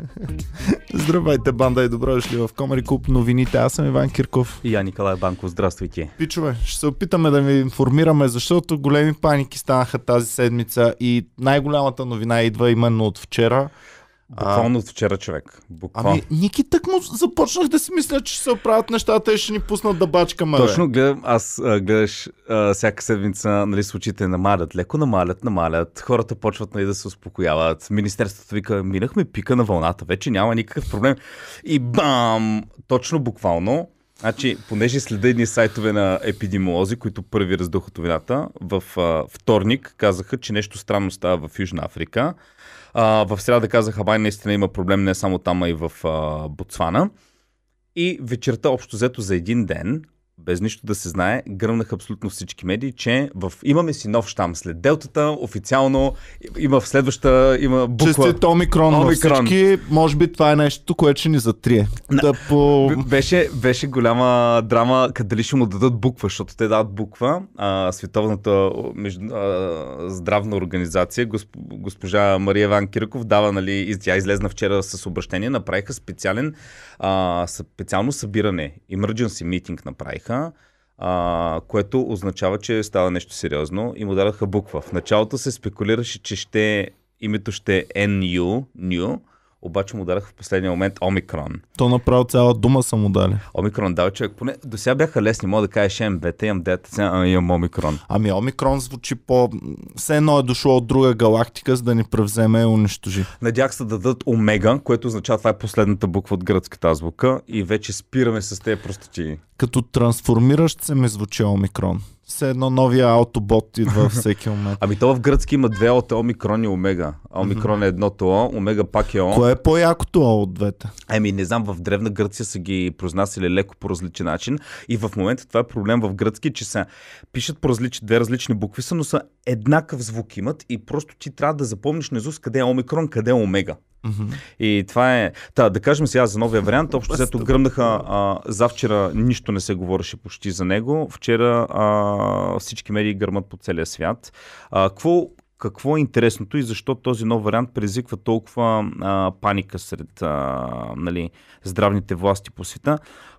Здравейте, банда и добро дошли в Комари Клуб новините. Аз съм Иван Кирков. И я Николай Банков, здравствуйте. Пичове, ще се опитаме да ви информираме, защото големи паники станаха тази седмица и най-голямата новина идва именно от вчера. Буквално от вчера човек. Буквално. Ами, Ники, так му започнах да си мисля, че се оправят нещата и ще ни пуснат да бачкаме. бе. Точно гледам, аз а, гледаш а, всяка седмица, нали, случаите намалят, леко намалят, намалят, хората почват нали, да се успокояват, Министерството вика, минахме пика на вълната, вече няма никакъв проблем. И бам! Точно буквално, Значи, понеже следа едни сайтове на епидемиолози, които първи раздухат новината, в а, вторник казаха, че нещо странно става в Южна Африка. В среда казаха, бай, наистина има проблем не само там, а и в а, Ботсвана. И вечерта, общо взето за един ден, без нищо да се знае, гръмнаха абсолютно всички медии, че в... имаме си нов щам след делтата, официално има в следваща, има буква... Честит омикрон, на Омикрон. всички. Може би това е нещо, което ще ни затрие. Да по... Беше, беше голяма драма, къде ще му дадат буква, защото те дават буква. А, Световната между, а, здравна организация, госп, госпожа Мария Ван Кирков, дава, нали, тя излезна вчера с обращение, направиха специален, а, специално събиране, emergency meeting направиха, а, което означава, че става нещо сериозно и му дадаха буква. В началото се спекулираше, че ще, името ще е NU, new, обаче му дараха в последния момент Омикрон. То направо цяла дума са му дали. Омикрон дава човек. Поне до сега бяха лесни. Мога да кажеш имам дета, сега имам омикрон. Ами омикрон звучи по... Все едно е дошло от друга галактика, за да ни превземе и унищожи. Надях се да дадат омега, което означава това е последната буква от гръцката азбука и вече спираме с тези простотии. Като трансформиращ се ми звучи омикрон. Все едно новия аутобот идва всеки момент. Ами то в гръцки има две от омикрон и омега. А омикрон е едното О, омега пак е О. Кое е по-якото О от двете? Ами не знам, в древна Гърция са ги произнасяли леко по различен начин и в момента това е проблем в гръцки, че са пишат по различни, две различни букви са, но са еднакъв звук имат и просто ти трябва да запомниш наизуст къде е омикрон, къде е омега. И това е... Та, да кажем сега за новия вариант. Общо взето гръмнаха а, завчера нищо не се говореше почти за него. Вчера а, всички медии гърмат по целия свят. А, какво, какво е интересното и защо този нов вариант предизвиква толкова а, паника сред а, нали, здравните власти по света?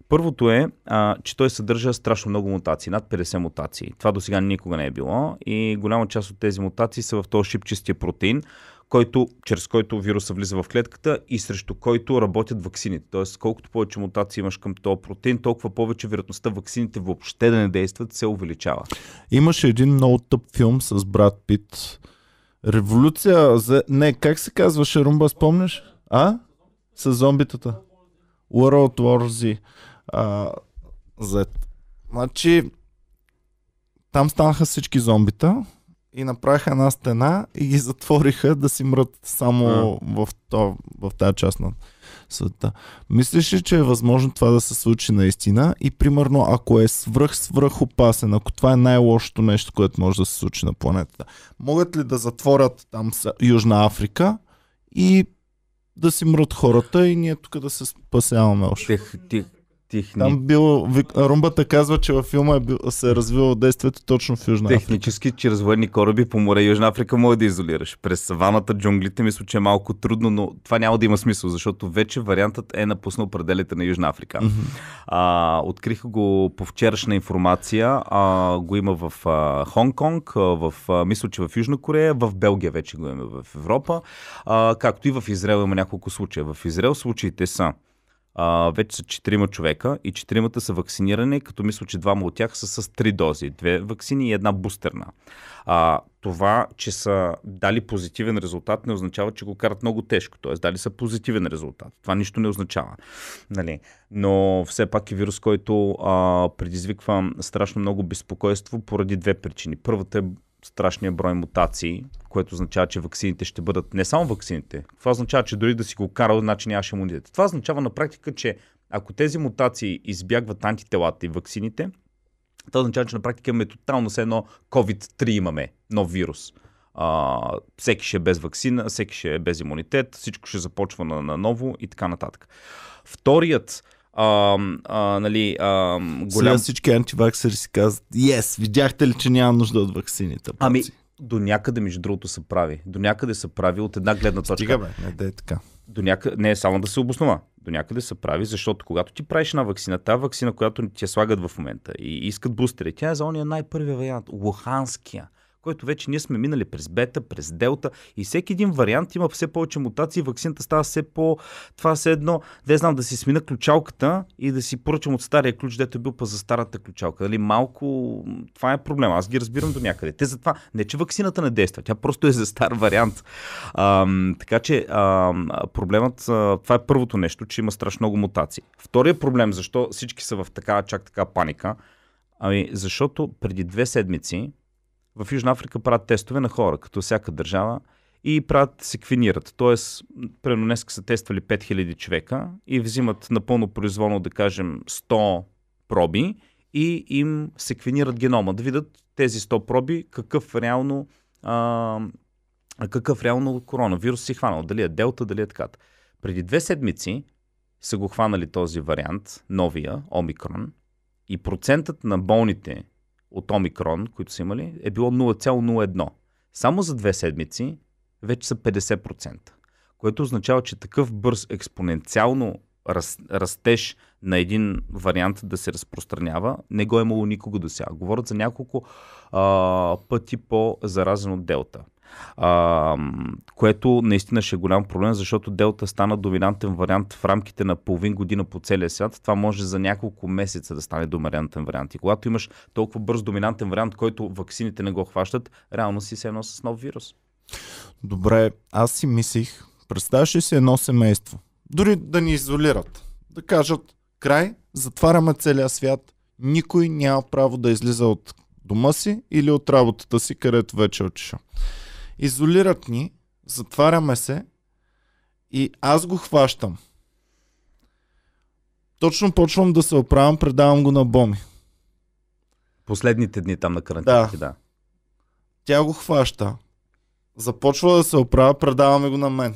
Първото е, а, че той съдържа страшно много мутации, над 50 мутации. Това до сега никога не е било и голяма част от тези мутации са в този шипчестия протеин, който, чрез който вируса влиза в клетката и срещу който работят ваксините. Тоест, колкото повече мутации имаш към този протеин, толкова повече вероятността ваксините въобще да не действат се увеличава. Имаше един много тъп филм с Брат Пит. Революция за... Не, как се казваше Румба, спомняш? А? С зомбитата. World War Z. А, Z. Значи, там станаха всички зомбита и направиха една стена и ги затвориха да си мрат само в, то, в тази част на света. Мислиш ли, че е възможно това да се случи наистина и примерно ако е свръх свръх опасен, ако това е най-лошото нещо, което може да се случи на планетата, могат ли да затворят там Южна Африка и да си мрат хората и ние тук да се спасяваме още. Тех, тех, техни, Там било, Румбата казва, че във филма е бил, се е развило действието точно в Южна Африка. Технически, чрез военни кораби по море Южна Африка може да изолираш. През саваната, джунглите, мисля, че е малко трудно, но това няма да има смисъл, защото вече вариантът е напуснал пределите на Южна Африка. А, откриха го по вчерашна информация. А, го има в а, Хонг-Конг, в, а, мисля, че в Южна Корея, в Белгия вече го има в Европа, а, както и в Израел има няколко случая. В Израел случаите са а, вече са четирима човека и четиримата са вакцинирани, като мисля, че двама от тях са с три дози. Две вакцини и една бустерна. А, това, че са дали позитивен резултат, не означава, че го карат много тежко. Тоест, дали са позитивен резултат. Това нищо не означава. Нали? Но все пак е вирус, който а, предизвиква страшно много безпокойство поради две причини. Първата е страшния брой мутации, което означава, че ваксините ще бъдат не само ваксините. Това означава, че дори да си го карал, значи нямаш имунитет. Това означава на практика, че ако тези мутации избягват антителата и ваксините, това означава, че на практика имаме тотално все едно COVID-3 имаме, нов вирус. А, всеки ще е без вакцина, всеки ще е без имунитет, всичко ще започва на, на ново и така нататък. Вторият а, а, нали, а, Сега голям... всички антиваксери си казват, yes, видяхте ли, че няма нужда от ваксините? Ами, паци?» до някъде, между другото, са прави. До някъде са прави от една гледна точка. Стига бе, не да е така. до някъде, не е само да се обоснова, до някъде се прави, защото когато ти правиш една вакцина, тази вакцина, която ти я слагат в момента и искат бустери, тя е за ония най-първия вариант, Луханския който вече ние сме минали през бета, през делта и всеки един вариант има все повече мутации, вакцината става все по... Това все едно, да знам, да си смина ключалката и да си поръчам от стария ключ, дето е бил па за старата ключалка. Дали малко... Това е проблема. Аз ги разбирам до някъде. Те затова... Не, че вакцината не действа, тя просто е за стар вариант. А, така че а, проблемът... Това е първото нещо, че има страшно много мутации. Втория проблем, защо всички са в така, чак така паника, Ами, защото преди две седмици в Южна Африка правят тестове на хора, като всяка държава, и правят, секвенират. Тоест, примерно днес са тествали 5000 човека и взимат напълно произволно, да кажем, 100 проби и им секвенират генома, да видят тези 100 проби какъв реално, а, какъв реално коронавирус си хванал. Дали е делта, дали е така. Преди две седмици са го хванали този вариант, новия, омикрон, и процентът на болните от Омикрон, които са имали, е било 0,01. Само за две седмици вече са 50%. Което означава, че такъв бърз експоненциално растеж на един вариант да се разпространява, не го е имало никога до сега. Говорят за няколко а, пъти по-заразен от Делта а, което наистина ще е голям проблем, защото Делта стана доминантен вариант в рамките на половин година по целия свят. Това може за няколко месеца да стане доминантен вариант. И когато имаш толкова бърз доминантен вариант, който ваксините не го хващат, реално си се едно с нов вирус. Добре, аз си мислих, представяш ли си едно семейство, дори да ни изолират, да кажат край, затваряме целия свят, никой няма право да излиза от дома си или от работата си, където вече отишъл. Изолират ни, затваряме се и аз го хващам. Точно почвам да се оправям, предавам го на Боми. Последните дни там на карантината, да. да. Тя го хваща. Започва да се оправя, предаваме го на мен.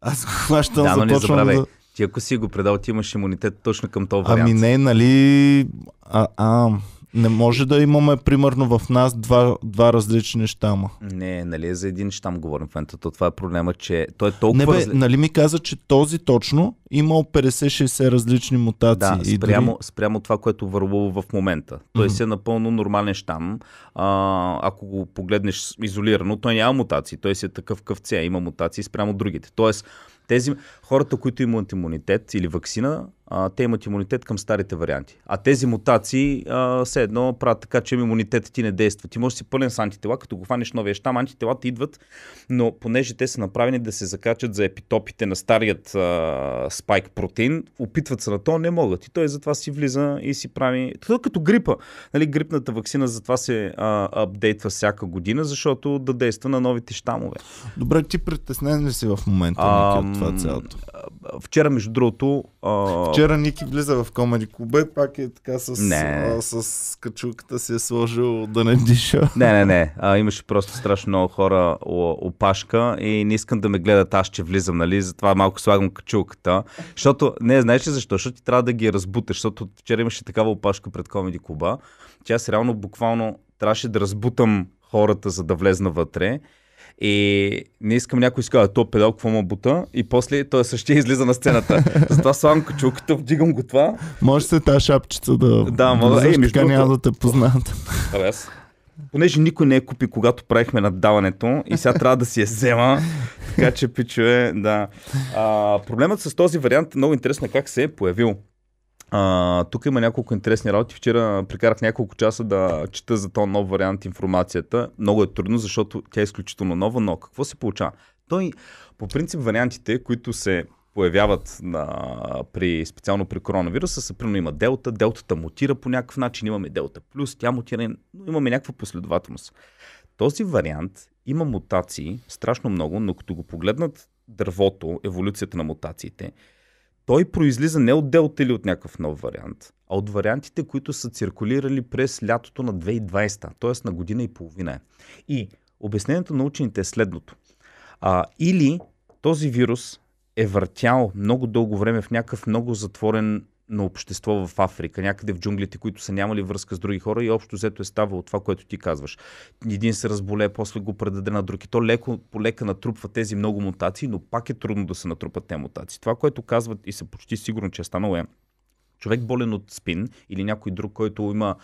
Аз го хващам, да, но започвам да... Ти ако си го предал, ти имаш имунитет точно към този вариант. Ами не, нали... А, а, не може да имаме, примерно, в нас два, два различни щама. Не, нали за един щам говорим в момента. То това е проблема, че той е толкова... Не бе, разли... нали ми каза, че този точно имал 50-60 различни мутации. Да, спрямо, дори... спрямо това, което върлува в момента. Той mm-hmm. си е напълно нормален щам. А, ако го погледнеш изолирано, той няма мутации. Той си е такъв къвце. Има мутации спрямо другите. Тоест, тези хората, които имат имунитет или вакцина, а, те имат имунитет към старите варианти. А тези мутации а, все едно правят така, че имунитетът ти не действа. Ти можеш да си пълен с антитела, като го хванеш новия щам, антителата идват, но понеже те са направени да се закачат за епитопите на старият а, спайк протеин, опитват се на то, не могат. И той затова си влиза и си прави... Това като грипа. Нали, грипната вакцина затова се а, апдейтва всяка година, защото да действа на новите щамове. Добре, ти притеснен ли си в момента а, от това цялото? Вчера, между другото, а, Вчера Ники влиза в комеди клубе, пак е така с, не. а, с качулката си е сложил да не диша. Не, не, не. А, имаше просто страшно много хора опашка и не искам да ме гледат аз, че влизам, нали? Затова малко слагам качулката. Защото, не, знаеш ли защо? Защото ти трябва да ги разбуташ, защото вчера имаше такава опашка пред комеди клуба, че аз реално буквално трябваше да разбутам хората, за да влезна вътре. И не искам някой си казва, то педал, какво му бута? И после той същия излиза на сцената. Затова слагам качулката, вдигам го това. Може се тази шапчица да... Да, мога. Ей, между така няма да те познаят. Абе, аз понеже никой не е купи, когато правихме наддаването и сега трябва да си я взема, така че пичове, да. А, проблемът с този вариант е много интересно как се е появил. А, тук има няколко интересни работи. Вчера прекарах няколко часа да чета за този нов вариант информацията. Много е трудно, защото тя е изключително нова, но какво се получава? Той, по принцип, вариантите, които се появяват на, при, специално при коронавируса, са примерно има делта, делтата мутира по някакъв начин, имаме делта плюс, тя мутира, но имаме някаква последователност. Този вариант има мутации, страшно много, но като го погледнат дървото, еволюцията на мутациите, той произлиза не от делта или от някакъв нов вариант, а от вариантите, които са циркулирали през лятото на 2020, т.е. на година и половина. И обяснението на учените е следното. А, или този вирус е въртял много дълго време в някакъв много затворен на общество в Африка, някъде в джунглите, които са нямали връзка с други хора и общо взето е ставало това, което ти казваш. Един се разболее, после го предаде на друг и то леко по лека натрупва тези много мутации, но пак е трудно да се натрупат тези мутации. Това, което казват и са почти сигурно, че е станало е човек болен от спин или някой друг, който има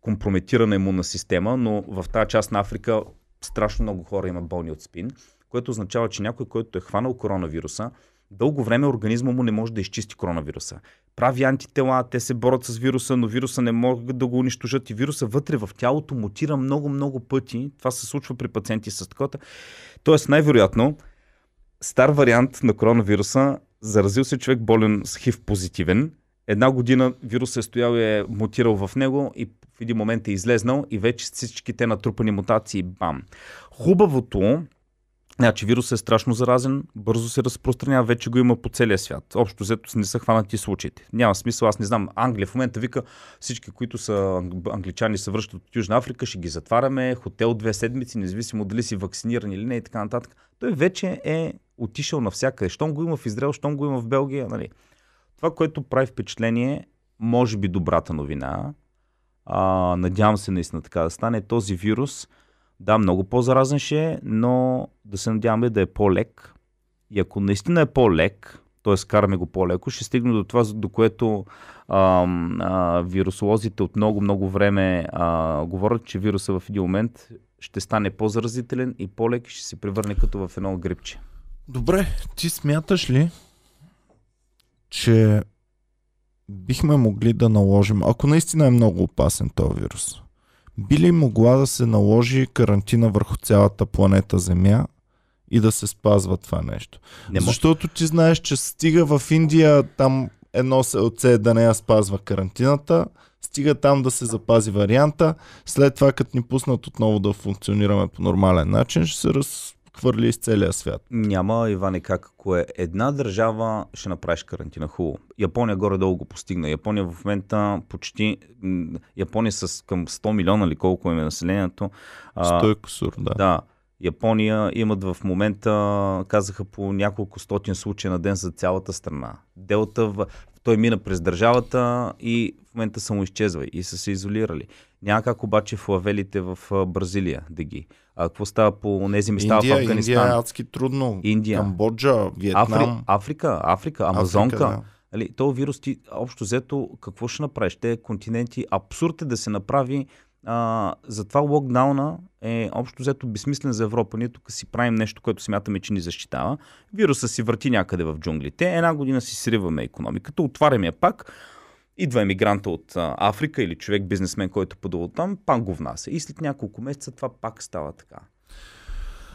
компрометирана имунна система, но в тази част на Африка страшно много хора имат болни от спин, което означава, че някой, който е хванал коронавируса, дълго време организма му не може да изчисти коронавируса. Прави антитела, те се борят с вируса, но вируса не могат да го унищожат и вируса вътре в тялото мутира много-много пъти. Това се случва при пациенти с такова. Тоест, най-вероятно, стар вариант на коронавируса, заразил се човек болен с хив позитивен, една година вирусът е стоял и е мутирал в него и в един момент е излезнал и вече всичките натрупани мутации, бам. Хубавото Значи вирусът е страшно заразен, бързо се разпространява, вече го има по целия свят. Общо взето не са хванати случаите. Няма смисъл, аз не знам. Англия в момента вика всички, които са англичани се връщат от Южна Африка, ще ги затваряме, хотел две седмици, независимо дали си вакциниран или не и така нататък. Той вече е отишъл навсякъде. Щом го има в Израел, щом го има в Белгия. Нали. Това, което прави впечатление, може би добрата новина, а, надявам се наистина така да стане, този вирус – да, много по-заразен ще е, но да се надяваме да е по-лек. И ако наистина е по-лек, т.е. караме го по-леко, ще стигне до това, до което а, а, вирусолозите от много-много време а, говорят, че вируса в един момент ще стане по-заразителен и по-лек ще се превърне като в едно грипче. Добре, ти смяташ ли, че бихме могли да наложим, ако наистина е много опасен този вирус, би ли могла да се наложи карантина върху цялата планета Земя и да се спазва това нещо? Не Защото ти знаеш, че стига в Индия там едно селце да не я спазва карантината, стига там да се запази варианта, след това като ни пуснат отново да функционираме по нормален начин, ще се раз хвърли из целия свят. Няма, Иване, как ако е една държава, ще направиш карантина хубаво. Япония горе-долу го постигна. Япония в момента почти... Япония с към 100 милиона или колко е населението. 100 кусур, да. Да. Япония имат в момента, казаха по няколко стотин случая на ден за цялата страна. Делта, в... той мина през държавата и в момента само изчезва и са се изолирали. Няма как обаче в лавелите в Бразилия да ги. А какво става по тези места Индия, в Афганистан? Индия е адски трудно. Индия. Камбоджа, Виетнам. Афри... Африка, Африка, Амазонка. Африка, да. Нали, то вирус ти, общо взето, какво ще направиш? Те континенти, абсурд е да се направи а, затова локдауна е общо взето безсмислен за Европа. Ние тук си правим нещо, което смятаме, че ни защитава. Вируса си върти някъде в джунглите. Една година си сриваме економиката, отваряме я пак идва емигранта от Африка или човек, бизнесмен, който е подал там, пак го внася. И след няколко месеца това пак става така.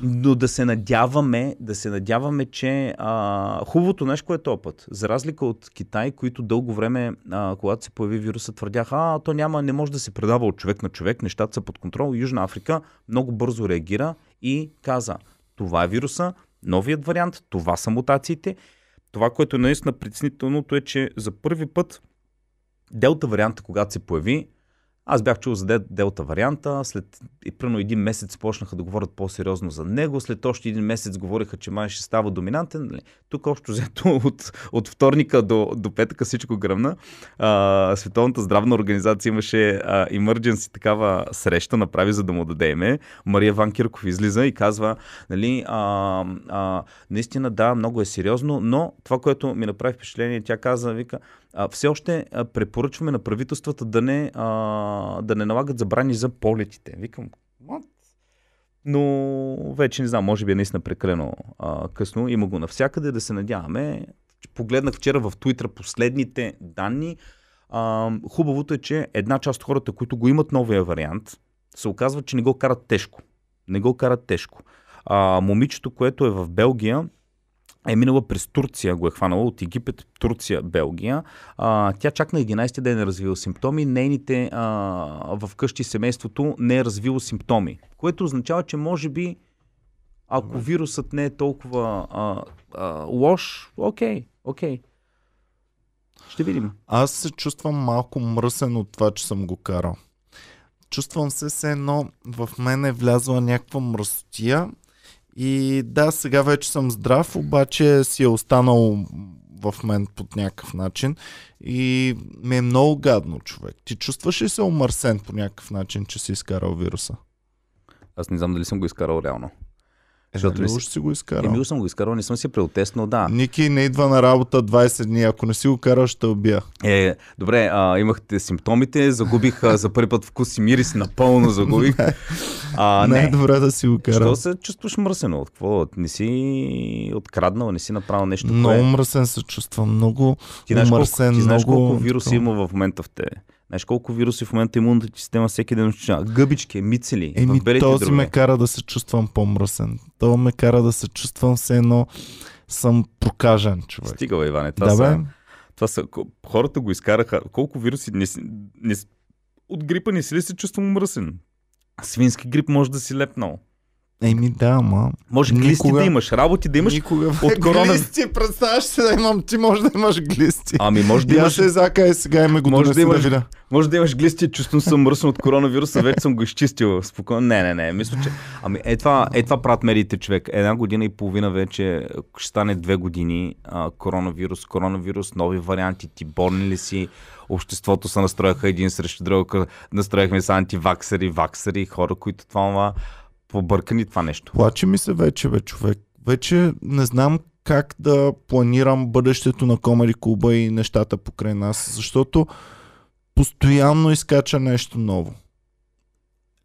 Но да се надяваме, да се надяваме, че а, хубавото нещо, е опит, за разлика от Китай, които дълго време, а, когато се появи вируса, твърдяха, а, то няма, не може да се предава от човек на човек, нещата са под контрол. Южна Африка много бързо реагира и каза, това е вируса, новият вариант, това са мутациите. Това, което е наистина притеснителното е, че за първи път Делта варианта, когато се появи, аз бях чул за Делта варианта, след и един месец почнаха да говорят по-сериозно за него, след още един месец говориха, че май ще става доминантен. Нали? Тук общо взето от, от вторника до, до петъка всичко гръмна. А, Световната здравна организация имаше а, emergency такава среща, направи за да му дадеме. Мария Ван Кирков излиза и казва, нали, а, а, наистина да, много е сериозно, но това, което ми направи впечатление, тя каза, вика, все още препоръчваме на правителствата да не, да не налагат забрани за полетите. Викам, what? Но вече не знам, може би е наистина прекалено а, късно. Има го навсякъде, да се надяваме. Погледнах вчера в Twitter последните данни. А, хубавото е, че една част от хората, които го имат новия вариант, се оказва, че не го карат тежко. Не го карат тежко. А, момичето, което е в Белгия, е минала през Турция, го е хванала от Египет, Турция, Белгия. А, тя чак на 11 ден е развила симптоми. Нейните а, в къщи семейството не е развило симптоми, което означава, че може би ако вирусът не е толкова а, а, лош, окей, окей. Ще видим. Аз се чувствам малко мръсен от това, че съм го карал. Чувствам се се едно в мен е влязла някаква мръсотия и да, сега вече съм здрав, обаче си е останал в мен под някакъв начин и ми е много гадно човек. Ти чувстваш ли се омърсен по някакъв начин, че си изкарал вируса? Аз не знам дали съм го изкарал реално. Е, Защото нали ли уж си го изкарал? Еми, съм го изкарал, не съм си но да. Ники не идва на работа 20 дни. Ако не си го карал, ще те убия. Е, добре, а, имахте симптомите, загубих а, за първи път вкус и мирис, напълно загубих. А, не, Най-добре да си го карал. Що се чувстваш мръсено? От какво? Не си откраднал, не си направил нещо. Много кое? мръсен се чувствам. Много Ти знаеш, колко, умърсен, ти знаеш много... колко вируси има в момента в тебе. Знаеш колко вируси в момента имунната ти система всеки ден ощущава. Гъбички, мицели, Еми, този дробе. ме кара да се чувствам по-мръсен. То ме кара да се чувствам все едно съм прокажен човек. Стига, Иване. Това, Да, са, бе. това са, хората го изкараха. Колко вируси не, не, от грипа не си ли се чувствам мръсен? Свински грип може да си лепнал. Еми да, ама... Може глисти Никога. да имаш, работи да имаш. Никога. от корона- Глисти, представяш се да имам. Ти може да имаш глисти. Ами може да имаш, се зака и сега и ме го Може да да, имаш- видя. може да имаш глисти, чувствам съм мръсен от коронавируса, вече съм го изчистил. Спокойно. Не, не, не. Мисля, че. Ами е това, е това правят медиите, човек. Една година и половина вече ще стане две години а, коронавирус, коронавирус, нови варианти, ти болни ли си? Обществото се настрояха един срещу друг, настрояхме се антиваксери, ваксери, хора, които това, това побъркани това нещо. Плаче ми се вече, бе, човек. Вече не знам как да планирам бъдещето на Комери Клуба и нещата покрай нас, защото постоянно изкача нещо ново.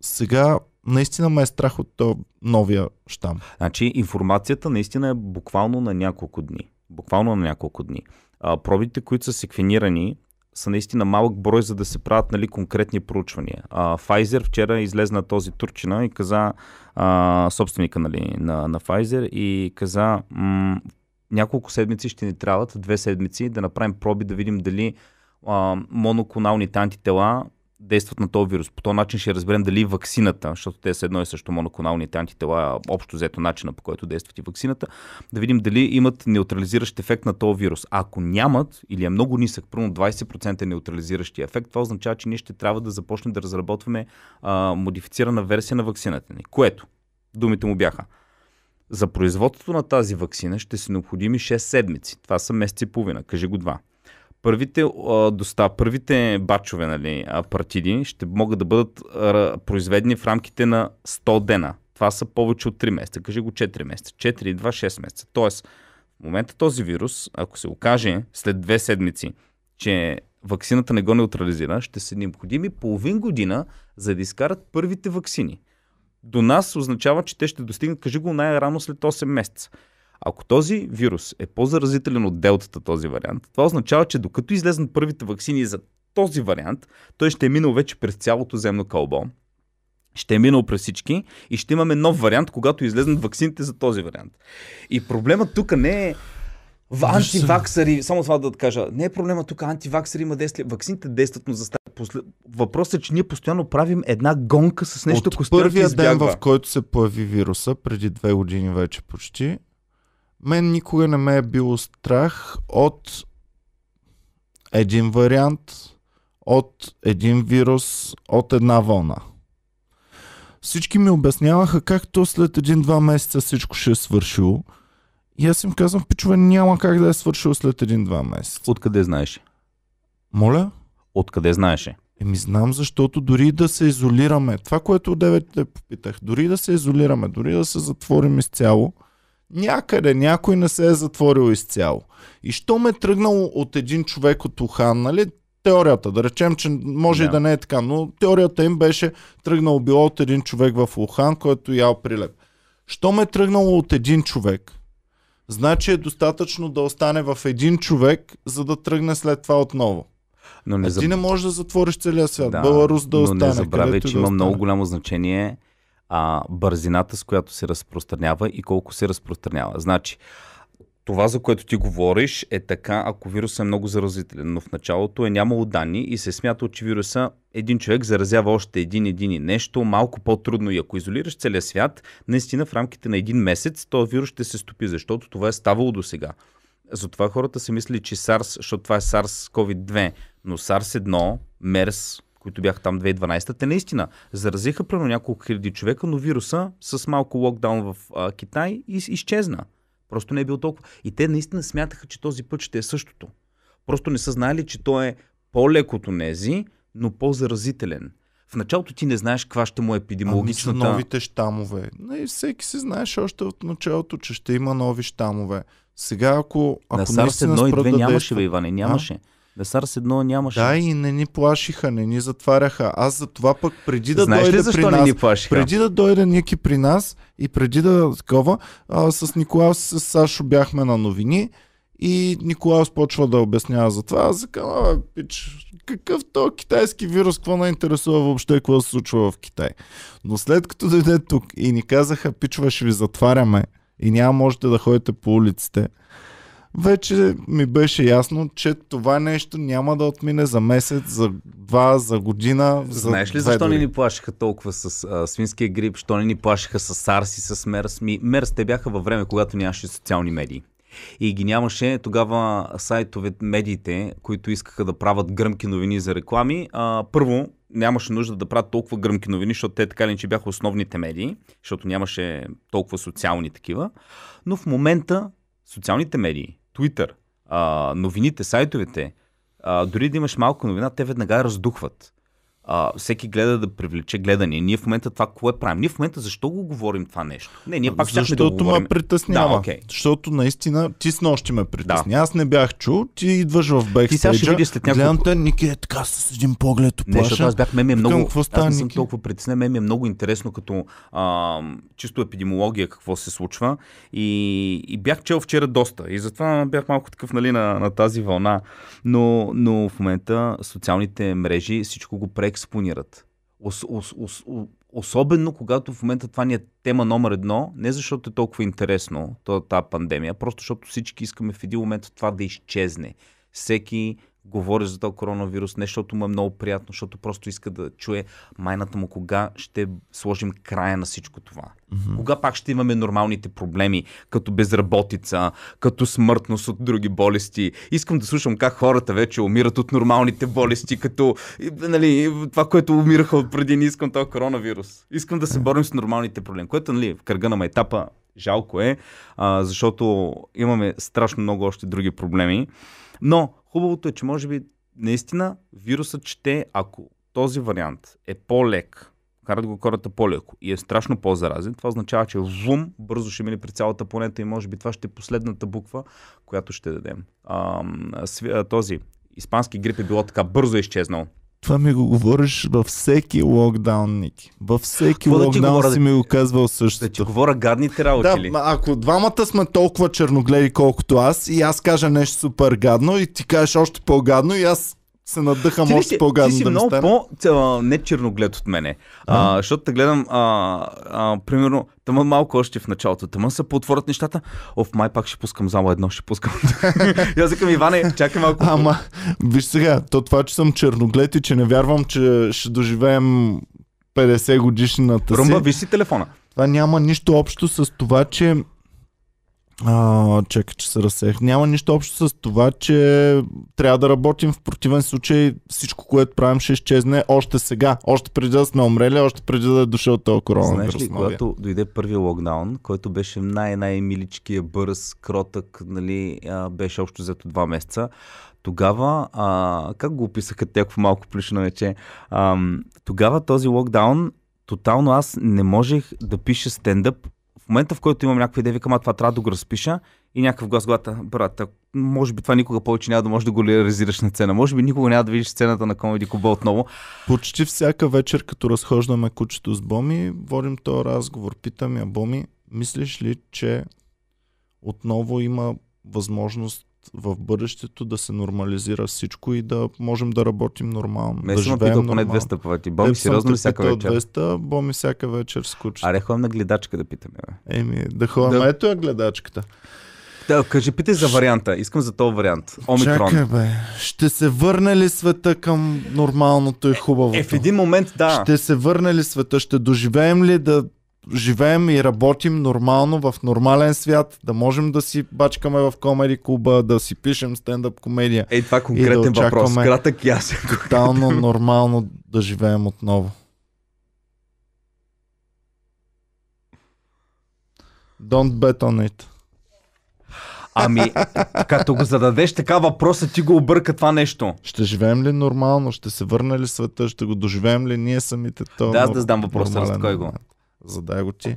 Сега наистина ме е страх от то новия щам. Значи информацията наистина е буквално на няколко дни. Буквално на няколко дни. А, пробите, които са секвенирани, са наистина малък брой, за да се правят нали, конкретни проучвания. А, Pfizer вчера излезна този турчина и каза, а, собственика нали, на, на Pfizer, и каза, м- няколко седмици ще ни трябват, две седмици, да направим проби, да видим дали а, моноконалните антитела действат на този вирус. По този начин ще разберем дали ваксината, защото те са едно и също моноконалните антитела, общо взето начина по който действат и ваксината, да видим дали имат неутрализиращ ефект на този вирус. А ако нямат или е много нисък, примерно 20% неутрализиращия ефект, това означава, че ние ще трябва да започнем да разработваме а, модифицирана версия на ваксината ни. Което, думите му бяха, за производството на тази ваксина ще са необходими 6 седмици. Това са месец и половина. Кажи го два. Първите, а, доста, първите бачове нали, партиди ще могат да бъдат а, произведени в рамките на 100 дена. Това са повече от 3 месеца. Кажи го 4 месеца. 4 и 2, 6 месеца. Тоест, в момента този вирус, ако се окаже след 2 седмици, че ваксината не го неутрализира, ще са необходими половин година, за да изкарат първите ваксини. До нас означава, че те ще достигнат, кажи го най-рано след 8 месеца. Ако този вирус е по-заразителен от делтата, този вариант, това означава, че докато излезнат първите вакцини за този вариант, той ще е минал вече през цялото земно кълбо, ще е минал през всички и ще имаме нов вариант, когато излезнат вакцините за този вариант. И проблемът тук не е в антиваксари, само това да кажа, не е проблема тук антиваксари има действие, вакцините действат, но за Послед... Въпросът е, че ние постоянно правим една гонка с нещо, което първия ден, в който се появи вируса, преди две години вече почти, мен никога не ме е било страх от един вариант, от един вирус, от една вълна. Всички ми обясняваха как то след един-два месеца всичко ще е свършило. И аз им казвам, пичове, няма как да е свършило след един-два месеца. Откъде знаеш? Моля? Откъде знаеше? Еми знам, защото дори да се изолираме, това, което от 9 те попитах, дори да се изолираме, дори да се затворим изцяло, някъде някой не се е затворил изцяло. И що ме е тръгнало от един човек от Ухан, нали? Теорията, да речем, че може Да. и да не е така, но теорията им беше тръгнало било от един човек в Ухан, който ял прилеп. Що ме е тръгнало от един човек, значи е достатъчно да остане в един човек, за да тръгне след това отново. Но не, заб... Ти не можеш да затвориш целия свят. Да, Беларус да но остане. не забравяй, че да има остане. много голямо значение а, бързината, с която се разпространява и колко се разпространява. Значи, това, за което ти говориш, е така, ако вирусът е много заразителен, но в началото е нямало данни и се смятало, че вируса един човек заразява още един, един и нещо, малко по-трудно и ако изолираш целия свят, наистина в рамките на един месец този вирус ще се стопи, защото това е ставало до сега. Затова хората са мислили, че SARS, защото това е SARS-CoV-2, но SARS-1, MERS, които бяха там 2012, те наистина заразиха примерно няколко хиляди човека, но вируса с малко локдаун в а, Китай из, изчезна. Просто не е бил толкова. И те наистина смятаха, че този път ще е същото. Просто не са знали, че той е по-лек от онези, но по-заразителен. В началото ти не знаеш каква ще му е епидемиологичната... Ами новите щамове. Не, всеки си знаеш още от началото, че ще има нови щамове. Сега ако, ако на SARS наистина 1 и спрат 2 да нямаше, бе, Иване, нямаше. На SARS 1 нямаше. Да, и не ни плашиха, не ни затваряха. Аз за това пък преди да Знаеш дойде при нас, ни плашиха? преди да дойде Ники при нас и преди да такова, а, с Николаус с Сашо бяхме на новини и Николаус почва да обяснява за това. Аз казвам, "Абе, пич, какъв то китайски вирус, какво не интересува въобще, какво се случва в Китай. Но след като дойде тук и ни казаха, пичва, ще ви затваряме и няма можете да ходите по улиците, вече ми беше ясно, че това нещо няма да отмине за месец, за два, за година. За Знаеш ли защо не ни плашиха толкова с а, свинския грип, що не ни плашиха с SARS и с МЕРС? Ми, МЕРС те бяха във време, когато нямаше социални медии. И ги нямаше тогава сайтове, медиите, които искаха да правят гръмки новини за реклами. А, първо, нямаше нужда да правят толкова гръмки новини, защото те така ли, че бяха основните медии, защото нямаше толкова социални такива. Но в момента социалните медии, Twitter, а, новините, сайтовете, а, дори да имаш малко новина, те веднага раздухват. А, всеки гледа да привлече гледане. Ние в момента това какво е правим? Ние в момента защо го говорим това нещо? Не, ние пак щяхме да го говорим. ме притеснява. Да, окей. Защото наистина ти с нощи ме притесня. Аз не бях чул, ти идваш в Ти сега ще бекстейджа, видиш след няколко... гледам те, Ники е така с един поглед Не, защото оплаша. аз бях, мен ми е много, какво аз става, не съм Ники? толкова притеснен, мен ми е много интересно като а, чисто епидемиология какво се случва и, и бях чел вчера доста и затова бях малко такъв нали, на, на тази вълна, но, но в момента социалните мрежи всичко го преекспонират. Ос, ос, ос, особено когато в момента това ни е тема номер едно, не защото е толкова интересно тази пандемия, просто защото всички искаме в един момент това да изчезне. Всеки говори за този коронавирус, не защото му е много приятно, защото просто иска да чуе майната му кога ще сложим края на всичко това. Mm-hmm. Кога пак ще имаме нормалните проблеми, като безработица, като смъртност от други болести. Искам да слушам как хората вече умират от нормалните болести, като нали, това, което умираха от преди, не искам този коронавирус. Искам да се борим с нормалните проблеми, което нали, в кръга на майтапа жалко е, а, защото имаме страшно много още други проблеми. Но хубавото е, че може би наистина вирусът ще, ако този вариант е по-лек, карат го хората по-леко и е страшно по-заразен, това означава, че вум бързо ще мине при цялата планета и може би това ще е последната буква, която ще дадем. А, този испански грип е било така бързо изчезнал. Това ми го говориш във всеки локдаун, Ники. Във всеки Какво да локдаун говоря, си да- ми го казвал Да същото. ти говоря гадните работи Да, ли? ако двамата сме толкова черногледи колкото аз и аз кажа нещо супер гадно и ти кажеш още по-гадно и аз се надъхам Ти, още по-гадно да много стане. по а, не черноглед от мене. А, защото те гледам, а, а, примерно, тъмън малко още в началото. Тъмън се поотворят нещата. Оф, май пак ще пускам зала едно, ще пускам. и аз викам, Иване, чакай малко. Ама, виж сега, то това, че съм черноглед и че не вярвам, че ще доживеем 50 годишната Румба, си. виж си телефона. Това няма нищо общо с това, че... А, чакай, че се разсех. Няма нищо общо с това, че трябва да работим. В противен случай всичко, което правим, ще изчезне още сега. Още преди да сме умрели, още преди да е дошъл този коронавирус. Знаеш ли, новия. когато дойде първия локдаун, който беше най-най-миличкия, бърз, кротък, нали, а, беше общо взето два месеца, тогава, а, как го описаха някакво малко плюшно вече, ам, тогава този локдаун, тотално аз не можех да пиша стендъп. В момента, в който имам някаква идея, викам, а това трябва да го разпиша и някакъв глас в главата, брат, може би това никога повече няма да можеш да го реализираш на сцена. Може би никога няма да видиш сцената на Комеди Куба отново. Почти всяка вечер, като разхождаме кучето с Боми, водим този разговор. Питам я, Боми, мислиш ли, че отново има възможност в бъдещето да се нормализира всичко и да можем да работим нормално? Ме да съм питал поне нормално? 200 пъти. Боми, сериозно ли всяка вечер? 200, Боми всяка вечер с кучето. Аре, ходим на гледачка да питаме. Бе. Еми, да ходим. Да. Ето е гледачката. Да, кажи, питай за варианта. Искам за този вариант. Омикрон. Чакай, бе. Ще се върне ли света към нормалното и хубавото? Е, в един момент, да. Ще се върне ли света? Ще доживеем ли да живеем и работим нормално в нормален свят, да можем да си бачкаме в комеди клуба, да си пишем стендъп комедия. Ей, това е конкретен да въпрос. Кратък и ясен. Тотално нормално да живеем отново. Don't bet on it. Ами, като го зададеш така въпроса, ти го обърка това нещо. Ще живеем ли нормално? Ще се върне ли света? Ще го доживеем ли ние самите? То Да, аз да задам въпроса, разкой го. Задай го ти.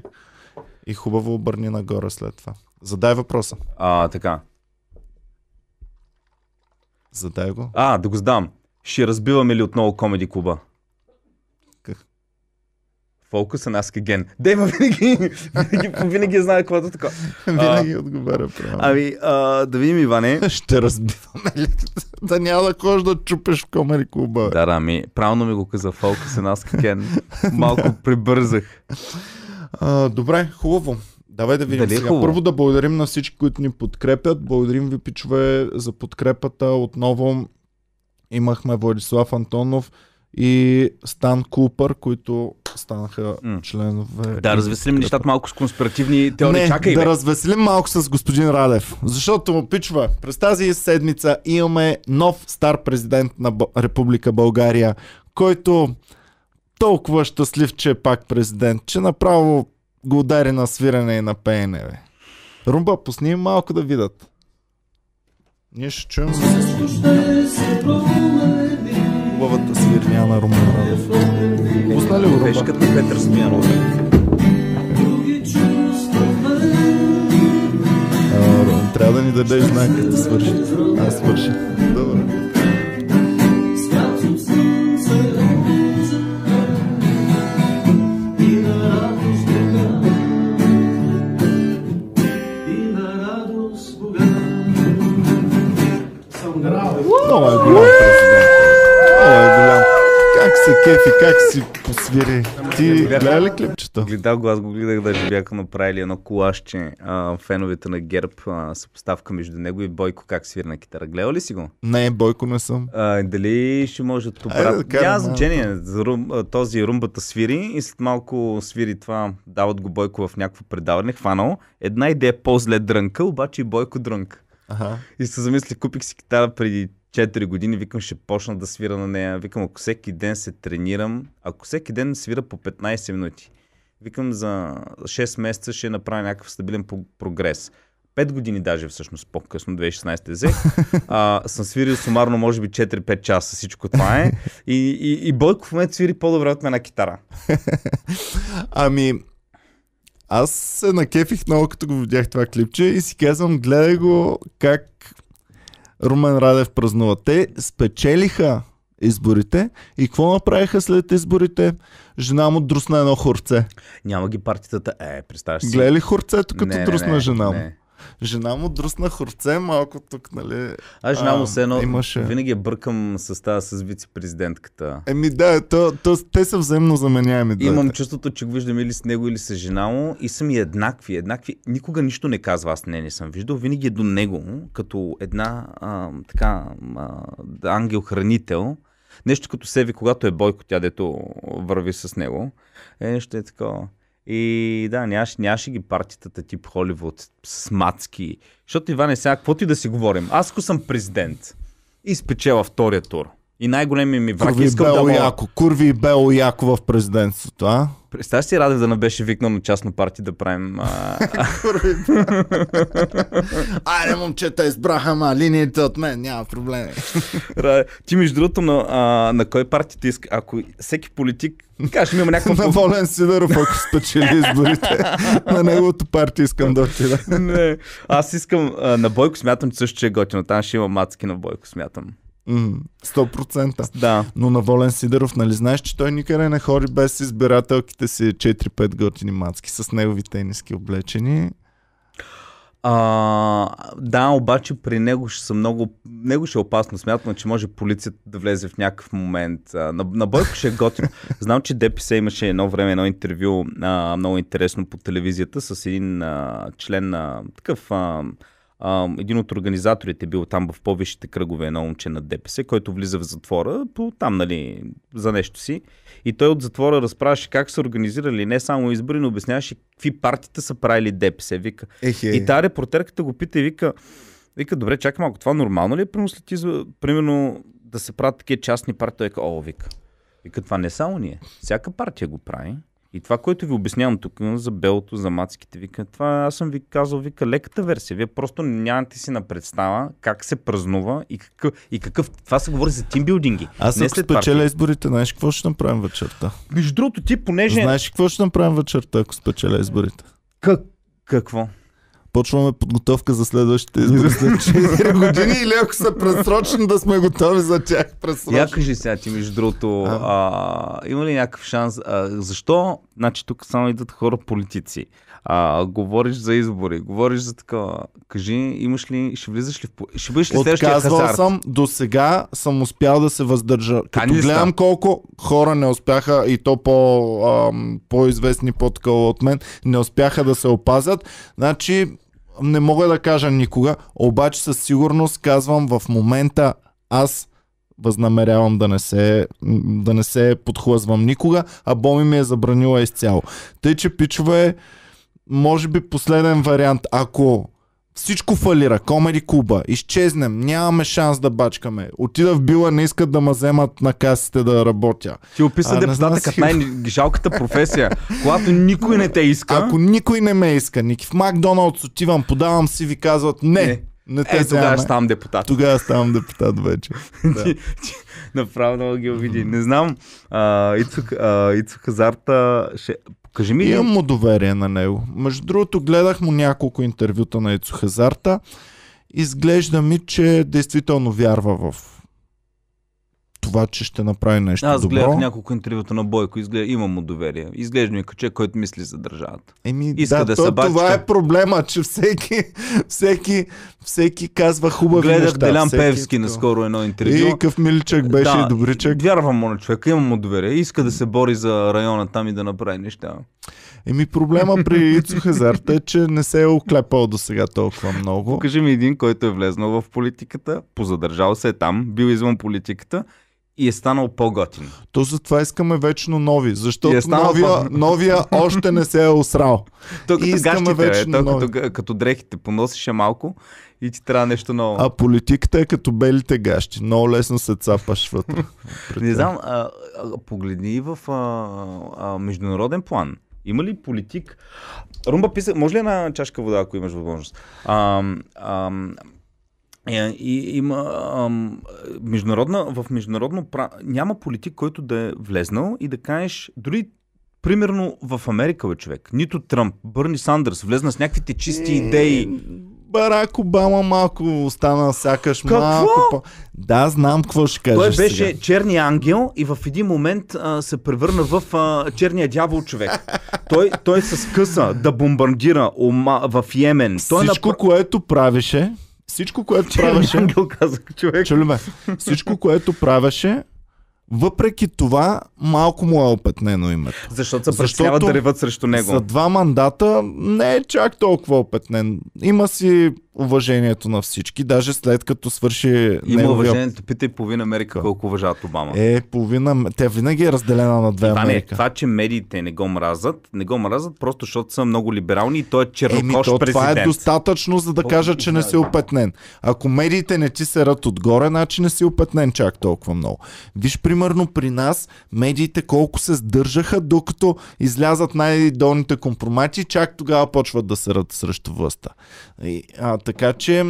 И хубаво обърни нагоре след това. Задай въпроса. А, така. Задай го. А, да го задам. Ще разбиваме ли отново комеди клуба? Фокус на Ask Again. Дейва винаги, винаги, винаги знае каквото така. Винаги отговаря правилно. Ами, а, да видим, Иване. Ще разбиваме ли? да няма да ходиш да чупеш в комери клуба. Да, да, ми, правилно ми го каза Фокус на Ask Again. Малко прибързах. А, добре, хубаво. Давай да видим Дали е сега. хубаво? Първо да благодарим на всички, които ни подкрепят. Благодарим ви, пичове, за подкрепата. Отново имахме Владислав Антонов и Стан Купър, които станаха М. членове. Да, развеселим нещата малко с конспиративни теории. Не, Чакай, да бе. развеселим малко с господин Радев. Защото му пичва, през тази седмица имаме нов стар президент на Б- Република България, който толкова щастлив, че е пак президент, че направо го удари на свирене и на пеене. Бе. Румба, пусни им малко да видят. Ние ще чуем хубавата свирня на Румен Радев. Пусна ли го, Беше Румба? като Петър Стоянов. Трябва да ни дадеш знак, като свърши. Аз свърши. Добре. Много е голям президент. Много е голям. Как се кефи, как си посвири. Ти гледа ли клипчето? Гледал го, аз го гледах даже бяха направили едно колашче. А, феновете на ГЕРБ, а, съпоставка между него и Бойко как свира на китара. Гледал ли си го? Не, Бойко не съм. А, дали ще може да да брат... карам Няма значение. Рум, този румбата свири и след малко свири това. Дават го Бойко в някакво предаване. Хванал. Една идея по-зле дрънка, обаче и Бойко дрънка. Ага. И се замислих, купих си китара преди 4 години, викам ще почна да свира на нея. Викам, ако всеки ден се тренирам, ако всеки ден свира по 15 минути, викам за 6 месеца ще направя някакъв стабилен прогрес. 5 години даже всъщност по-късно, 2016 взех. А, съм свирил сумарно може би 4-5 часа всичко това е. И, и, и Бойко в момента свири по-добре от мен на китара. Ами, аз се накефих много, като го видях това клипче и си казвам, гледай го как Румен Радев празнува. Те спечелиха изборите и какво направиха след изборите? Жена му друсна едно хорце. Няма ги партитата. Е, представяш си. Гледай ли хорцето, като Не, не, друсна не, жена му? не. Жена му друсна хорце, малко тук, нали? Аз жена А, му се едно, имаше. винаги я бъркам с тази с вице-президентката. Еми да, то, то, те са взаимно заменяеми. Имам чувството, че го виждам или с него, или с жена му и са ми еднакви. еднакви. Никога нищо не казва, аз не, не съм виждал. Винаги е до него, като една а, така а, ангел-хранител. Нещо като Севи, когато е Бойко, тя дето върви с него. Е, нещо е такова. И да, нямаше, нямаше ги партитата тип Холивуд с мацки. Защото Иване, сега, каквото и да си говорим, аз ако съм президент и спечела втория тур и най-големият ми враг Курви искам да Бело мога... Яко. Курви и Бело Яко в президентството, а? Представяш си Радев да не беше викнал на частна партия да правим... А... Айде, момчета, избраха ма линиите от мен, няма проблеми. Ти между другото на, а, на кой партия ти иска? Ако всеки политик каже, ми има На някаква... Волен Сидоров, ако спечели изборите, на неговото партия искам да отида. Не, аз искам а, на Бойко смятам, че също че е готино. Там ще има мацки на Бойко, смятам. М, 100%. Да. Но на Волен Сидоров, нали знаеш, че той никъде не ходи без избирателките си 4-5 готини мацки с негови тениски облечени. А, да, обаче при него ще са много... Него ще е опасно. Смятам, че може полицията да влезе в някакъв момент. А, на, на Бойко ще е готино. Знам, че ДПС имаше едно време едно интервю а, много интересно по телевизията с един а, член на такъв... А, а, един от организаторите бил там в по-висшите кръгове, едно момче на ДПС, който влиза в затвора, по там, нали, за нещо си. И той от затвора разправяше как са организирали не само избори, но обясняваше какви партиите са правили ДПС. Вика, Ехе. и тази репортерката го пита и вика, вика, добре, чакай малко, това нормално ли е, примерно, след изва, примерно да се правят такива частни партии? Той вика, о, вика, вика, това не само ние, всяка партия го прави. И това, което ви обяснявам тук за белото, за мацките, вика, това аз съм ви казал, вика, леката версия. Вие просто нямате си на представа как се празнува и какъв, и какъв това се говори за тимбилдинги. Аз не ако след спечеля изборите, знаеш какво ще направим вечерта? Между другото, ти понеже... Знаеш какво ще направим вечерта, ако спечеля изборите? Как... Какво? Почваме подготовка за следващите избори след 4 години или ако са пресрочни да сме готови за тях Я пресрочни. кажи сега ти, между другото, А. а, има ли някакъв шанс? А, защо? Значи тук само идват хора политици. А, говориш за избори, говориш за такова. Кажи, имаш ли, ще влизаш ли в... по- Ще бъдеш ли следващия Отказвал хазарт? съм, до сега съм успял да се въздържа. Като Кани ли гледам колко хора не успяха и то по, ам, по-известни по-такова от мен, не успяха да се опазят, значи не мога да кажа никога, обаче със сигурност казвам в момента аз възнамерявам да не се, да не се подхлъзвам никога, а Боми ми е забранила изцяло. Тъй, че пичове, може би последен вариант, ако всичко фалира, комеди клуба, изчезнем, нямаме шанс да бачкаме. Отида в била, не искат да ме вземат на касите да работя. Ти описа депутата като най-жалката професия, когато никой не те иска. Ако никой не ме иска, Ники, в Макдоналдс отивам, подавам си, ви казват не, не, не те е, тогава ставам депутат. Тогава ставам депутат вече. Да. Направо много ги обиди. Не знам, Ицо, Хазарта. Кажи ми, Имам му доверие на него. Между другото, гледах му няколко интервюта на Ицо Хазарта. Изглежда ми, че действително вярва в това, че ще направи нещо аз добро. гледах няколко интервюта на Бойко, изглежда, имам му доверие. Изглежда ми човек, който мисли за държавата. Еми, Иска да, да то, това е проблема, че всеки, всеки, всеки казва хубави Гледах неща. Делян всеки Певски наскоро едно И интервю. къв миличък беше и добричък. Вярвам му на човека, имам му доверие. Иска да се бори за района там и да направи неща. Еми проблема при Ицо Хазарта е, че не се е оклепал до сега толкова много. Покажи ми един, който е влезнал в политиката, позадържал се е там, бил извън политиката и е станал по-готин. То затова искаме вечно нови, защото е станал новия, новия още не се е осрал. Като И искаме вечно той нови. като, като дрехите поносише малко и ти трябва нещо ново. А политиката е като белите гащи. Много лесно се цапаш вътре. Не знам, а, а, погледни в а, а, международен план. Има ли политик? Румба писа, може ли една чашка вода, ако имаш възможност? А, а, е, и, има ам, международна, в международно пра... няма политик, който да е влезнал и да кажеш, дори примерно в Америка, бе, човек, нито Тръмп, Бърни Сандърс влезна с някаквите чисти идеи. Барак Обама малко остана сякаш Какво? малко по... Да, знам какво ще кажеш Той беше сега. черния ангел и в един момент а, се превърна в а, черния дявол човек. той, той се скъса да бомбардира Ома, в Йемен. Той Всичко, напра- което правеше, всичко, което правеше, ангел казах човек. чули ме, всичко, което правеше, въпреки това, малко му е опетнено името. Защото се притесняват да реват срещу него. За два мандата не е чак толкова опетнен. Има си уважението на всички, даже след като свърши Има неговия... уважението. Питай половина Америка колко уважават Обама. Е, половина... Тя винаги е разделена на две това, не, Америка. това, че медиите не го мразят, не го мразят просто защото са много либерални и той е Еми, чернокош то, президент. това е достатъчно, за да Колко кажа, че не си опетнен. Ако медиите не ти се рът отгоре, значи не си опетнен чак толкова много. Виж, примерно при нас, медиите колко се сдържаха, докато излязат най-долните компромати, чак тогава почват да се рът срещу властта. И, а, така че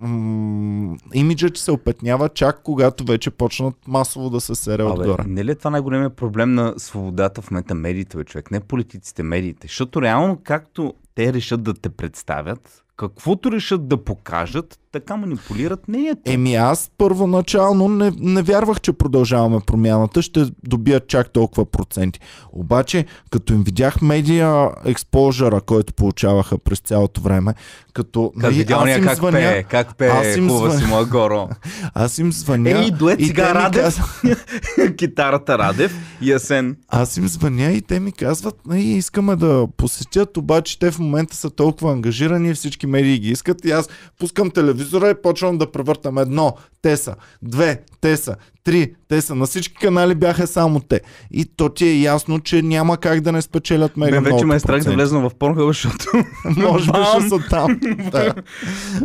м- имиджът се опетнява чак когато вече почнат масово да се сере Абе, отгоре. не ли е това най-големият проблем на свободата в момента медиите, бе, човек? Не политиците, медиите. Защото реално, както те решат да те представят, каквото решат да покажат, така манипулират мнението. Еми аз първоначално не, не вярвах, че продължаваме промяната, ще добият чак толкова проценти. Обаче, като им видях медиа експожъра, който получаваха през цялото време, като Как видял им как звъня, пее, как пее, аз им звъня. си моя горо. аз им звъня Ей, дует сега Радев. казват- Китарата Радев и Асен. аз им звъня и те ми казват, не, искаме да посетят, обаче те в момента са толкова ангажирани, всички медии ги искат и аз пускам телевизора и почвам да превъртам едно, те са, две, те са, три, те са. На всички канали бяха само те. И то ти е ясно, че няма как да не спечелят мега Мен вече ме е страх да влезна в Pornhub, защото Може би ще са там. да.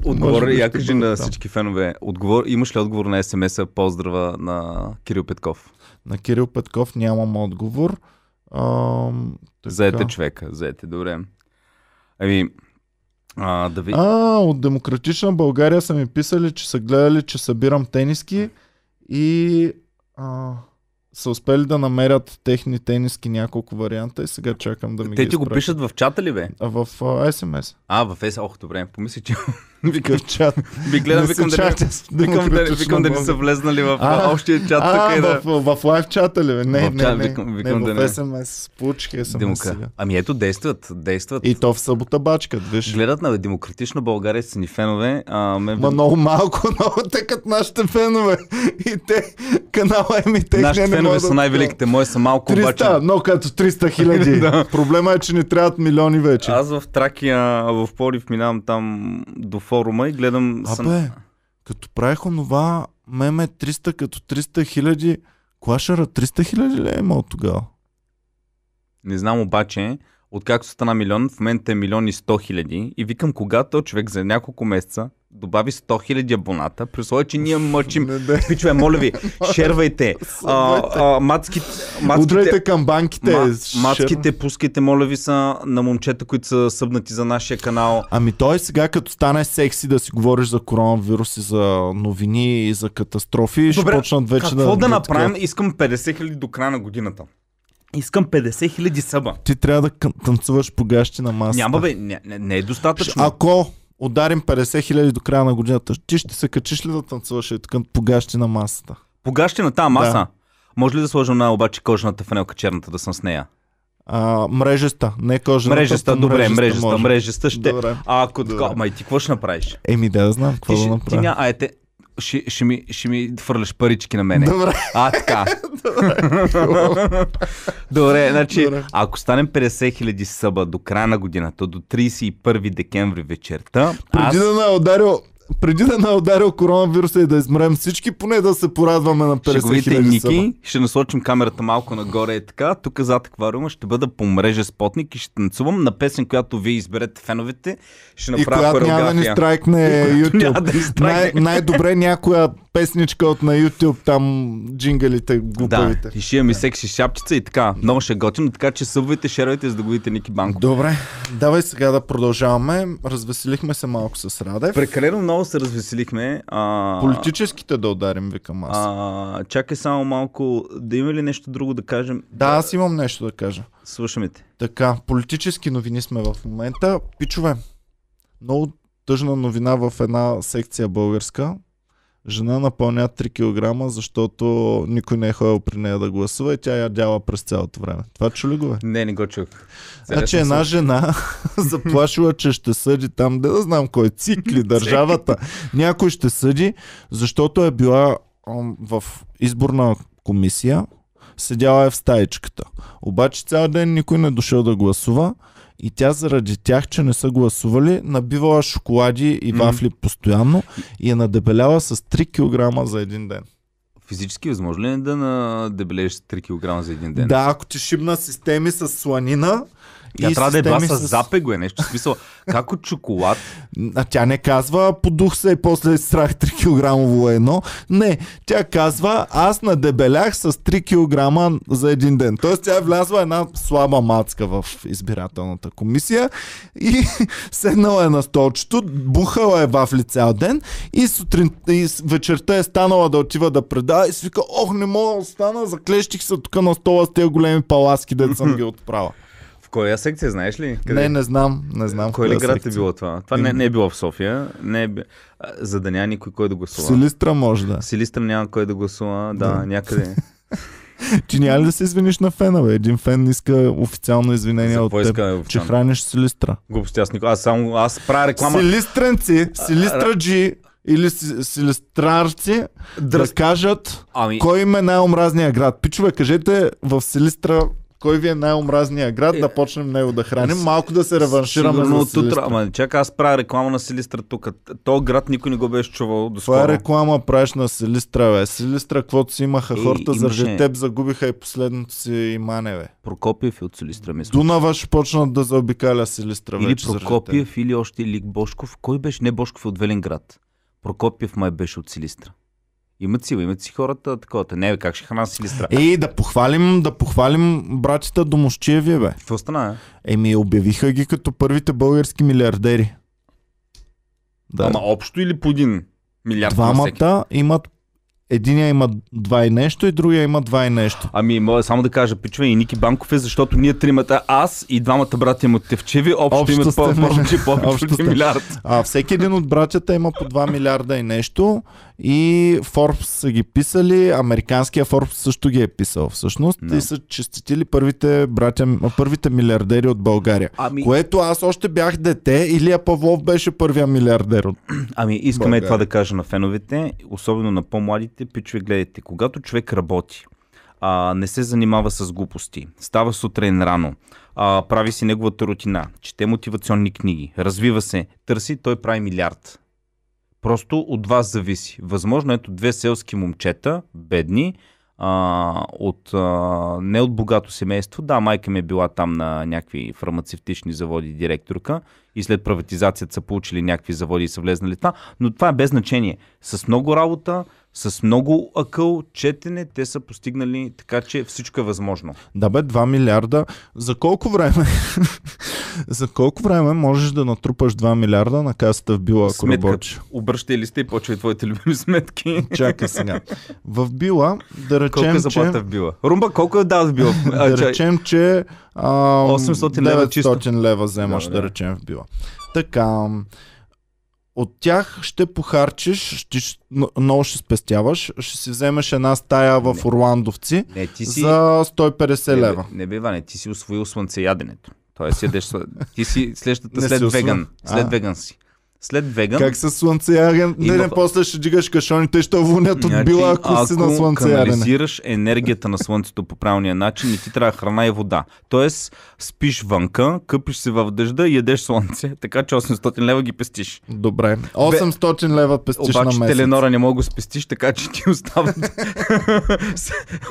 Отговор, я кажи на всички фенове. Отговор, имаш ли отговор на СМС-а поздрава на Кирил Петков? На Кирил Петков нямам отговор. Ам, така. Заете човека, заете, добре. Ами, а, да ви... А, от Демократична България са ми писали, че са гледали, че събирам тениски и а, са успели да намерят техни тениски няколко варианта и сега чакам да ми Те ги ти го пишат в чата ли бе? А в а, SMS. А, в ес... Ох, добре, помисли, че... Викам чат. Ви гледам, Не викам се да, не... чатя с викам, да, викам да не са влезнали в А, общия чат А, тук и да... в, в, в лайв чата ли? Не, В не, чат, не, викам- не, викам в да не. SMS. Получих SMS Демока. сега. Ами ето, действат, действат. И то в събота бачкат, виж. Гледат на демократична България са ни фенове. А, ме... Ма много малко, много тъкат нашите фенове. И те, канала им и техния Нашите не фенове са най-великите, мои са малко 300, обаче. но като 300 хиляди. Да. Проблема е, че ни трябват милиони вече. Аз в Тракия, в Порив минавам там до форума и гледам... съм- Абе, като правих онова меме 300 като 300 хиляди, клашера 300 хиляди ли е имал тогава? Не знам обаче, откакто стана милион, в момента е милион и 100 хиляди. И викам, когато човек за няколко месеца добави 100 хиляди абоната, при условие, че ние мъчим. Пичове, моля ви, шервайте. А, а, мацките, мацките, Удрайте към банките. ма, мацките, пускайте, моля ви, са на момчета, които са събнати за нашия канал. Ами той сега като стане секси да си говориш за коронавирус и за новини и за катастрофи, ще Добре, почнат вече Какво да, да направим? Искам 50 хиляди до края на годината. Искам 50 хиляди съба. Ти трябва да кън- танцуваш по гащи на масата. Няма бе, не, не, не е достатъчно. Ако ударим 50 хиляди до края на годината, ти ще се качиш ли да танцуваш и така по гащи на масата? Погащи на тази маса. Да. Може ли да сложа на обаче кожаната фанелка черната да съм с нея? А, мрежеста, не кожената. Мрежеста, добре, мрежеста, може. мрежеста ще. Добре. А ако Добре. така, ма и ти какво ще направиш? Еми, да, знам какво Ти, да ще, ти направя. ня, а, ете, ще, ще, ми, ще ми фърляш парички на мене. Добре. А, така. Добре, значи, Добре. ако станем 50 хиляди съба до края на годината, до 31 декември вечерта, аз... Преди да не е ударил преди да не е ударил коронавируса и да измрем всички, поне да се порадваме на 50 Шеговите хиляди. Ники, ще насочим камерата малко нагоре и така. Тук зад аквариума ще бъда по мрежа спотник и ще танцувам на песен, която вие изберете феновете. Ще И направя която няма да ни страйкне YouTube. да ни страйкне. Най- най-добре някоя песничка от на YouTube, там джингалите, глупавите. Да, и ще имаме секси шапчица и така. Много ще готино, така че събвайте, шервайте, за да го видите Ники Банко. Добре, давай сега да продължаваме. Развеселихме се малко с Радев. Прекалено много се развеселихме. А, Политическите да ударим, викам аз. а, чакай само малко, да има ли нещо друго да кажем? Да, аз имам нещо да кажа. Слушаме те. Така, политически новини сме в момента. Пичове, много тъжна новина в една секция българска. Жена напълня 3 кг, защото никой не е ходил при нея да гласува и тя ядяла през цялото време. Това чули го бе? Не, не го чух. Значи една жена заплашила, че ще съди там, де да знам кой, цикли, държавата. Някой ще съди, защото е била в изборна комисия, седяла е в стаичката. Обаче цял ден никой не е дошъл да гласува и тя заради тях, че не са гласували, набивала шоколади и вафли постоянно и е надебеляла с 3 кг за един ден. Физически възможно ли е да надебелееш 3 кг за един ден? Да, ако ти шибна системи с сланина Тя трябва да е била системи с запего, е нещо. Смисъл, как от чоколад А тя не казва подух се и после страх 3 кг едно. Не, тя казва аз надебелях с 3 кг за един ден. Тоест тя е влязла една слаба мацка в избирателната комисия и седнала е на столчето, бухала е вафли цял ден и, сутрин, и с- вечерта е станала да отива да предава и си вика, ох не мога да стана, заклещих се тук на стола с тези големи паласки, да съм ги отправила. Коя секция, знаеш ли? Не, не знам, не знам. Кой ли град е било това? Това не, не е било в София. Не е, за да няма никой кой да гласува. Силистра може да. Силистър няма кой да гласува. Да, Да. някъде. Ти няма ли да се извиниш на фена, бе? Един фен иска официално извинение За от теб, че храниш Силистра. Глупости, аз никога. Аз само аз правя реклама. Силистренци, Силистраджи или си- Силистрарци да Дръс... кажат Ами, кой им е най-омразния град. Пичове, кажете в Силистра кой ви е най-омразния град, Е, да почнем него да храним, с- малко да се реваншираме Сигурно за. Силистра. Ама чакай, аз правя реклама на Силистра тук. То град никой не го беше чувал до Това е реклама правиш на Силистра, бе. Силистра, каквото си имаха Е, хората, заради имаше- теб загубиха и последното си имане, бе. Прокопиев е от Силистра, мисля. Дунава ще почнат да заобикаля Силистра Или вече. заради теб. Прокопиев, или още Лик Бошков. Кой беше? Не Бошков е от Велинград. Прокопиев май беше от Силистра. Имат сила, имат си хората такова. Не, как ще храна си ли страх? Ей, да похвалим, да похвалим братята Домощиеви, бе. Какво стана? е? Еми, обявиха ги като първите български милиардери. Да. Ама общо или по един милиард на всеки? Двамата имат Единия има два и нещо и другия има два и нещо. Ами, мога само да кажа, пичове, и Ники Банков е, защото ние тримата, аз и двамата братя му Тевчеви, общо, Общо имат повече, повече от сте. 1 милиард. А всеки един от братята има по 2 милиарда и нещо и Forbes са ги писали, американския Forbes също ги е писал всъщност Да. и са честитили първите братя, първите милиардери от България. Ами, Което аз още бях дете, Илия Павлов беше първия милиардер от ами искаме България. това да кажа на феновете, особено на по-младите, пичове, гледайте, когато човек работи, а, не се занимава с глупости, става сутрин рано, а, прави си неговата рутина, чете мотивационни книги, развива се, търси, той прави милиард. Просто от вас зависи. Възможно ето две селски момчета, бедни, а, от, а, не от богато семейство. Да, майка ми е била там на някакви фармацевтични заводи директорка и след приватизацията са получили някакви заводи и са влезнали това, но това е без значение. С много работа, с много акъл, четене, те са постигнали така, че всичко е възможно. Да бе, 2 милиарда. За колко време? за колко време можеш да натрупаш 2 милиарда на касата в Била, ако Сметка. работиш? Обръщай листа и почвай твоите любими сметки. Чакай сега. В Била, да Колко е речем, заплата че... в била? Румба, колко е дал в била? А, да чай, речем, че а, 800 лева 900 чисто. лева вземаш, Да, да, да. да речем, в Била. Така, от тях ще похарчиш, ще, много ще спестяваш, ще си вземеш една стая в Не. Орландовци не, ти си... за 150 не, бе, лева. Не бе, Ване, ти си освоил слънцеяденето. Тоест, ядеш... Ти си следващата Не след веган. След А. веган си. След веган... Как с слънцеяден? Не, Има- не, после ще дигаш кашоните, ще вонят от Значи, била, ако, си на слънцеядене. канализираш енергията на слънцето по правилния начин и ти трябва храна и вода. Тоест, спиш вънка, къпиш се в дъжда и ядеш слънце, така че 800 лева ги пестиш. Добре. 800 лева пестиш на Обаче месец. Теленора не мога да спестиш, така че ти остават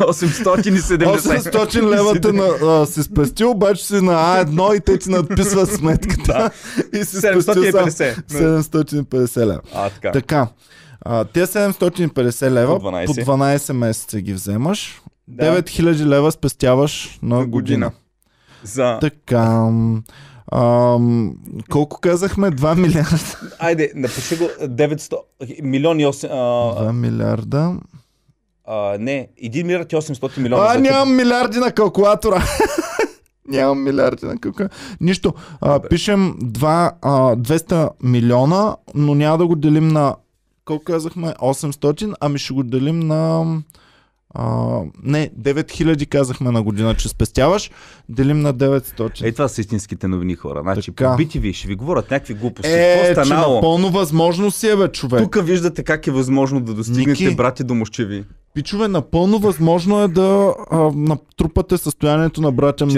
870. 800 левата на, а, си спестил, обаче си на А1 и те ти надписват сметката. и си спестил само 750. 750 лева. А, така. Така. А, тия 750 лева По 12. по 12 месеца ги вземаш. Да. 9000 лева спестяваш на На година. година. За... Така. Ам, колко казахме? 2 милиарда. Айде, напиши го 900... Милиони 8... 2 А, милиарда. а, не, 1 милиард и 800 милиона. А, нямам милиарди на калкулатора. нямам милиарди на калкулатора. Нищо. А, пишем 2, а, 200 милиона, но няма да го делим на... Колко казахме? 800, ами ще го делим на... А, не, 9000 казахме на година, че спестяваш. Делим на 900. Е, това са истинските новини хора. Значи, Така. по BTV ще ви говорят някакви глупости. Е, Какво че станало? напълно възможно си е, бе, човек. Тук виждате как е възможно да достигнете Ники. брати до мощеви. Пичове, напълно възможно е да а, натрупате състоянието на братя ми.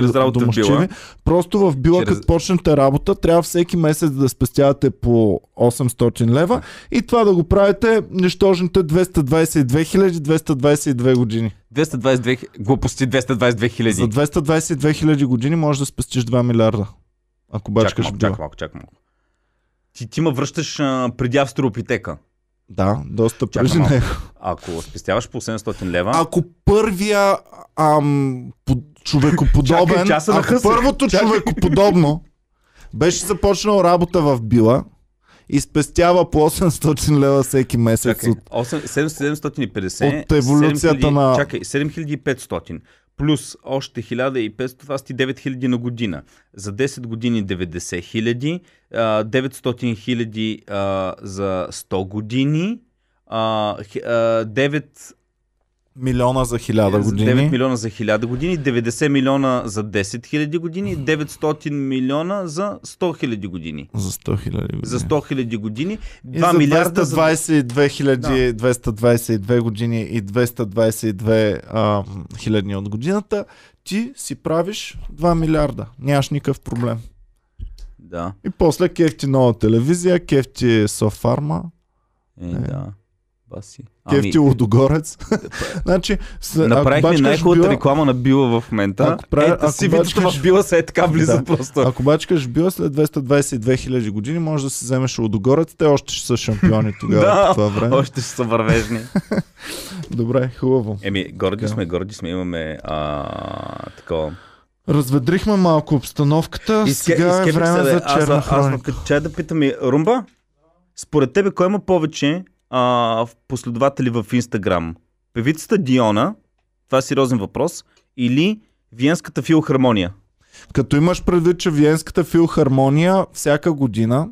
Била. Просто в Била, Чрез- като почнете работа, трябва всеки месец да спестявате по 800 лева и това да го правите нищожните 222 хиляди 222 години. 222 хи- глупости, 222 хиляди. За 222 хиляди години можеш да спестиш 2 милиарда. Ако бачкаш малко, Била. чакай малко, чакай малко. Ти, ти ме връщаш а, преди австропитека. Да, доста преди малко. него. Ако спестяваш по 700 лева, Ако първия ам, по, човекоподобен, Чакай, на ако хъса. първото Чакай. човекоподобно беше започнал работа в Била и спестява по 800 лева всеки месец чакай, от 8, 750 От еволюцията 7000 на- Чакай, 7500 плюс още 1500, това сти 9000 на година. За 10 години 90 хиляди, а, 900 хиляди за 100 години, а, хи- а, 9 милиона за 1000 за години. 9 милиона за 1000 години, 90 милиона за 10 хиляди години, 900 милиона за 100 хиляди години. За 100 хиляди години. За 100 хиляди години, и 2 за милиарда за 222 хиляди, 222 години и 222 а, хилядни от годината, ти си правиш 2 милиарда. Нямаш никакъв проблем. Да, И после кефти нова телевизия, кефти софарма. е, да. си. Кефти Лудогорец. значи, с, Направихме най-хубавата била- реклама на Била в момента. Ако прави- Ето ако си бачкаш- в Била се е така влиза Да. просто. Ако бачкаш била след 222 хиляди години, може да си вземеш Лудогорец. Те още ще са шампиони тогава Да, това време. Още ще са вървежни. Добре, хубаво. Еми, горди Така. сме, горди сме, имаме а, такова. Разведрихме малко обстановката, сега е време за черна аз, аз, хроника. аз, чай да питам и Румба, според тебе кой има повече а, последователи в Инстаграм? Певицата Диона, това е сериозен въпрос, или Виенската филхармония? Като имаш предвид, че Виенската филхармония всяка година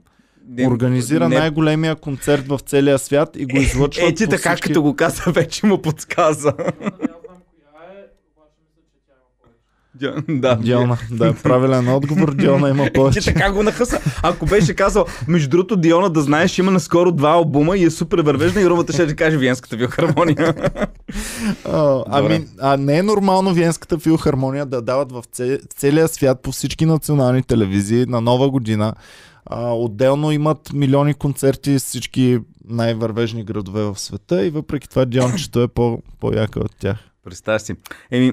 Не- организира не- най-големия концерт в целия свят и го излъчват Е, ти по така, всички... като го каза, вече му подсказа. Дя- Да. Диона, да, правилен отговор, Диона има Ти повече. така го нахъса. Ако беше казал, между другото, Диона, да знаеш, има наскоро два албума и е супер вървежна и румата ще ти каже Виенската филхармония. А, ами, а не е нормално Виенската филхармония да дават в це- целия свят по всички национални телевизии на нова година. А, отделно имат милиони концерти с всички най-вървежни градове в света и въпреки това Диончето е по- по-яка от тях. Представя си. Еми,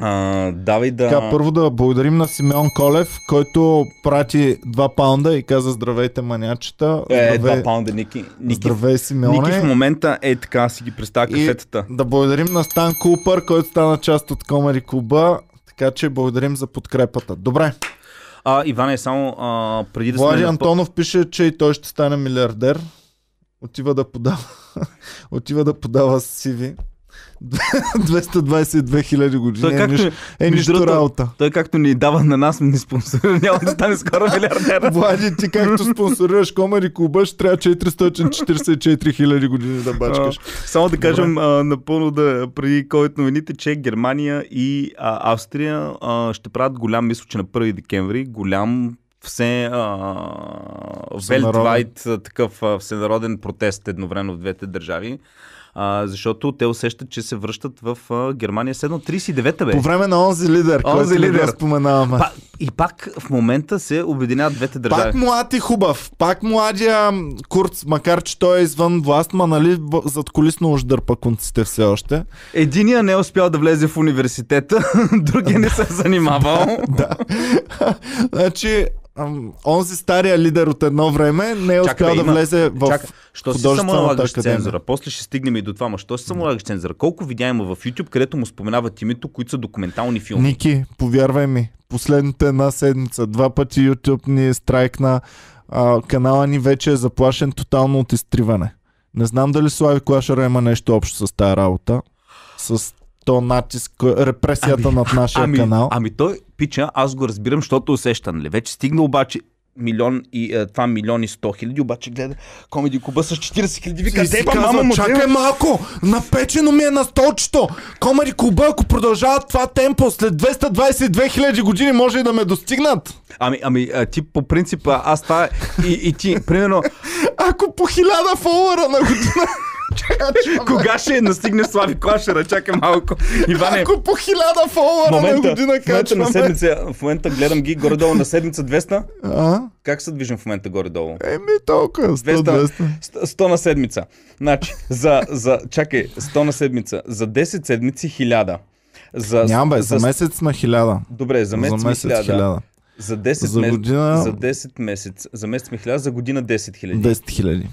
а, давай да... Така, първо да благодарим на Симеон Колев, който прати 2 паунда и каза здравейте манячета. Е, Здравей, два паунда, Ники. Ники, здравей Ники в Симеоне. момента е така, си ги представя И- кафетата. Да благодарим на Стан Купър, който стана част от Комери Клуба. Така че благодарим за подкрепата. Добре. А, Иване, само а, преди да Влади сме... Антонов пише, че и той ще стане милиардер. Отива да подава. Отива да подава CV. 222 хиляди години. Той е, както, нищо, е между нищо работа. той както ни дава на нас, ни спонсорира, няма да стане скоро милиардер. Влади, ти както спонсорираш Комери Клуба, ще трябва 444 хиляди години да бачкаш. А, Само да кажем а, напълно да преди COVID новините, че Германия и а, Австрия а, ще правят голям, мисля, че на 1 декември, голям все а. Велтвайт, такъв а, всенароден протест едновременно в двете държави. А, защото те усещат, че се връщат в а, Германия. Седно 39-та бе. По време на онзи лидер, Онзи който лидер. го споменаваме. Па, и пак в момента се обединяват двете държави. Пак млад и хубав. Пак младия Курц, макар че той е извън власт, ма нали зад колисно уж дърпа конците все още. Единия не е успял да влезе в университета, другия не се е занимавал. да. значи, ам, онзи стария лидер от едно време не е успял да има- влезе в... Чакай, що си художествената самоналагаш академия. цензура? После ще стигнем и до това, ма що си самоналагаш цензура? Колко видеа има в YouTube, където му споменават името, които са документални филми? Ники, повярвай ми, последната една седмица, два пъти YouTube ни страйкна, а, канала ни вече е заплашен тотално от изтриване. Не знам дали Слави Клашера има нещо общо с тази работа, с то натиск, репресията Ами, над нашия Ами, канал. ами той, пича, аз го разбирам, защото усеща, нали? Вече стигна обаче милион и е, това милион и сто хиляди, обаче гледа Комеди Куба с 40 хиляди, вика, си деба, казва, мама му, чакай деба». малко, напечено ми е на столчето. Комари Куба, ако продължават това темпо, след 222 хиляди години може и да ме достигнат. Ами, ами, ти по принцип, а, аз това и, и ти, примерно, Ако по хиляда фолуара на година... кога ще настигне Слави Клашера, чакай малко. Иване, Ако по хиляда фолуара в на момента, година в момента на качваме... седмица, в момента гледам ги горе-долу на седмица 200. А? Как се движим в момента горе-долу? Еми толкова, 100-200. 100, 100 на седмица. Значи, за, за, чакай, 100 на седмица. За 10 седмици 1000. За, Няма бе, за месец на хиляда. Добре, за месец, за месец 1000. хиляда. За 10 За месец. година- За 10 месец. За месец ми 1000, за година 10 хиляди. 10 хиляди.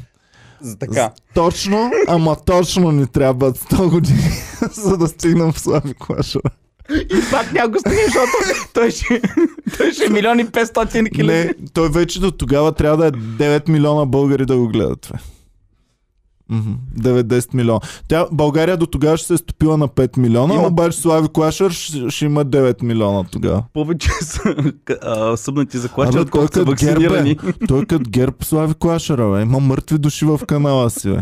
За така. Точно, ама точно ни трябват 100 години, за да стигнем в Слави Клашера. И пак няма го стигне, защото той ще, той ще е милион и 500 хиляди. Не, той вече до тогава трябва да е 9 милиона българи да го гледат. Бе. Мгм, 9-10 милиона. Тя, България до тогава ще се е стопила на 5 милиона, Има- обаче Слави Клашер ще, ще има 9 милиона тогава. Повече са а, събнати за той отколкото са като герб е. вакцинирани. Той като герб Слави Клашера, бе. Има мъртви души в канала си, бе.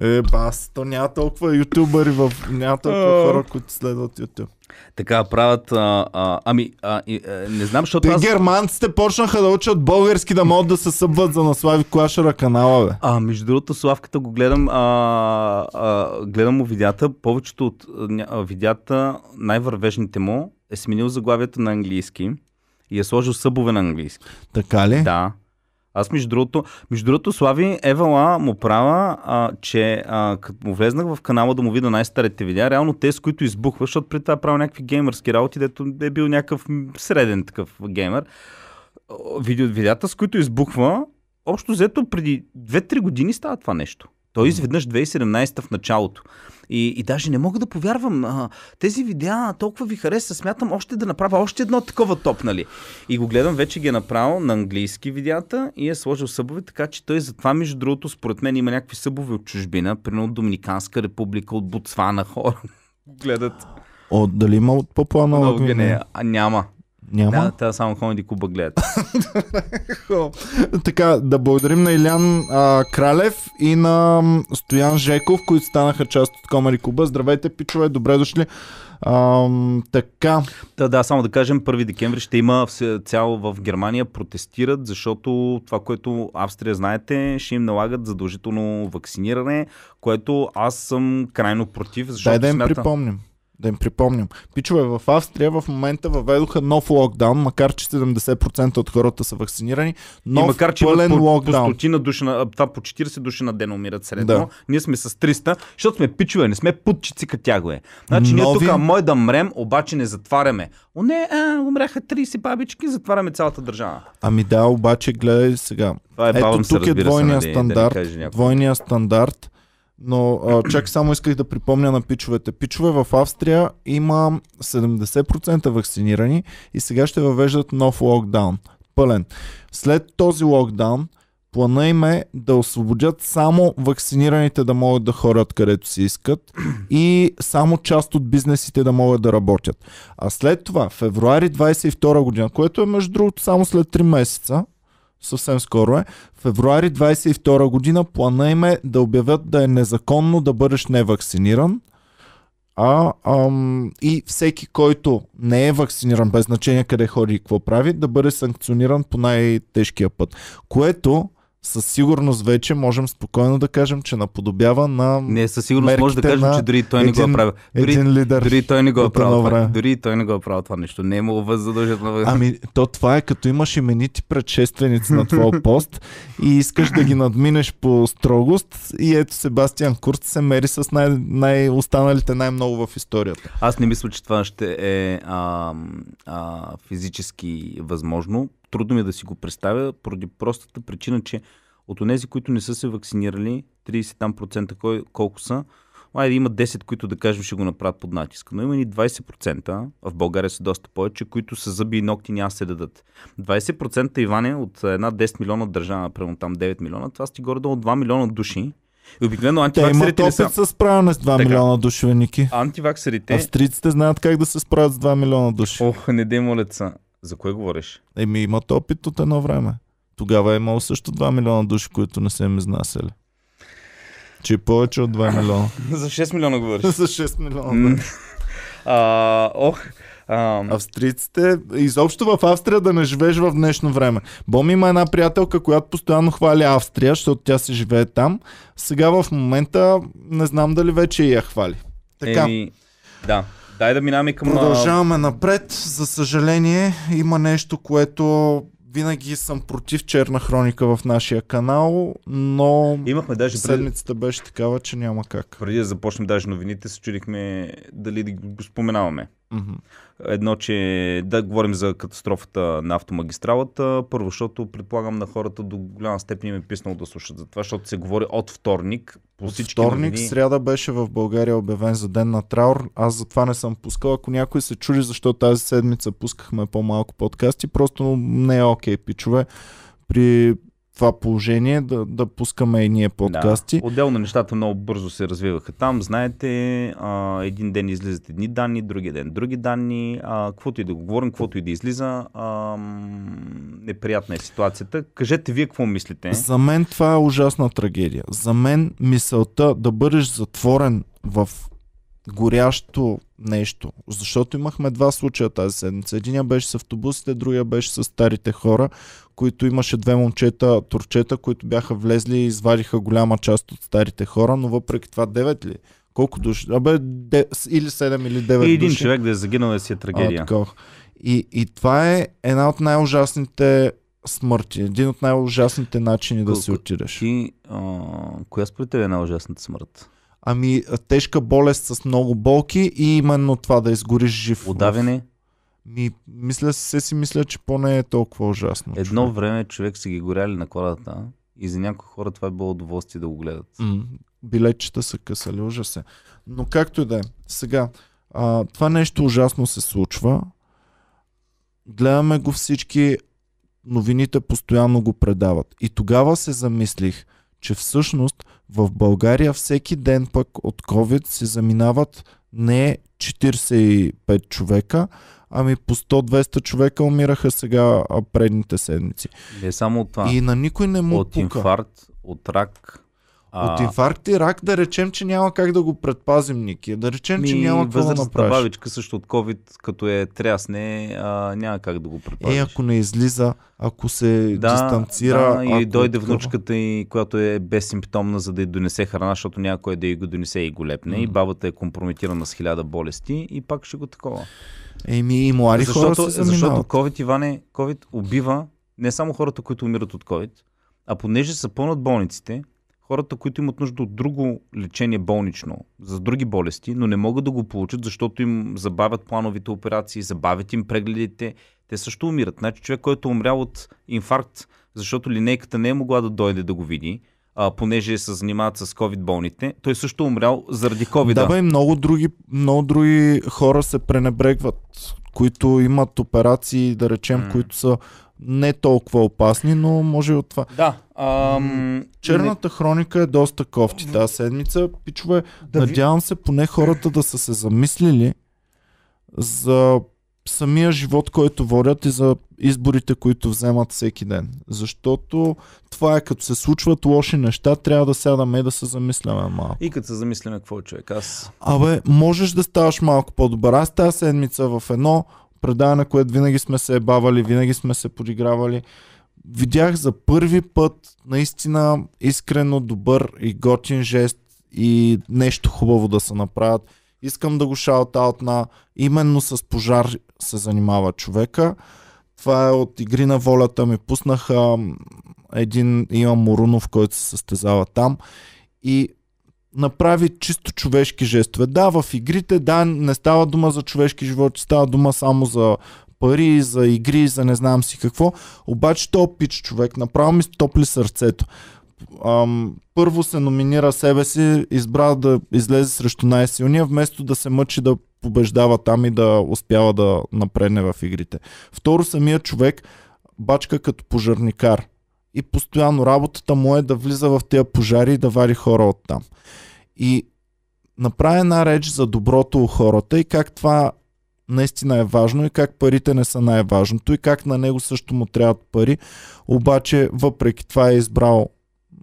Е, бас, то няма толкова ютубъри в... Няма толкова хора, които следват YouTube. Така правят. А, а, ами, а, и, а, не знам, защото Те аз. германците почнаха да учат български да могат да се събват за на Слави Клашера канала, бе. А, между другото, Славката го гледам, а, а, гледам му видеята. Повечето от а, видеята, най-вървежните му, е сменил заглавията на английски и е сложил събове на английски. Така ли? Да. Аз между другото, между другото Слави Евала му права, а, че а, като му влезнах в канала да му видя най-старите видеа, реално те, с които избухва, защото преди това правил някакви геймърски работи, дето е бил някакъв среден такъв геймер. Видео, видеята, с които избухва, общо взето преди 2-3 години става това нещо. Той изведнъж 2017 в началото. И, и даже не мога да повярвам. А, тези видеа толкова ви хареса. Смятам още да направя още едно такова топ, нали? И го гледам, вече ги е направил на английски видеята и е сложил събове, така че той затова, между другото, според мен има някакви събове от чужбина, примерно от Доминиканска република, от Ботсвана хора. гледат. О, дали има от Папуа Нова Много Гвинея? не, а няма. Няма. Да, тя само Комеди Куба гледат. така, да благодарим на Илян а, Кралев и на Стоян Жеков, които станаха част от Комари Куба. Здравейте, пичове, добре дошли. А, така, Да, да, само да кажем, 1 декември ще има цяло в Германия протестират, защото това, което Австрия знаете, ще им налагат задължително вакциниране, което аз съм крайно против, защото дай да им смятам... припомним. Да им припомним. Пичове, в Австрия в момента въведоха нов локдаун, макар че 70% от хората са вакцинирани. Нов и макар, че пълен по, по локдаун. стотина души, на, това по 40 души на ден умират средно, Да. да. ние сме с 300, защото сме пичове, не сме путчици катягове. Значи ние Нови- тук мой да мрем, обаче не затваряме. О не, а, умряха 30 бабички, затваряме цялата държава. Ами да, обаче гледай сега. Това е Ето се, тук е се, двойния нали, да ни стандарт. каже някой. двойния стандарт. Но чак само исках да припомня на пичовете. Пичове в Австрия има 70% вакцинирани и сега ще въвеждат нов локдаун. Пълен. След този локдаун плана им е да освободят само вакцинираните да могат да ходят където си искат и само част от бизнесите да могат да работят. А след това, февруари 22 година, което е между другото само след 3 месеца, съвсем скоро е, февруари 22 година плана им е да обявят да е незаконно да бъдеш невакциниран, а, ам, и всеки, който не е вакциниран, без значение къде ходи и какво прави, да бъде санкциониран по най-тежкия път. Което със сигурност вече можем спокойно да кажем, че наподобява на Не, със сигурност може да кажем, на че дори той не го е правил. Дори, един лидер. дори той не го е правил. Това, дори той не го е правил това нещо. Не е имало задължително. Ами, то това е като имаш именити предшественици на твоя пост и искаш да ги надминеш по строгост и ето Себастиан Курт се мери с най- най- останалите най-много в историята. Аз не мисля, че това ще е а, а, физически възможно. Трудно ми е да си го представя, поради простата причина, че от онези, които не са се вакцинирали, 30 там процента кой, колко са, Айде има 10, които да кажем ще го направят под натиск, но има и 20%, а в България са доста повече, които са зъби и ногти няма се дадат. 20% Иване от една 10 милиона държава, примерно там 9 милиона, това сти горе от 2 милиона души. И обикновено Те имат антиваксерите опит са. с справяне с 2 Така. милиона души, Ники. Антиваксерите... Австрийците знаят как да се справят с 2 милиона души. Ох, не дей молеца. За кое говориш? Еми имат опит от едно време. Тогава е имало също 2 милиона души, които не са им изнасяли. Че повече от 2 милиона. За 6 милиона говориш. За 6 милиона. Да. а, ох, а, Австрийците, изобщо в Австрия да не живееш в днешно време. Бом има една приятелка, която постоянно хвали Австрия, защото тя се живее там. Сега в момента не знам дали вече я хвали. Така, еми, да. Дай да минаваме към... продължаваме напред. За съжаление, има нещо, което винаги съм против черна хроника в нашия канал, но Имахме даже преди, седмицата беше такава, че няма как. преди да започнем даже новините, се чудихме дали да го споменаваме. Мгм. Едно, че да говорим за катастрофата на автомагистралата. Първо, защото предполагам на хората до голяма степен им е писнало да слушат за това, защото се говори от вторник. По От вторник, новини. сряда беше в България обявен за ден на траур. Аз затова не съм пускал. Ако някой се чуди защо тази седмица пускахме по-малко подкасти, просто не е окей, пичове. При това положение да, да пускаме и ние подкасти. Да. Отделно нещата много бързо се развиваха там. Знаете, а, един ден излизат едни данни, другия ден други данни. А, каквото и да го говорим, каквото и да излиза, а, неприятна е ситуацията. Кажете вие какво мислите. За мен това е ужасна трагедия. За мен мисълта да бъдеш затворен в горящо нещо. Защото имахме два случая тази седмица. Единия беше с автобусите, другия беше с старите хора, които имаше две момчета, турчета, които бяха влезли и извадиха голяма част от старите хора, но въпреки това 9 ли? Колко души? Абе, де, или 7 или 9 И един души. човек да е загинал да си е А, трагедия. такова. и, и това е една от най-ужасните смърти. Един от най-ужасните начини да Ко- си отидеш. Ти, а, коя според теб е най-ужасната смърт? Ами, а, тежка болест с много болки и именно това да изгориш жив. в- Ми, мисля, се си мисля, че поне е толкова ужасно. Едно човек. време човек са ги горяли на кладата и за някои хора това е било удоволствие да го гледат. М, билетчета са късали, ужас е. Но както и да е. Сега, а, това нещо ужасно се случва. Гледаме го всички, новините постоянно го предават. И тогава се замислих, че всъщност в България всеки ден пък от COVID се заминават не 45 човека, ами по 100-200 човека умираха сега а, предните седмици. Не само от това. И на никой не му от пука. инфаркт, от рак. От инфаркт и рак да речем, че няма как да го предпазим, Ники. Да речем, че ми, няма какво да направиш. бабичка също от COVID, като е трясне, а, няма как да го предпазиш. Е, ако не излиза, ако се да, дистанцира. да, и ако е дойде такова. внучката и която е безсимптомна, за да й донесе храна, защото някой да й го донесе и го лепне. И М. бабата е компрометирана с хиляда болести и пак ще го такова. Еми, и млади хора защото, се защото заминават. COVID, Иване, COVID убива не само хората, които умират от COVID, а понеже са пълнат болниците, хората, които имат нужда от друго лечение болнично, за други болести, но не могат да го получат, защото им забавят плановите операции, забавят им прегледите, те също умират. Значи човек, който е умрял от инфаркт, защото линейката не е могла да дойде да го види, а, понеже се занимават с COVID болните, той също е умрял заради COVID. Да, бе, и много други, много други хора се пренебрегват, които имат операции, да речем, М. които са не толкова опасни, но може и от това. да ам, Черната хроника е доста кофти тази седмица. Пичове, Да ви- надявам се поне хората да са се замислили за самия живот, който водят и за изборите, които вземат всеки ден. Защото това е като се случват лоши неща, трябва да сядаме и да се замисляме малко. И като се замисляме какво е човек, аз Абе, можеш да ставаш малко по-добър. Аз тази седмица в едно предаване, което винаги сме се ебавали, винаги сме се подигравали, видях за първи път наистина искрено добър и готин жест и нещо хубаво да се направят. Искам да го шаут на именно с пожар се занимава човека. Това е от Игри на волята ми пуснаха един Имам Морунов, който се състезава там и направи чисто човешки жестове. Да, в игрите, да, не става дума за човешки животи, става дума само за пари, за игри, за не знам си какво. Обаче то пич човек, направо ми стопли сърцето. Ам, първо се номинира себе си, избра да излезе срещу най-силния, вместо да се мъчи да побеждава там и да успява да напредне в игрите. Второ, самия човек бачка като пожарникар. И постоянно работата му е да влиза в тези пожари и да вади хора от там. И направи една реч за доброто у хората и как това наистина е важно и как парите не са най-важното и как на него също му трябват пари, обаче въпреки това е избрал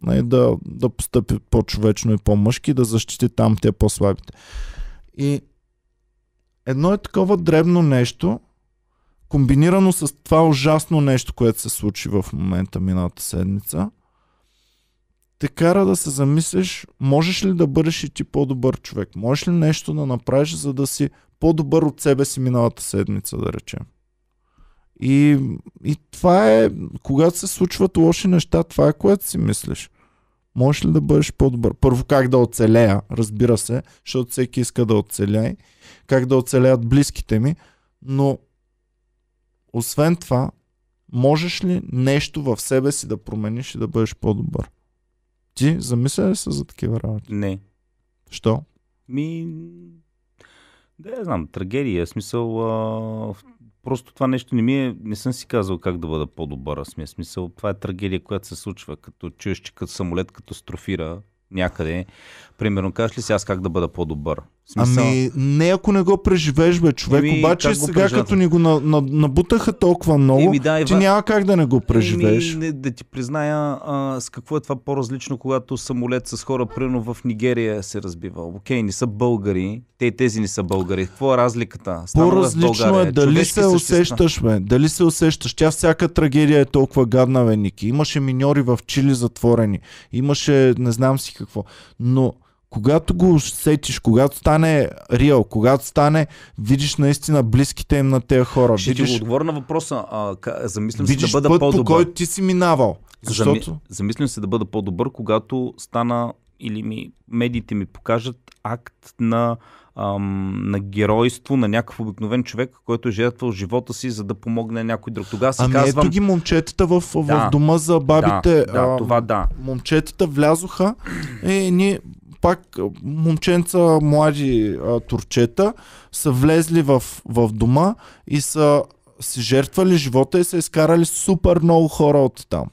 нали, да, да постъпи по-човечно и по-мъжки, да защити там те по-слабите. И едно е такова дребно нещо, комбинирано с това ужасно нещо, което се случи в момента миналата седмица, те кара да се замислиш, можеш ли да бъдеш и ти по-добър човек? Можеш ли нещо да направиш, за да си по-добър от себе си миналата седмица, да речем? И, и това е, когато се случват лоши неща, това е което си мислиш. Можеш ли да бъдеш по-добър? Първо как да оцелея, разбира се, защото всеки иска да оцеляй. Как да оцелеят близките ми, но освен това, можеш ли нещо в себе си да промениш и да бъдеш по-добър? Ти замисля ли се за такива работи? не. Що? Ми, да, я знам, трагедия. Смисъл, а, в- просто това нещо не ми е, не съм си казал как да бъда по-добър. Аз ми е смисъл, това е трагедия, която се случва, като чуеш, че като самолет катастрофира някъде. Примерно, кажеш ли си аз как да бъда по-добър? Смисъл, Ами, не ако не го преживееш, бе, човек. Еми, Обаче сега, преживявате? като ни го на, на, набутаха толкова много, Еми, да, ти Иван- няма как да не го преживееш. Еми, не, да ти призная а, с какво е това по-различно, когато самолет с хора, примерно в Нигерия се разбива. Окей, не са българи, те тези не са българи. Какво е разликата? Станало в По-различно е дали Човешки се същества. усещаш, бе. Дали се усещаш. Тя всяка трагедия е толкова гадна, бе, Ники. Имаше миньори в Чили затворени. Имаше не знам си какво. Но когато го усетиш, когато стане реал, когато стане, видиш наистина близките им на тези хора. Ще видиш, ти отговоря на въпроса. А, замислям се да бъда път, по по-добър. който ти си минавал. Защото... Зами... Замислям се да бъда по-добър, когато стана или ми, медиите ми покажат акт на, ам, на геройство на някакъв обикновен човек, който е жертвал живота си, за да помогне някой друг. Тогава си Ами казвам... ето ги момчетата в, в Да. дома за бабите. Да, да, това да. момчетата влязоха и ние пак момченца, млади а, турчета са влезли в, в дома и са си жертвали живота и са изкарали супер много хора от там.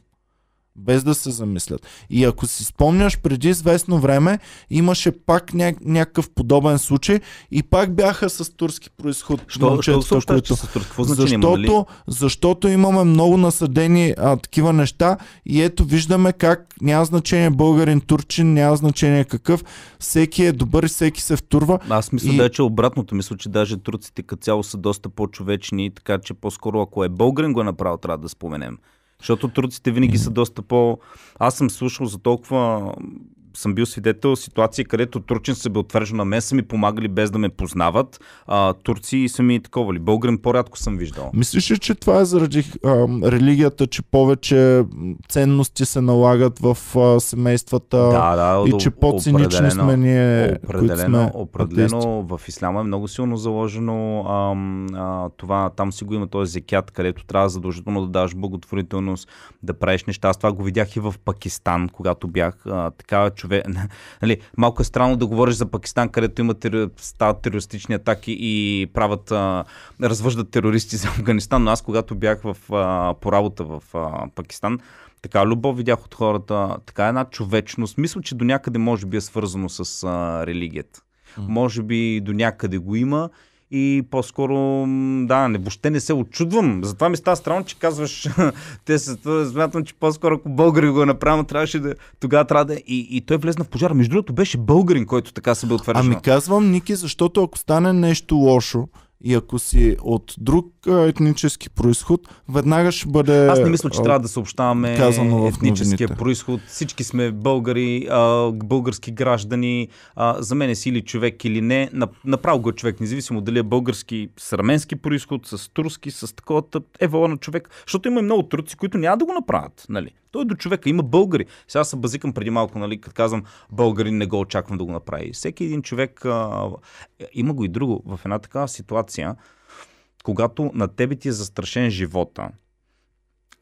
Без да се замислят. И ако си спомняш, преди известно време имаше пак ня- някакъв подобен случай и пак бяха с турски происход. Що, що момчетата, съобщаваш, които... с турски? Какво има, Защото, нали? защото имаме много насъдени а, такива неща и ето виждаме как няма значение българин, турчин, няма значение какъв. Всеки е добър и всеки се втурва. Аз мисля И- да е, че обратното. Мисля, че даже турците като цяло са доста по-човечни, така че по-скоро ако е българин го е направил, трябва да споменем. Защото турците винаги са доста по... Аз съм слушал за толкова... Съм бил свидетел ситуации, където турчин са бил твържен на мен, са ми помагали без да ме познават. А, турци са ми такова ли. Българин по-рядко съм виждал. Мислиш ли, че това е заради а, религията, че повече ценности се налагат в а, семействата Да, да, и че по-цинични сме ние, които Определено, сме атеисти? определено в исляма е много силно заложено ам, а, това, там си го има този зекят, където трябва задължително да даваш благотворителност, да правиш неща. Аз това го видях и в Пакистан, когато бях а, такава човек. Нали, малко е странно да говориш за Пакистан, където има тери... стават терористични атаки и правят, а, развъждат терористи за Афганистан, но аз когато бях в, а, по работа в а, Пакистан, така любов видях от хората, така една човечност. Мисля, че до някъде може би е свързано с а, религията. Може би до някъде го има и по-скоро, да, не, въобще не се очудвам. Затова ми става странно, че казваш, те се, смятам, че по-скоро ако българи го направим, трябваше да, тогава трябва да... И, и той влезна в пожара. Между другото беше българин, който така се бе утвърждал. Ами казвам, Ники, защото ако стане нещо лошо и ако си от друг етнически происход, веднага ще бъде... Аз не мисля, че трябва да съобщаваме казано в етническия происход. Всички сме българи, български граждани. За мен е си или човек или не. На- Направо го е човек, независимо дали е български с арменски происход, с турски, с такова. Е на човек. Защото има и много турци, които няма да го направят. Нали? Той е до човека. Има българи. Сега се базикам преди малко, нали, като казвам българин, не го очаквам да го направи. Всеки един човек. А, има го и друго. В една такава ситуация, когато на тебе ти е застрашен живота,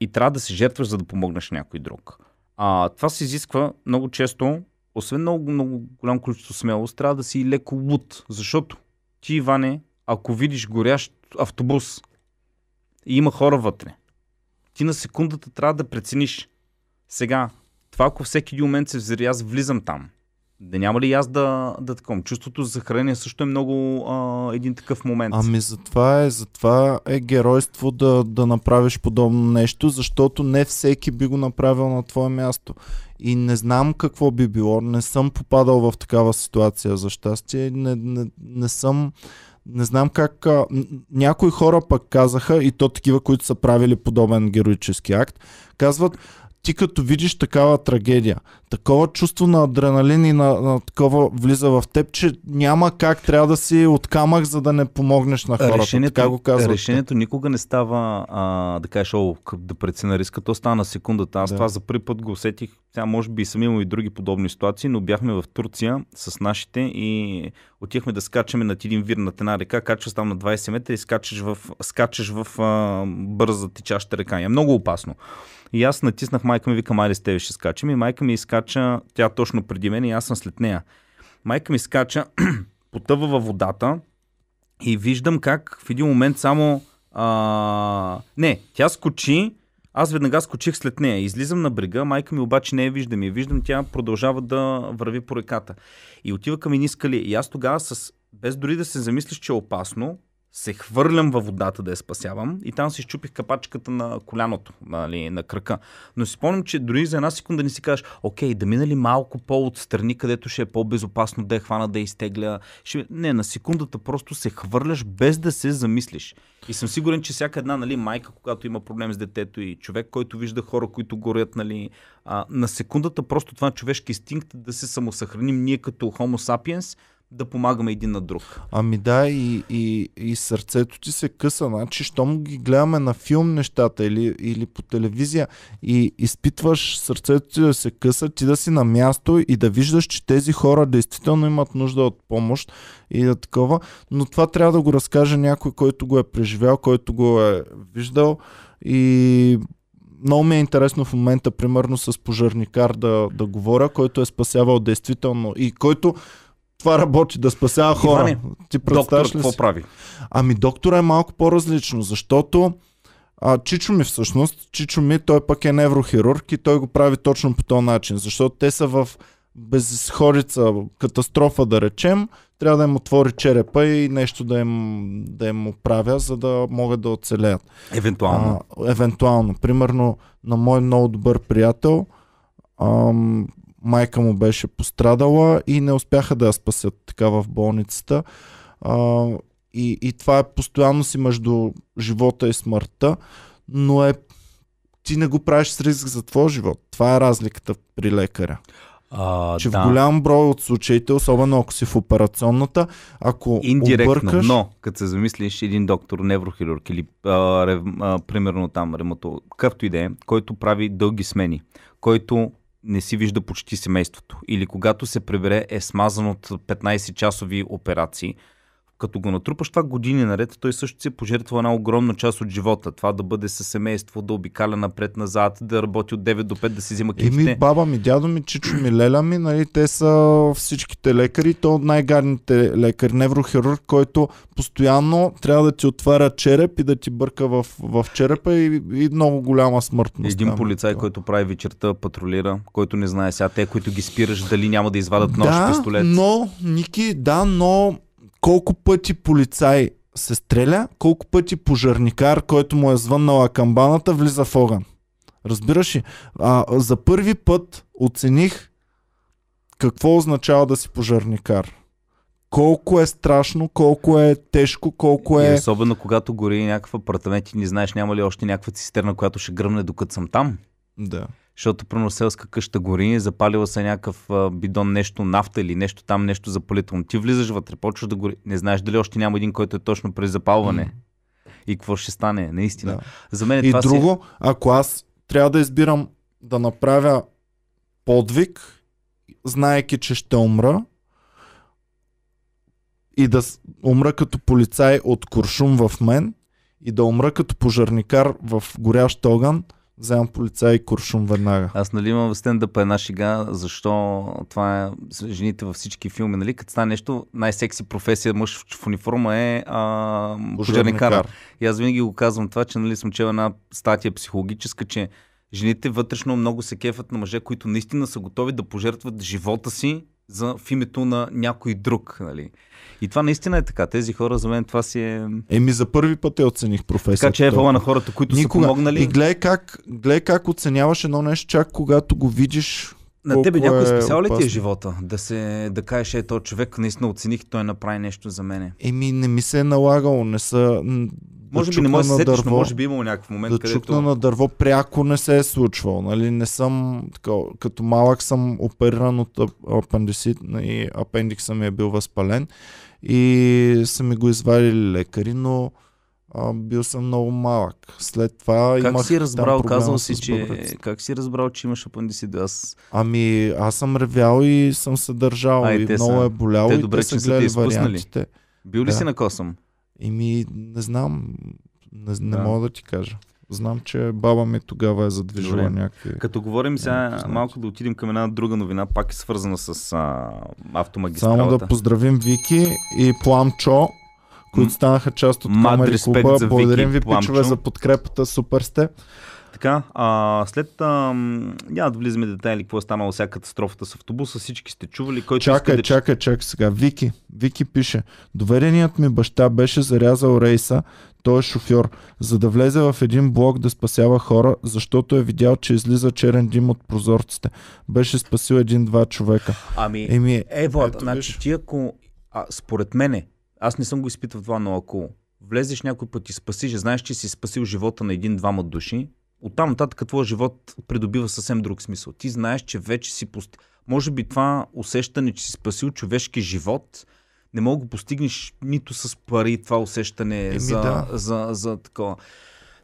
и трябва да се жертваш, за да помогнеш някой друг. А, това се изисква много често, освен много, много голямо количество смелост, трябва да си леко луд. Защото ти, Иване, ако видиш горящ автобус и има хора вътре, ти на секундата трябва да прецениш. Сега, това ако всеки един момент се взери, аз влизам там. Да няма ли аз да, да таком? Чувството за съхранение също е много а, един такъв момент. Ами затова е, затова е геройство да, да направиш подобно нещо, защото не всеки би го направил на твое място. И не знам какво би било, не съм попадал в такава ситуация за щастие, не, не, не съм, не знам как... А, някои хора пък казаха, и то такива, които са правили подобен героически акт, казват, ти като видиш такава трагедия, такова чувство на адреналин и на, на такова влиза в теб, че няма как трябва да си от камък, за да не помогнеш на хората. решението, така го казват. решението никога не става а, да кажеш, о, да преценя риска, то става на секундата. Аз Да. това за първи път го усетих. Сега може би съм имал и други подобни ситуации, но бяхме в Турция с нашите и отихме да скачаме над един вир над една река, качваш там на 20 метра и скачаш в, скачаш в а, бърза течаща река. И е много опасно. И аз натиснах майка ми, викам, айде с тебе ще скачам. И майка ми изкача, тя точно преди мен и аз съм след нея. Майка ми скача, потъва във водата и виждам как в един момент само... А... Не, тя скочи, аз веднага скочих след нея. Излизам на брега, майка ми обаче не я виждам. И виждам, тя продължава да върви по реката. И отива към едни скали. И аз тогава, с... без дори да се замислиш, че е опасно, се хвърлям във водата да я спасявам и там си щупих капачката на коляното, нали, на крака. Но си спомням, че дори за една секунда не си кажеш, окей, да мина ли малко по-отстрани, където ще е по-безопасно да я хвана, да я изтегля. Ще... Не, на секундата просто се хвърляш без да се замислиш. И съм сигурен, че всяка една нали, майка, когато има проблем с детето и човек, който вижда хора, които горят, нали, а, на секундата просто това човешки инстинкт да се самосъхраним ние като Homo sapiens, да помагаме един на друг. Ами да, и, и, и сърцето ти се къса. Значи, щом ги гледаме на филм нещата или, или по телевизия и изпитваш сърцето ти да се къса, ти да си на място и да виждаш, че тези хора действително имат нужда от помощ и да такова. Но това трябва да го разкаже някой, който го е преживял, който го е виждал и много ми е интересно в момента, примерно с пожарникар да, да говоря, който е спасявал действително и който това работи, да спасява хора. Иване, Ти Доктор, какво си? прави? Ами доктора е малко по-различно, защото а, Чичо ми всъщност, Чичо ми, той пък е неврохирург и той го прави точно по този начин, защото те са в безисходица, катастрофа да речем, трябва да им отвори черепа и нещо да им, да им оправя, за да могат да оцелеят. Евентуално. А, евентуално. Примерно на мой много добър приятел, ам, майка му беше пострадала и не успяха да я спасят така в болницата. А, и, и това е постоянно си между живота и смъртта, но е ти не го правиш с риск за твоя живот. Това е разликата при лекаря. А, Че да. в голям брой от случаите, особено ако си в операционната, ако Индиректно, объркаш... но като се замислиш един доктор, неврохирург или а, рев, а, примерно там ремото, какъвто и да е, който прави дълги смени, който не си вижда почти семейството. Или когато се прибере е смазан от 15-часови операции, като го натрупаш това години наред, той също си е пожертвал една огромна част от живота. Това да бъде със семейство, да обикаля напред-назад, да работи от 9 до 5, да си взима китите. Еми, баба ми, дядо ми, чичо ми, леля ми, нали, те са всичките лекари, то от най-гадните лекари, неврохирург, който постоянно трябва да ти отваря череп и да ти бърка в, в черепа и, и много голяма смъртност. Един там. полицай, който прави вечерта, патрулира, който не знае сега те, които ги спираш, дали няма да извадат нож, да, пистолет. но, Ники, да, но колко пъти полицай се стреля, колко пъти пожарникар, който му е звъннала камбаната, влиза в огън. Разбираш ли? А, за първи път оцених какво означава да си пожарникар. Колко е страшно, колко е тежко, колко И е... особено когато гори някакъв апартамент и не знаеш няма ли още някаква цистерна, която ще гръмне докато съм там. Да. Защото прено селска къща гори, запалила се някакъв бидон, нещо нафта или нещо там, нещо запалително. Ти влизаш вътре, почваш да гори. Не знаеш дали още няма един, който е точно при запалване. И какво ще стане, наистина. Да. За мен И това друго, ако аз трябва да избирам да направя подвиг, знаеки, че ще умра, и да умра като полицай от куршум в мен, и да умра като пожарникар в горящ огън, вземам полицай и куршум веднага. Аз нали имам в стендъпа една шега, защо това е жените във всички филми, нали? Като стане нещо, най-секси професия мъж в- униформа е а, пожарникара. И аз винаги го казвам това, че нали, съм чел една статия психологическа, че жените вътрешно много се кефат на мъже, които наистина са готови да пожертват живота си за, в името на някой друг. Нали? И това наистина е така. Тези хора за мен това си е... Еми за първи път я оцених професията. Така че е вала на хората, които Никога. са помогнали. И гледай как, гледай как оценяваш едно нещо, чак когато го видиш На тебе някой е специал ли ти е живота? Да, се, да кажеш, е, този човек наистина оцених, той направи нещо за мене. Еми, не ми се е налагало, не са... Може да би не може да се сетиш, но дърво, може би имало някакъв момент, да където... чукна на дърво пряко не се е случвало. Нали? Не съм, така, като малък съм опериран от ап- апендисит и апендикса ми е бил възпален и са ми го извадили лекари, но а, бил съм много малък. След това Как имах си разбрал, казал с си, че... Как си разбрал, че имаш апендисит? Аз... Ами, аз съм ревял и съм се държал А, и много са- е боляло те и добре, те че са гледали вариантите. Бил ли Да. си на косъм? Еми, не знам. Не, не Да. мога да ти кажа. Знам, че баба ми тогава е задвижила Добре. някакви... Като говорим сега, Някакви малко да отидем към една друга новина, пак е свързана с а, Само автомагистралата. да поздравим Вики и Пламчо, които станаха част от респект Клуба. Благодарим ви, пичове, за подкрепата. Супер сте. Така, а, след... А, няма да влизаме детайли какво е станало сега катастрофата с автобуса. Всички сте чували. Който Чакай, иска да... чакай, чакай сега. Вики, Вики пише. Довереният ми баща беше зарязал рейса, той е шофьор, за да влезе в един блок да спасява хора, защото е видял, че излиза черен дим от прозорците. Беше спасил един-два човека. Ами, Еми, е, Влад, значи ти ако... А, според мене, аз не съм го изпитал това, но ако влезеш някой път и спасиш, знаеш, че си спасил живота на един-двама души, оттам нататък твоя живот придобива съвсем друг смисъл. Ти знаеш, че вече си пост... Може би това усещане, че си спасил човешки живот, не мога да го постигнеш нито с пари, това усещане Еми, за, да. за, за такова.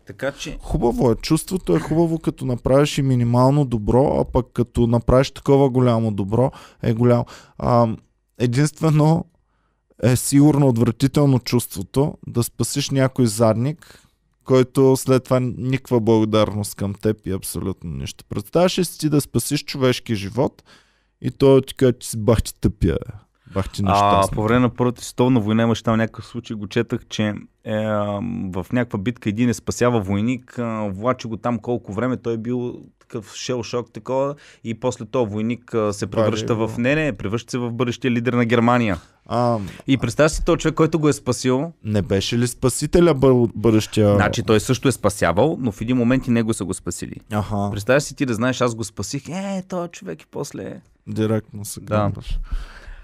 Така че... Хубаво е. Чувството е хубаво, като направиш и минимално добро, а пък като направиш такова голямо добро, е голямо. А, единствено е сигурно отвратително чувството да спасиш някой задник, който след това никаква благодарност към теб и абсолютно нищо. Представяш ли си ти да спасиш човешки живот и той ти каже, че си бах ти тъпия. Бах ти А, по време на Първата световна война имаше там някакъв случай, го четах, че е, в някаква битка един е спасява войник, а, влачи го там колко време, той е бил такъв шел шок такова и после този войник се превръща го. в... Не, не, превръща се в бъдещия лидер на Германия. А, И представя си този човек, който го е спасил, не беше ли спасителя бъл, бъдещия? значи той също е спасявал, но в един момент и него са го спасили. Аха, Представя си ти да знаеш, аз го спасих, е, този човек и после... директно се Да.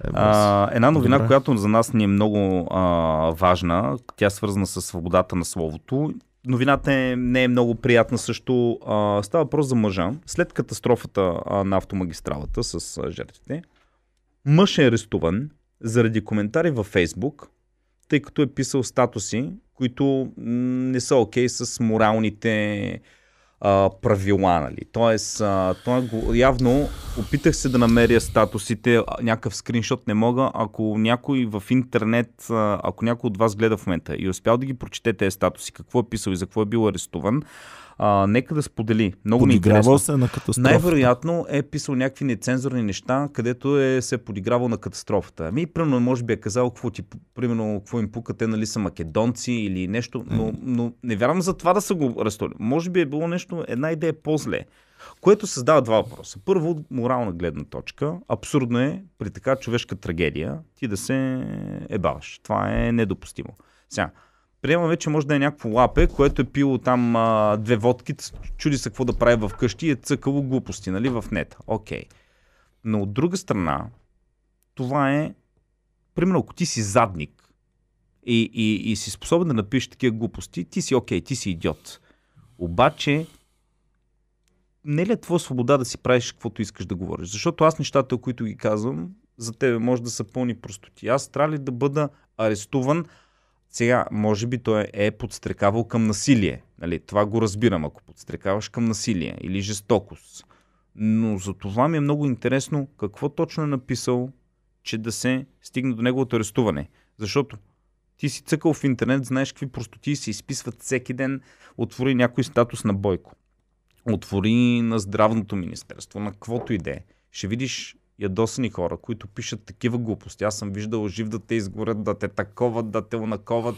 Е, А, една новина, Добре. която за нас ни е много а, важна, тя е свързана с свободата на словото. Новината е, не е много приятна също. А, става въпрос за мъжа. След катастрофата а, на автомагистралата с а, жертвите, мъж е арестуван заради коментари във Фейсбук, тъй като е писал статуси, които не са окей с моралните а, правила, нали. Тоест, а, той го, явно опитах се да намеря статусите, някакъв скриншот не мога, ако някой в интернет, ако някой от вас гледа в момента и е успял да ги прочете тези статуси, какво е писал и за какво е бил арестуван, а, нека да сподели. Много ми е интересно. Подигравал се на катастрофа. Най-вероятно е писал някакви нецензурни неща, където е се е подигравал на катастрофата. Ами, примерно, може би е казал какво ти, примерно, какво им пука, те нали са македонци или нещо, но, но не вярвам за това да са го арестували. Може би е било нещо, една идея по-зле. Което създава два въпроса. Първо, от морална гледна точка. Абсурдно е при така човешка трагедия ти да се ебаваш. Това е недопустимо. Сега, приемаме, че може да е някакво лапе, което е пило там а, две водки, чуди се какво да прави вкъщи и е цъкало глупости, нали, в нета. Окей. Но от друга страна, това е, примерно, ако ти си задник и, и, и си способен да напишеш такива глупости, ти си окей, ти си идиот. Обаче, не ли е твоя свобода да си правиш каквото искаш да говориш? Защото аз нещата, които ги казвам, за тебе може да са пълни простоти. Аз трябва ли да бъда арестуван? Сега, може би той е подстрекавал към насилие. Нали? Това го разбирам, ако подстрекаваш към насилие или жестокост. Но за това ми е много интересно какво точно е написал, че да се стигне до неговото арестуване. Защото ти си цъкал в интернет, знаеш какви простоти се изписват всеки ден. Отвори някой статус на Бойко. Отвори на здравното министерство, на каквото и да е. Ще видиш ядосани хора, които пишат такива глупости. Аз съм виждал жив да те изгорят, да те таковат, да те унаковат.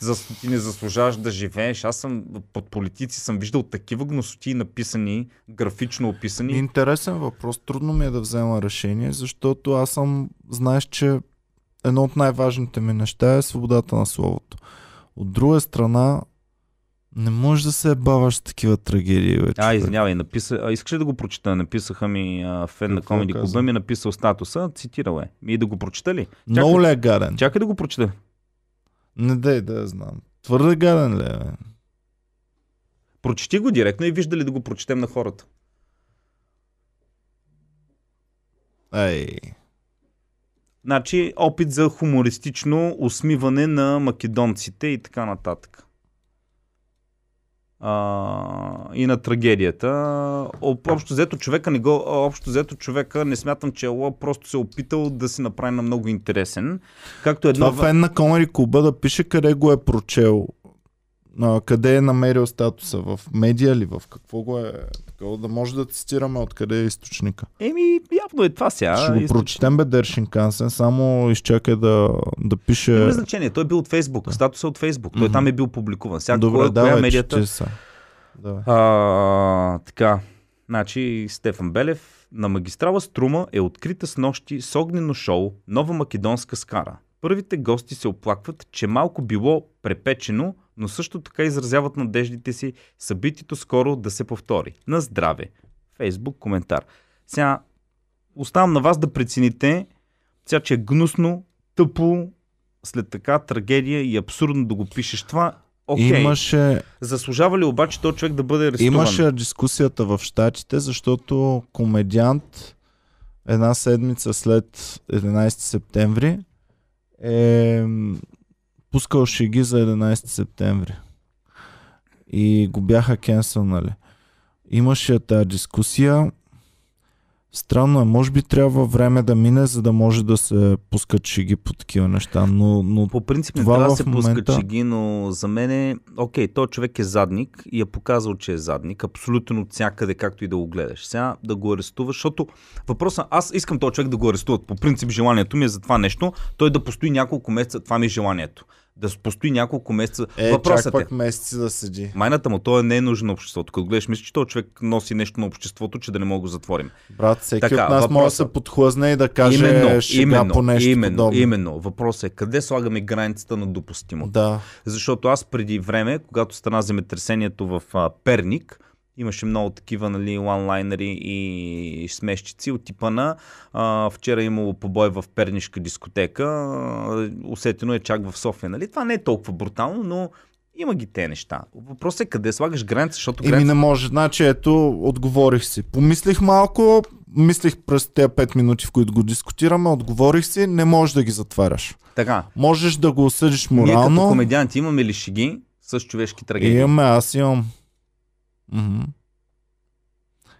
За, ти не заслужаваш да живееш. Аз съм под политици съм виждал такива гносоти написани, графично описани. Интересен въпрос. Трудно ми е да взема решение, защото аз съм, знаеш, че едно от най-важните ми неща е свободата на словото. От друга страна, не можеш да се баваш с такива трагедии. Бе, А, извинявай, написа... а, искаш ли да го прочита? Написаха ми а, фен на Какво Комеди каза? Клуба ми е написал статуса, цитирал е. И да го прочита ли? Много ли е гаден? Чакай да го прочита. Не дай да я знам. Твърде гаден ли е? бе? Прочети го директно и вижда ли да го прочетем на хората. Ей. Значи, опит за хумористично усмиване на македонците и така нататък. А, и на трагедията. Об- Общо взето човека не го, общо взето човека не смятам, че е ло, просто се е опитал да си направи на много интересен. Както едно... Това фен на Комери Клуба да пише къде го е прочел. А, къде е намерил статуса? В медиа ли? В какво го е? Такова, да може да цитираме откъде е източника. Еми, явно е това сега. Ще го Източник. прочетем бе Дершин Кансен, само изчакай да, да пише... Няма значение, той е бил от Фейсбук, статуса е от Фейсбук. Той Мгм. там е бил публикуван. Сега Добре, коя давай, медията? че са. Давай. А, така, значи Стефан Белев на магистрала Струма е открита с нощи с огнено шоу Нова македонска скара. Първите гости се оплакват, че малко било препечено, но също така изразяват надеждите си събитието скоро да се повтори. На здраве. Фейсбук коментар. Сега оставам на вас да прецените, сега че е гнусно, тъпо, след така трагедия и абсурдно да го пишеш това. Окей. Имаше, Заслужава ли обаче този човек да бъде арестуван? имаше дискусията в Штатите, защото комедиант една седмица след 11 септември е пускал шеги за 11 септември. И го бяха кенсълнали. Имаше тази дискусия. Странно е, може би трябва време да мине, за да може да се пускат шеги по такива неща, но, но По принцип не трябва да се пускат момента- шеги, но за мен е, окей, този човек е задник и е показал, че е задник, абсолютно от всякъде, както и да го гледаш. Сега да го арестуваш, защото въпросът, аз искам този човек да го арестуват. По принцип желанието ми е за това нещо, той да постои няколко месеца, това ми е желанието. Да постои няколко месеца. е, Въпросът чак е, пък месеци да седи. майната му, той не е нужен на обществото. Като гледаш, мислиш, че този човек носи нещо на обществото, че да не мога да го затворим. Брат, всеки Така, от нас може да се подхлъзне и да каже именно, шега именно, по нещо именно, подобно. именно. Въпросът е къде слагаме границата на допустимо. Да. Защото аз преди време, когато стана земетресението в а, Перник, имаше много такива нали, онлайнери и смешчици от типа на а, вчера е имало побой в Пернишка дискотека, а, усетено е чак в София. Нали? Това не е толкова брутално, но има ги те неща. Въпросът е къде слагаш граница, защото Еми граница... не може. Значи ето, отговорих си. Помислих малко, мислих през тези 5 минути, в които го дискутираме, отговорих си, не можеш да ги затваряш. Така, Можеш да го осъдиш ние като морално. комедианти имаме ли шеги с човешки трагедии? Имаме, аз имам. Мгм.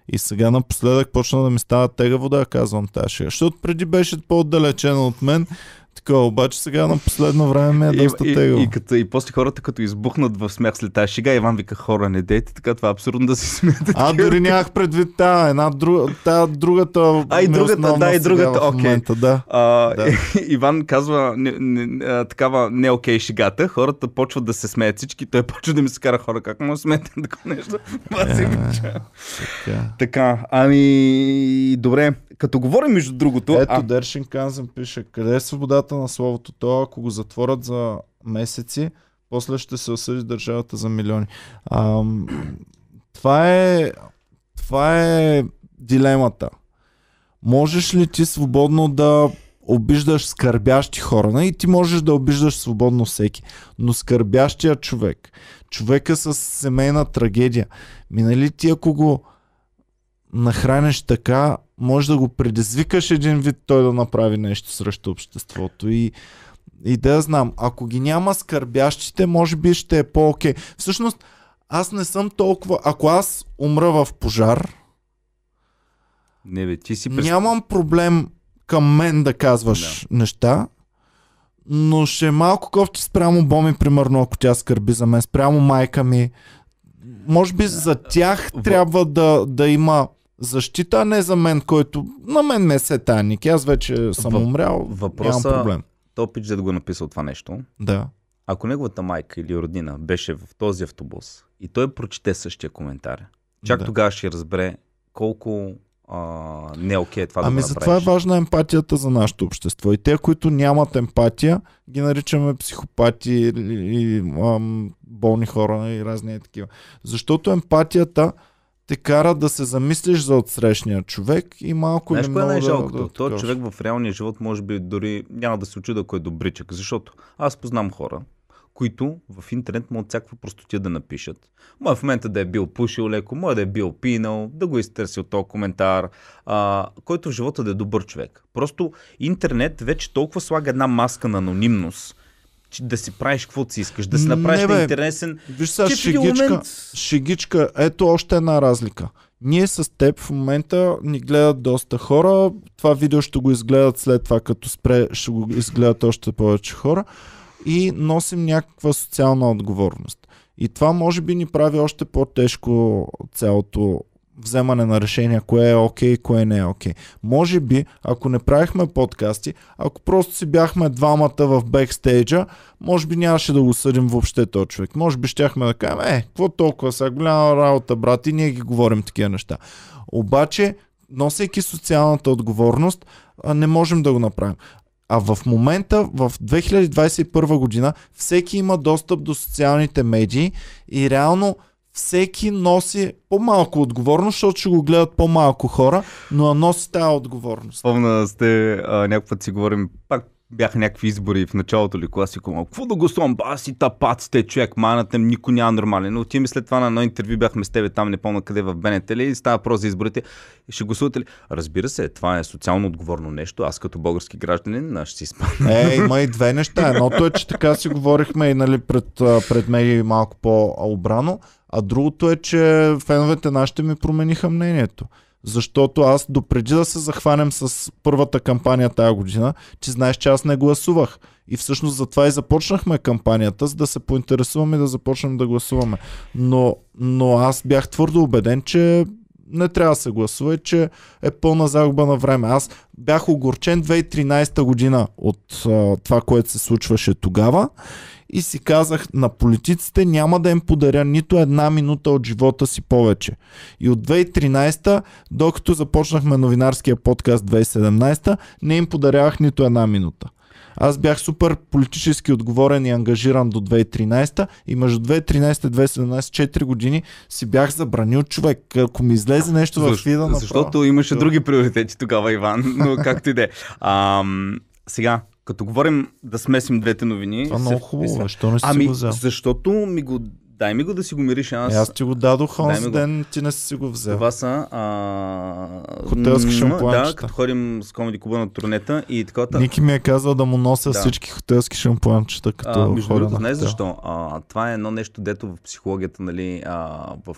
И сега напоследък почна да ми става тегаво да я казвам тази шега. Защото преди беше по-отдалечена от мен. Така, обаче сега на последно време е доста и, тегаво. и, и, като, и после хората, като избухнат в смях след тази шега, Иван вика хора, не дейте, така това е абсурдно да се смеете. А, дори нямах предвид тази, една друга, тази другата. А, и другата, да, и другата, окей. момента, да. А, Да. Иван казва не, не, а, такава не окей шегата, хората почват да се смеят всички, той почва да ми се кара хора, как да смеете такова нещо? Е, мисля. така. така, ами, добре, като говорим между другото, Ето, а, Дершин Канзен пише, къде е свободата на словото? То, ако го затворят за месеци, после ще се осъди държавата за милиони. Ам, това е това е дилемата. Можеш ли ти свободно да обиждаш скърбящи хора? И ти можеш да обиждаш свободно всеки. Но скърбящия човек, човека с семейна трагедия, минали ти ако го нахраниш така, може да го предизвикаш един вид той да направи нещо срещу обществото. И, и да я знам, ако ги няма скърбящите, може би ще е по-окей. Всъщност, аз не съм толкова... Ако аз умра в пожар, не бе, ти си през... нямам проблем към мен да казваш неща, но ще е малко кофти спрямо Боми, примерно, ако тя скърби за мен, спрямо майка ми. Може би за тях трябва да, да има защита, а не за мен, който на мен ме се таник. Аз вече съм Въп- умрял, въпроса- нямам проблем. То пич, да го е написал това нещо, Да. ако неговата майка или роднина беше в този автобус и той прочете същия коментар, чак Да. тогава ще разбере колко а, не е окей това Ами да го затова е направиш. важна емпатията за нашето общество. И те, които нямат емпатия, ги наричаме психопати или, или ам, болни хора и разни такива. Защото емпатията те кара да се замислиш за отсрещния човек и малко Знаеш кое е много най-жалкото? да, да, Той човек в реалния живот може би дори няма да се очуда кой е добричък, защото аз познам хора, които в интернет могат всякаква простотия да напишат. Може в момента да е бил пушил леко, може да е бил пинал, да го изтърсил този коментар, а, който в живота да е добър човек. Просто интернет вече толкова слага една маска на анонимност, да си правиш каквото си искаш, да си Не, направиш бе. на интересен. Виж сега, шегичка, момент... шегичка, ето още една разлика. Ние с теб в момента ни гледат доста хора. Това видео ще го изгледат след това, като спре, ще го изгледат още повече хора. И носим някаква социална отговорност. И това може би ни прави още по-тежко цялото вземане на решения, кое е окей, okay, кое не е окей. Може би, ако не правихме подкасти, ако просто си бяхме двамата в бекстейджа, може би нямаше да го съдим въобще този човек. Може би щяхме да кажем, е, какво толкова сега, голяма работа, брат, и ние ги говорим такива неща. Обаче, носейки социалната отговорност, не можем да го направим. А в момента, в 2021 година, всеки има достъп до социалните медии и реално всеки носи по-малко отговорност, защото ще го гледат по-малко хора, но носи тази отговорност. Помна сте, а, някакъв път си говорим, пак бяха някакви избори в началото ли, кога си кумал, какво да гласувам, ба си тапаците, човек, манате, никой няма нормален. Но отиваме след това на едно интервю, бяхме с тебе там, не помня къде в БНТ ли, и става въпрос за изборите. И ще гласувате ли? Разбира се, това е социално отговорно нещо. Аз като български гражданин ще си спомня. Е, има и две неща. Едното е, че така си говорихме и нали, пред, пред медии малко по-обрано, а другото е, че феновете нашите ми промениха мнението. Защото аз допреди да се захванем с първата кампания тази година, че знаеш, че аз не гласувах. И всъщност затова и започнахме кампанията, за да се поинтересуваме и да започнем да гласуваме. Но, но аз бях твърдо убеден, че не трябва да се гласува, че е пълна загуба на време. Аз бях огорчен 2013 година от а, това, което се случваше тогава и си казах на политиците няма да им подаря нито една минута от живота си повече. И от 2013, докато започнахме новинарския подкаст 2017, не им подарявах нито една минута. Аз бях супер политически отговорен и ангажиран до 2013 и между 2013 и 2017, 4 години си бях забранил човек. Ако ми излезе нещо в фида направо. Защото имаше други приоритети тогава, Иван, но както и да е. Сега, като говорим да смесим двете новини. Това много хубаво, защо не си ами, го взел? защото ми го Дай ми го да си го мириш. Аз, е, аз ти го дадох онзи ден, ти не си го взел. Това са а... хотелски шампуанчета. Да, като ходим с комеди клуба на турнета и така. Ники ми е казал да му нося да. всички хотелски шампуанчета, като а, между другото, знаеш защо? А, това е едно нещо, дето в психологията нали, а, в,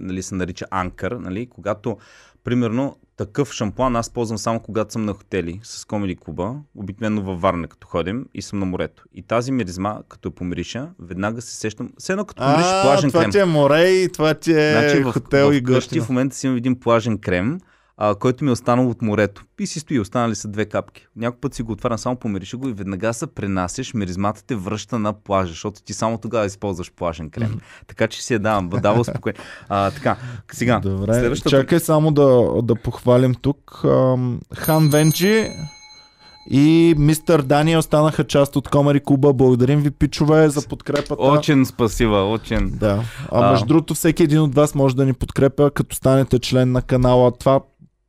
нали, се нарича анкър, нали, когато примерно такъв шампуан аз ползвам само когато съм на хотели с комеди клуба, обикновено във Варна, като ходим и съм на морето. И тази миризма, като я помириша, веднага се сещам. Все едно като помириш плажен това крем. Това ти е море и това ти е значи, хотел в, и гъщи. В момента си имам един плажен крем, а, който ми е останал от морето. И си стои, останали са две капки. Някой път си го отварям, само помириша го и веднага се пренасяш, миризмата те връща на плажа, защото ти само тогава използваш плажен крем. Mm-hmm. Така че си я давам, дава спокойно. А, така, сега. Добре, следващата... чакай само да, да похвалим тук. Хан Венчи и мистер Дани останаха част от Комари Куба. Благодарим ви, пичове, за подкрепата. Очень спасива, очень. Да. А между другото, всеки един от вас може да ни подкрепя, като станете член на канала. Това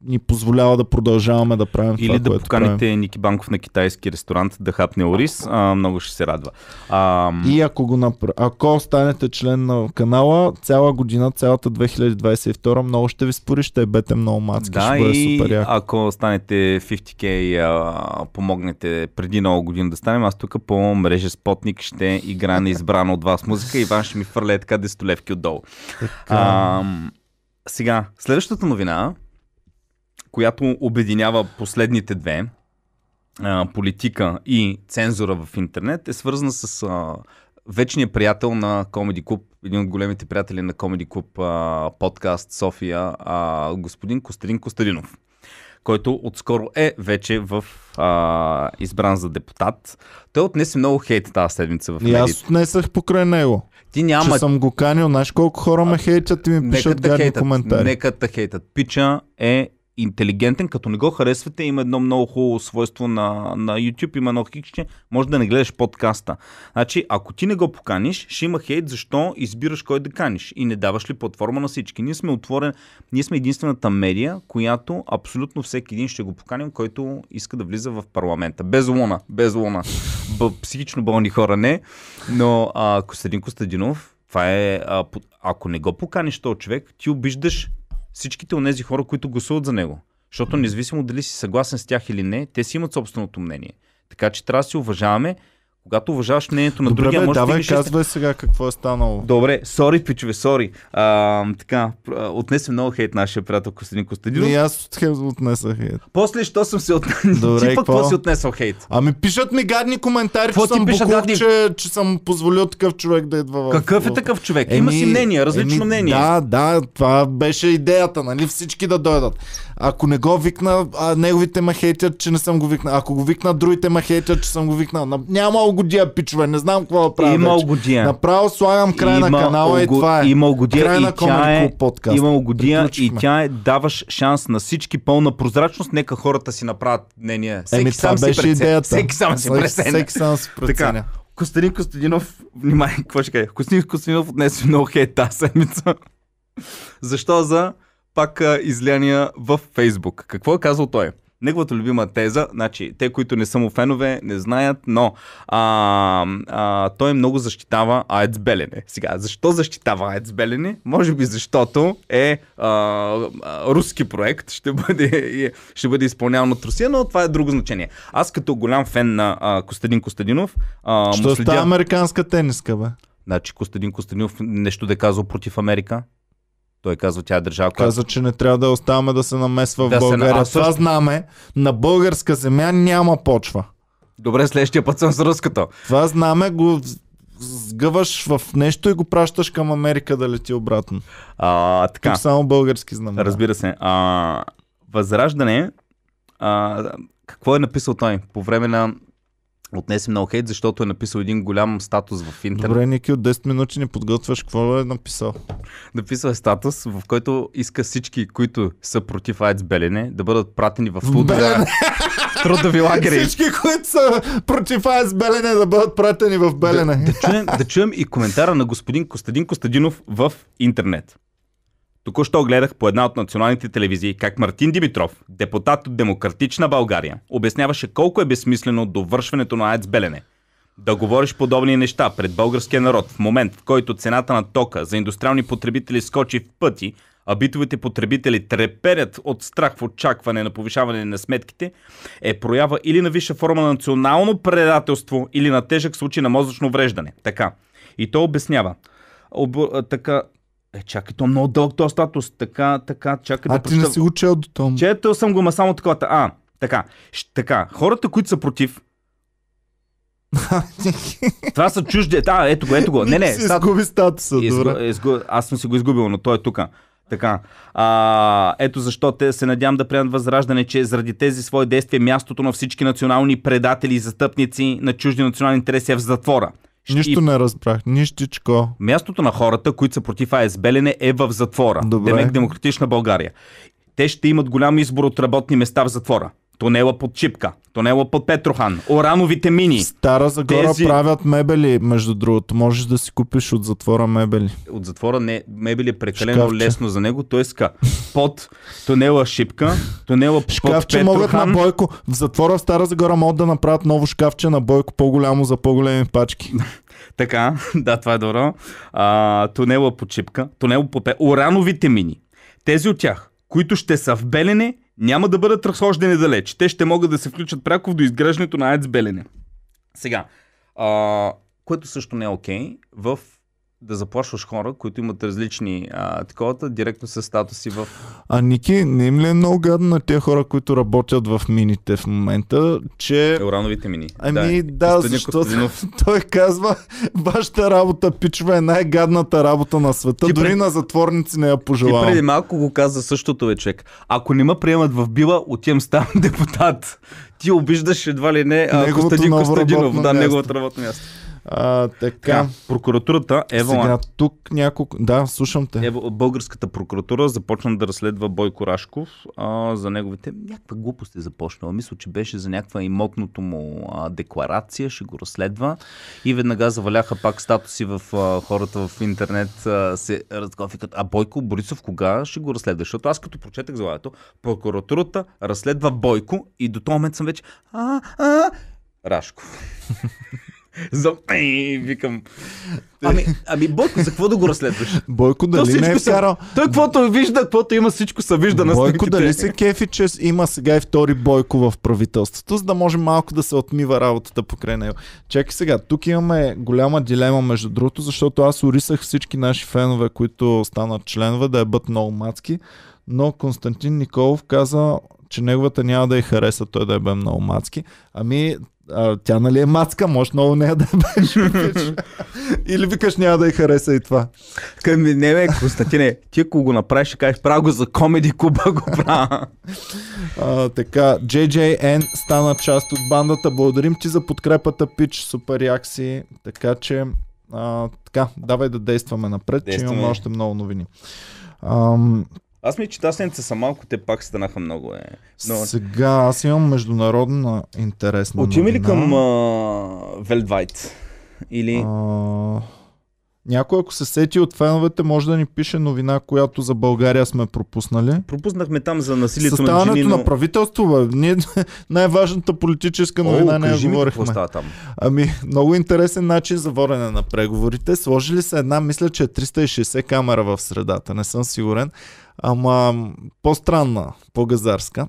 ни позволява да продължаваме да правим Или това, да което поканите правим. Ники Банков на китайски ресторант да хапне ориз, а, много ще се радва. А... И ако, го напр... ако станете член на канала, цяла година, цялата 2022, много ще ви спори, ще е бете много мацки, да, ще бъде и супер яко. ако станете 50k, а, помогнете преди много година да станем, аз тук по мрежа Спотник ще игра на избрана от вас музика и Иван ще ми фърля така десетолевки отдолу. Така... А, сега, следващата новина която обединява последните две, политика и цензура в интернет, е свързана с вечният приятел на Comedy Club, един от големите приятели на Comedy Club а, подкаст София, господин Костадин Костадинов който отскоро е вече в а, избран за депутат. Той отнесе много хейт тази седмица в медиите. И аз отнесах покрай него. Ти няма... Че съм го канил, знаеш колко хора ме хейтят и ми пишат гадни хейтат, коментари. Нека те хейтат. Пича е интелигентен, като не го харесвате, има едно много хубаво свойство на, на YouTube, има едно хикче, може да не гледаш подкаста. Значи, ако ти не го поканиш, ще има хейт, защо избираш кой да каниш и не даваш ли платформа на всички. Ние сме отворен, ние сме единствената медия, която абсолютно всеки един ще го поканим, който иска да влиза в парламента. Без луна, без луна. Б, психично болни хора не, но а, Костадин Костадинов, това е, а, ако не го поканиш този човек, ти обиждаш всичките от тези хора, които гласуват за него. Защото независимо дали си съгласен с тях или не, те си имат собственото мнение. Така че трябва да си уважаваме, Когато уважаваш мнението на Добре, другия, бе, може да давай, стигнеш казвай сега какво е станало. Добре, сори, пичове, сори. А, така, отнесе много хейт нашия приятел Костадин Костадинов. И аз отнесах хейт. После, що съм се от... Добре, Ти пък какво? си отнесъл хейт? Ами пишат ми гадни коментари, Какво че съм пишат букух, гадни? че, че съм позволил такъв човек да идва в... Какъв е такъв човек? Има си мнение, различно еми, мнение. Да, да, това беше идеята, нали? Всички да дойдат. Ако не го викна, а неговите ме хейтят, че не съм го викнал. Ако го викна, другите ме хейтят, че съм го викнал. На- Няма годия, пичове, не знам какво да правя Има вече. годия. Направо слагам край на канала и това е. Има годия Край и на тя е... Подкаст. Има годия и тя е даваш шанс на всички пълна прозрачност. Нека хората си направят мнение. Всеки Еми, сам беше си преценя. идеята. Всеки сам си преценя. Всеки сам си преценя. Костадин Костадинов, внимай, какво ще кажа? Костадин Костадинов отнесе много хейт тази седмица. Защо за пак излияния в Фейсбук? Какво е казал той? Неговата любима теза, значи те, които не са му фенове, не знаят, но а, а, той много защитава АЕЦ Белене. Сега, защо защитава АЕЦ Белене? Може би защото е а, а, руски проект, ще бъде, ще бъде изпълняван от Русия, но това е друго значение. Аз като голям фен на а, Костадин Костадинов, а, Що става следя... американска тениска, бе? Значи Костадин Костадинов нещо да е казал против Америка. Той казва, тя е държава, която... Каза, че не трябва да оставаме да се намесва Да в се България. а Това също- знаме. На българска земя няма почва. Добре, следващия път съм с руската. Това знаме го сгъваш в нещо и го пращаш към Америка да лети обратно. А, така, Тук само български знаме. разбира се. А, възраждане, а, какво е написал той по време на отнесе много хейт, защото е написал един голям статус в интернет. Добре, Ники, от 10 минути ни подготвяш. Какво е написал? Написал е статус, в който иска всички, които са против АЕЦ Белене, да бъдат пратени в трудови, Белене. трудови лагери. Всички, които са против АЕС Белене да бъдат пратени в Белене. Да, да, чуем, да чуем и коментара на господин Костадин Костадинов в интернет. Току-що гледах по една от националните телевизии как Мартин Димитров, депутат от Демократична България, обясняваше колко е безсмислено довършването на АЕЦ Белене. Да говориш подобни неща пред българския народ в момент, в който цената на тока за индустриални потребители скочи в пъти, а битовите потребители треперят от страх в очакване на повишаване на сметките, е проява или на висша форма на национално предателство, или на тежък случай на мозъчно увреждане. Така. И то обяснява. Об, така. Е, чакай, то е много дълъг този статус. Така, така, чакай А да ти не си чел до том. Четел съм го, ма само такова. А, така. Така. Хората, които са против, това са чужди. Да, ето го, ето го. Не, не. си стат- изгуби статуса. Изгу... Изгу... Аз съм си го изгубил, но той е тук. Така. А, ето защо те се надявам да приемат възраждане, че заради тези свои действия мястото на всички национални предатели и застъпници на чужди национални интереси е в затвора. Нищо не разбрах. Нищичко. Мястото на хората, които са против АЕС Белене е в затвора. Добре. Демек Демократична България. Те ще имат голям избор от работни места в затвора. Тунела под Чипка, тунела под Петрохан, урановите мини. В Стара Загора Тези- правят мебели, между другото. Можеш да си купиш от затвора мебели. От затвора не, мебели е прекалено Шкафче. лесно за него. Той иска под тунела Шипка, тунела под Шкафче могат на Петрохан. Бойко. В затвора в Стара Загора могат да направят ново шкафче на Бойко по-голямо за по-големи пачки. Така, да, това е добро. А, тунела под Чипка, тунела под Пе- урановите мини. Тези от тях, които ще са в Белене, няма да бъдат разхождани далеч. Те ще могат да се включат пряко в доизграждането на АЕЦ Белене. Сега, а, което също не е окей, в да заплашваш хора, които имат различни а, таковата, директно с статуси в... А Ники, не им ли е много гадно на тези хора, които работят в мините в момента, че... Урановите мини. Ами да, Костадин защото Костадинов. той казва, вашата работа, пичове, е най-гадната работа на света. Ти Дори пред- на затворници не я Ти пожелавам. преди малко го каза същото, бе, човек. Ако не ме приемат в била, отивам ставам депутат. Ти обиждаш едва ли не а, Костадин Костадинов, да, място. неговото работно място. А, така. Така, прокуратурата, Ева, Сега тук няколко... Да, слушам те. Ева, българската прокуратура започна да разследва Бойко Рашков а, за неговите... Някаква глупост е започнала. Мисля, че беше за някаква имотното му а, декларация, ще го разследва. И веднага заваляха пак статуси в а, хората в интернет а, се разгофикат. А Бойко Борисов кога ще го разследва? Защото аз като прочетах заглавието, прокуратурата разследва Бойко и до този момент съм вече... А, а, Рашков. За... Ей, викам. Ами, ами Бойко, за какво да го разследваш? Бойко То дали не е всичко са- вкарал... Той каквото вижда, каквото има, всичко се вижда на Бойко снимките. дали се кефи, че има сега и втори Бойко в правителството, за да може малко да се отмива работата покрай него. Чакай сега, тук имаме голяма дилема между другото, защото аз урисах всички наши фенове, които станат членове, да е бъдат много мацки, но Константин Николов каза, че неговата няма да й хареса той да е бе много мацки. Ами, а, тя нали е мацка, може много нея да е беше. Или викаш няма да й хареса и това. Към не, бе, Константине, ти ако го направиш, ще кажеш, правя го за комеди клуба, го правя. А, така, JJN стана част от бандата. Благодарим ти за подкрепата, Пич, супер якси. Така че, а, така, давай да действаме напред, че Действаме. имаме още много новини. Ам, Аз ми, че седмица са малко, те пак станаха много. Е. Но... Сега аз имам международна интересна Отиваме ли към. Велдвайт? Или... А, някой, ако се сети от феновете, може да ни пише новина, която за България сме пропуснали. Пропуснахме там за насилието на жени, но... на правителство, бе. Ние най-важната политическа новина О, не я какво говорихме. става там. Ами, много интересен начин за водене на преговорите. Сложили са една, мисля, че е 360 камера в средата, не съм сигурен. Ама по-странна, по-газарска.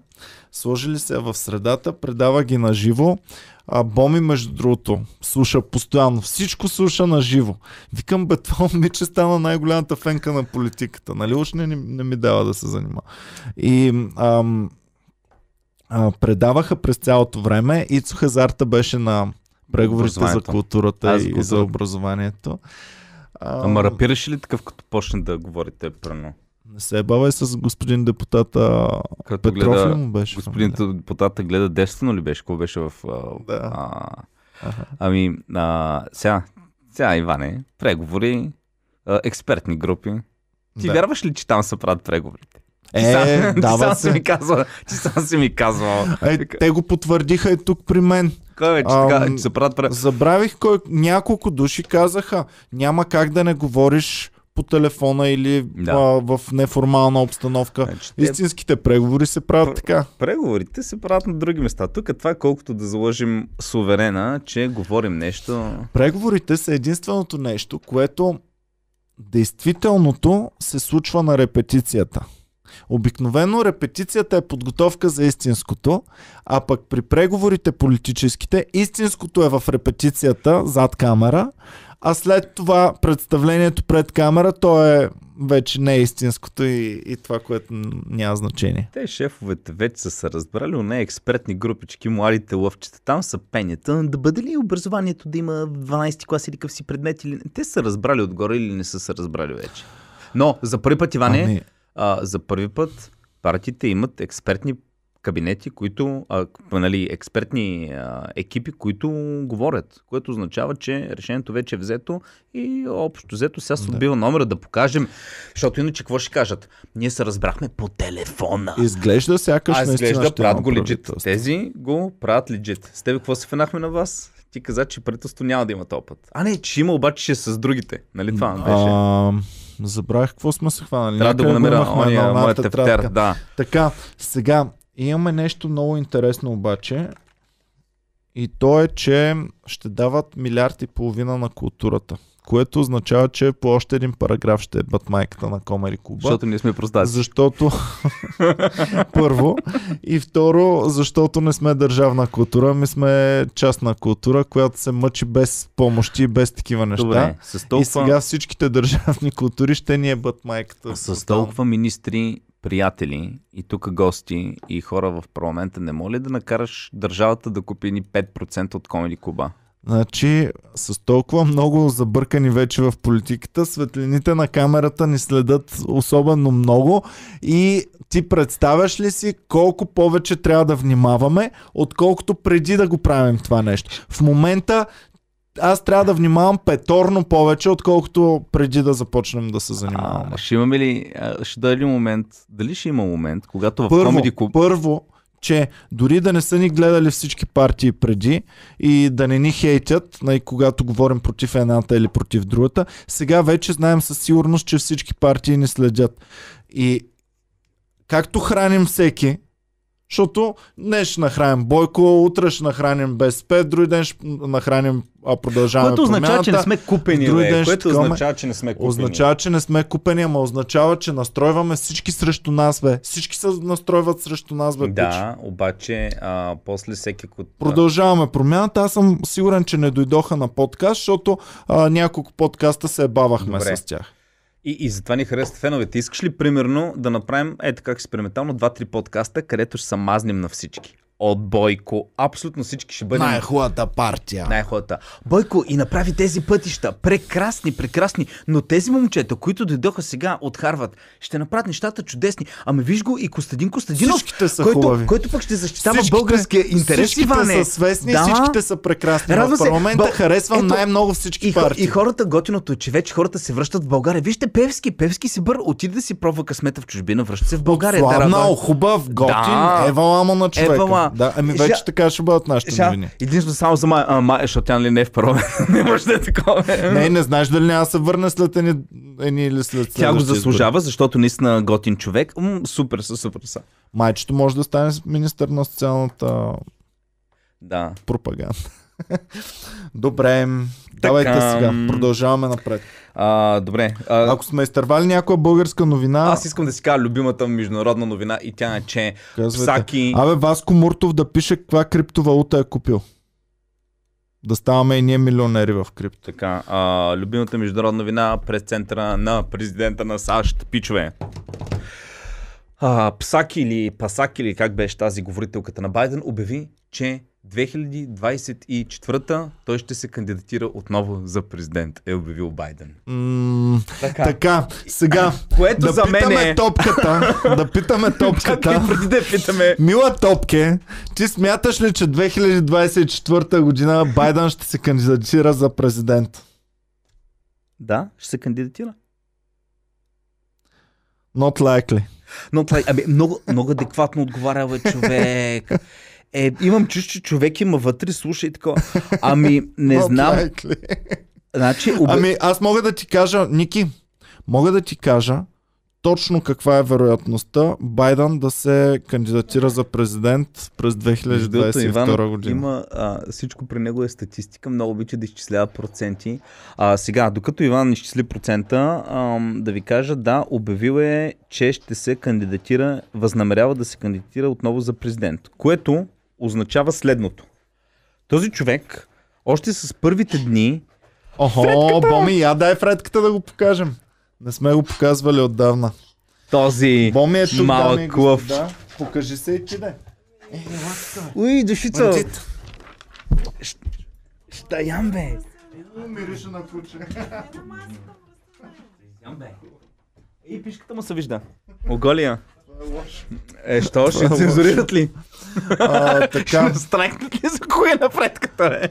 Сложили се в средата, предава ги на живо. А Боми, между другото, слуша постоянно. Всичко слуша на живо. Викам, бе, това момиче стана най-голямата фенка на политиката. Нали? Уж не, не, ми дава да се занимава. И ам, а, предаваха през цялото време. Ицо Хазарта беше на преговорите за културата за и за образованието. Ама рапираш ли такъв, като почне да говорите прено? Не се бавай с господин депутата Като Петров ли гледа... му беше? Господин фамилия? депутата гледа девствено ли беше? Какво беше в... Да. А... Аха. Ами, а... сега, сега, Иване, преговори, а, експертни групи. Ти Да. вярваш ли, че там се правят преговорите? Ти Е, сам, ти сам си се. ми казва, ти сам си ми казва. Е, те го потвърдиха и тук при мен. Кой вече така, че се правят преговори? Забравих кой, няколко души казаха, няма как да не говориш по телефона или Да. а, в неформална обстановка. Значи, те- Истинските преговори се правят Пр- така. Преговорите се правят на други места. Тук е това колкото да заложим суверена, че говорим нещо. Преговорите са единственото нещо, което действителното се случва на репетицията. Обикновено репетицията е подготовка за истинското, а пък при преговорите политическите, истинското е в репетицията зад камера, а след това представлението пред камера, то е вече не е истинското и, и това, което няма значение. Те шефовете вече са се разбрали, не експертни групички, младите лъвчета, там са пенята, да бъде ли образованието да има 12 клас или къв си предмет или. Те са разбрали отгоре или не са се разбрали вече. Но за първи път, Иване, Ами, а, за първи път партиите имат експертни кабинети, които, а, нали, експертни а, екипи, които говорят, което означава, че решението вече е взето и общо взето сега се Да. отбива номера да покажем, защото иначе какво ще кажат? Ние се разбрахме по телефона. изглежда сякаш А изглежда правят го правителство. Тези го правят легит. С тебе какво се фенахме на вас? Ти каза, че правителство няма да има този път. А не, че има обаче ще е с другите. Нали това беше? А, забравих какво сме се хванали. Трябва да го Някъде намеря ония моят тефтер. Да. Така, сега имаме нещо много интересно обаче. И то е, че ще дават милиард и половина на културата. Което означава, че по още един параграф ще е батмайката на Комери Куба. Защото ние сме простаци. Защото първо и второ, защото не сме държавна култура, ми сме частна култура, която се мъчи без помощи и без такива неща. Добре, с И толкова, сега всичките държавни култури ще ни е бът майката. с толкова министри, приятели и тук гости и хора в парламента, не моля да накараш държавата да купи ни 5% от Комеди Куба. Значи, с толкова много забъркани вече в политиката, светлините на камерата ни следят особено много и ти представяш ли си колко повече трябва да внимаваме, отколкото преди да го правим това нещо. В момента аз трябва да внимавам петорно повече, отколкото преди да започнем да се занимаваме. А, ще имаме ли, ще ли момент, дали ще има момент, когато в Първо, Комеди Куба... първо, че дори да не са ни гледали всички партии преди и да не ни хейтят, най- когато говорим против едната или против другата, сега вече знаем със сигурност, че всички партии ни следят. И както храним всеки, Защото днес ще нахраним Бойко, утре ще нахраним БСП, други ден ще нахраним а продължаваме Което означава, че не промяната. сме купени, Други ден ще Което такова, означава, че не сме купени. Означава, че не сме купени, ама означава, че настройваме всички срещу нас, бе. Всички се настройват срещу нас, бе. пич. Да, обаче а, после всеки кот... Продължаваме промяната. Аз съм сигурен, че не дойдоха на подкаст, защото а, няколко подкаста се бавахме Добре. с тях. И, и затова ни харесват феновете. Искаш ли, примерно, да направим, ето как експериментално, два-три подкаста, където ще се мазнем на всички. От Бойко, абсолютно всички ще бъдем Най-хубавата партия. най-хората. Бойко и направи тези пътища. Прекрасни, прекрасни. Но тези момчета, които дойдоха сега от Харвард, ще направят нещата чудесни. Ами виж го и Костадин Костадинов, Всичките са който, хубави. който пък ще защитава Всичките- българския интерес, Всичките Иване. са свестни, Да. всичките са прекрасни. Радва в парламента Бъл- харесвам Ето, най-много всички И, партии. и хората, готиното е, че вече хората се връщат в България. Вижте Певски, Певски си бър, отиде да си пробва късмета в чужбина, връща се в България. Славна, Дара- хубав, готин, Да. евала на човека. Евала. Да, ами Жа- вече така ще бъдат нашите Ша, новини. единствено само за май, а, май, защото тя нали не е в парламент. не може да е такова. Не, не знаеш дали няма да се върне след едни, едни или след Тя го заслужава, защото наистина готин човек. М, супер са, супер са. Майчето може да стане министър на социалната Да. пропаганда. Добре, давайте сега. Продължаваме напред. А, добре. А, Ако сме изтървали някоя българска новина, аз искам да си кажа любимата международна новина и тя е, че казвайте. Псаки... Абе, Васко Муртов да пише каква криптовалута е купил. Да ставаме и ние милионери в крипто. Така, а, любимата международна новина през центъра на президента на САЩ, пичове. А, Псак или Пасак или как беше тази говорителката на Байден обяви, че 2024 той ще се кандидатира отново за президент, е обявил Байден. Така. така, сега Което да за мен питаме е... топката, да питаме топката. Чакай, преди да питаме. Мила Топке, ти смяташ ли, че 2024 година Байден ще се кандидатира за президент? Да, ще се кандидатира. Not likely. Но това, абе, много, много адекватно отговаря, бе, човек. Е, имам чувство, че човек има вътре, слуша и така. Ами, не знам. Значи, обе... Ами аз мога да ти кажа, Ники, мога да ти кажа точно каква е вероятността Байден да се кандидатира за президент през Между другото, 2022 година. Има, а, всичко при него е статистика, много обича да изчислява проценти. А, сега, докато Иван изчисли процента, ам, да ви кажа, да, обявил е, че ще се кандидатира, възнамерява да се кандидатира отново за президент, което означава следното. Този човек, още с първите дни, Охо, Боми, я дай Фредката да го покажем. Не сме го показвали отдавна. този Боми е тук, малък дами и клъв. господа. Покажи се и ти да. Уй, душица! Бандит. Щаям, бе! Мирише на куче. И пишката му се вижда. Оголия. Е, що ще е цензурират ли? А, така, Ще ли за кое напредката, бе?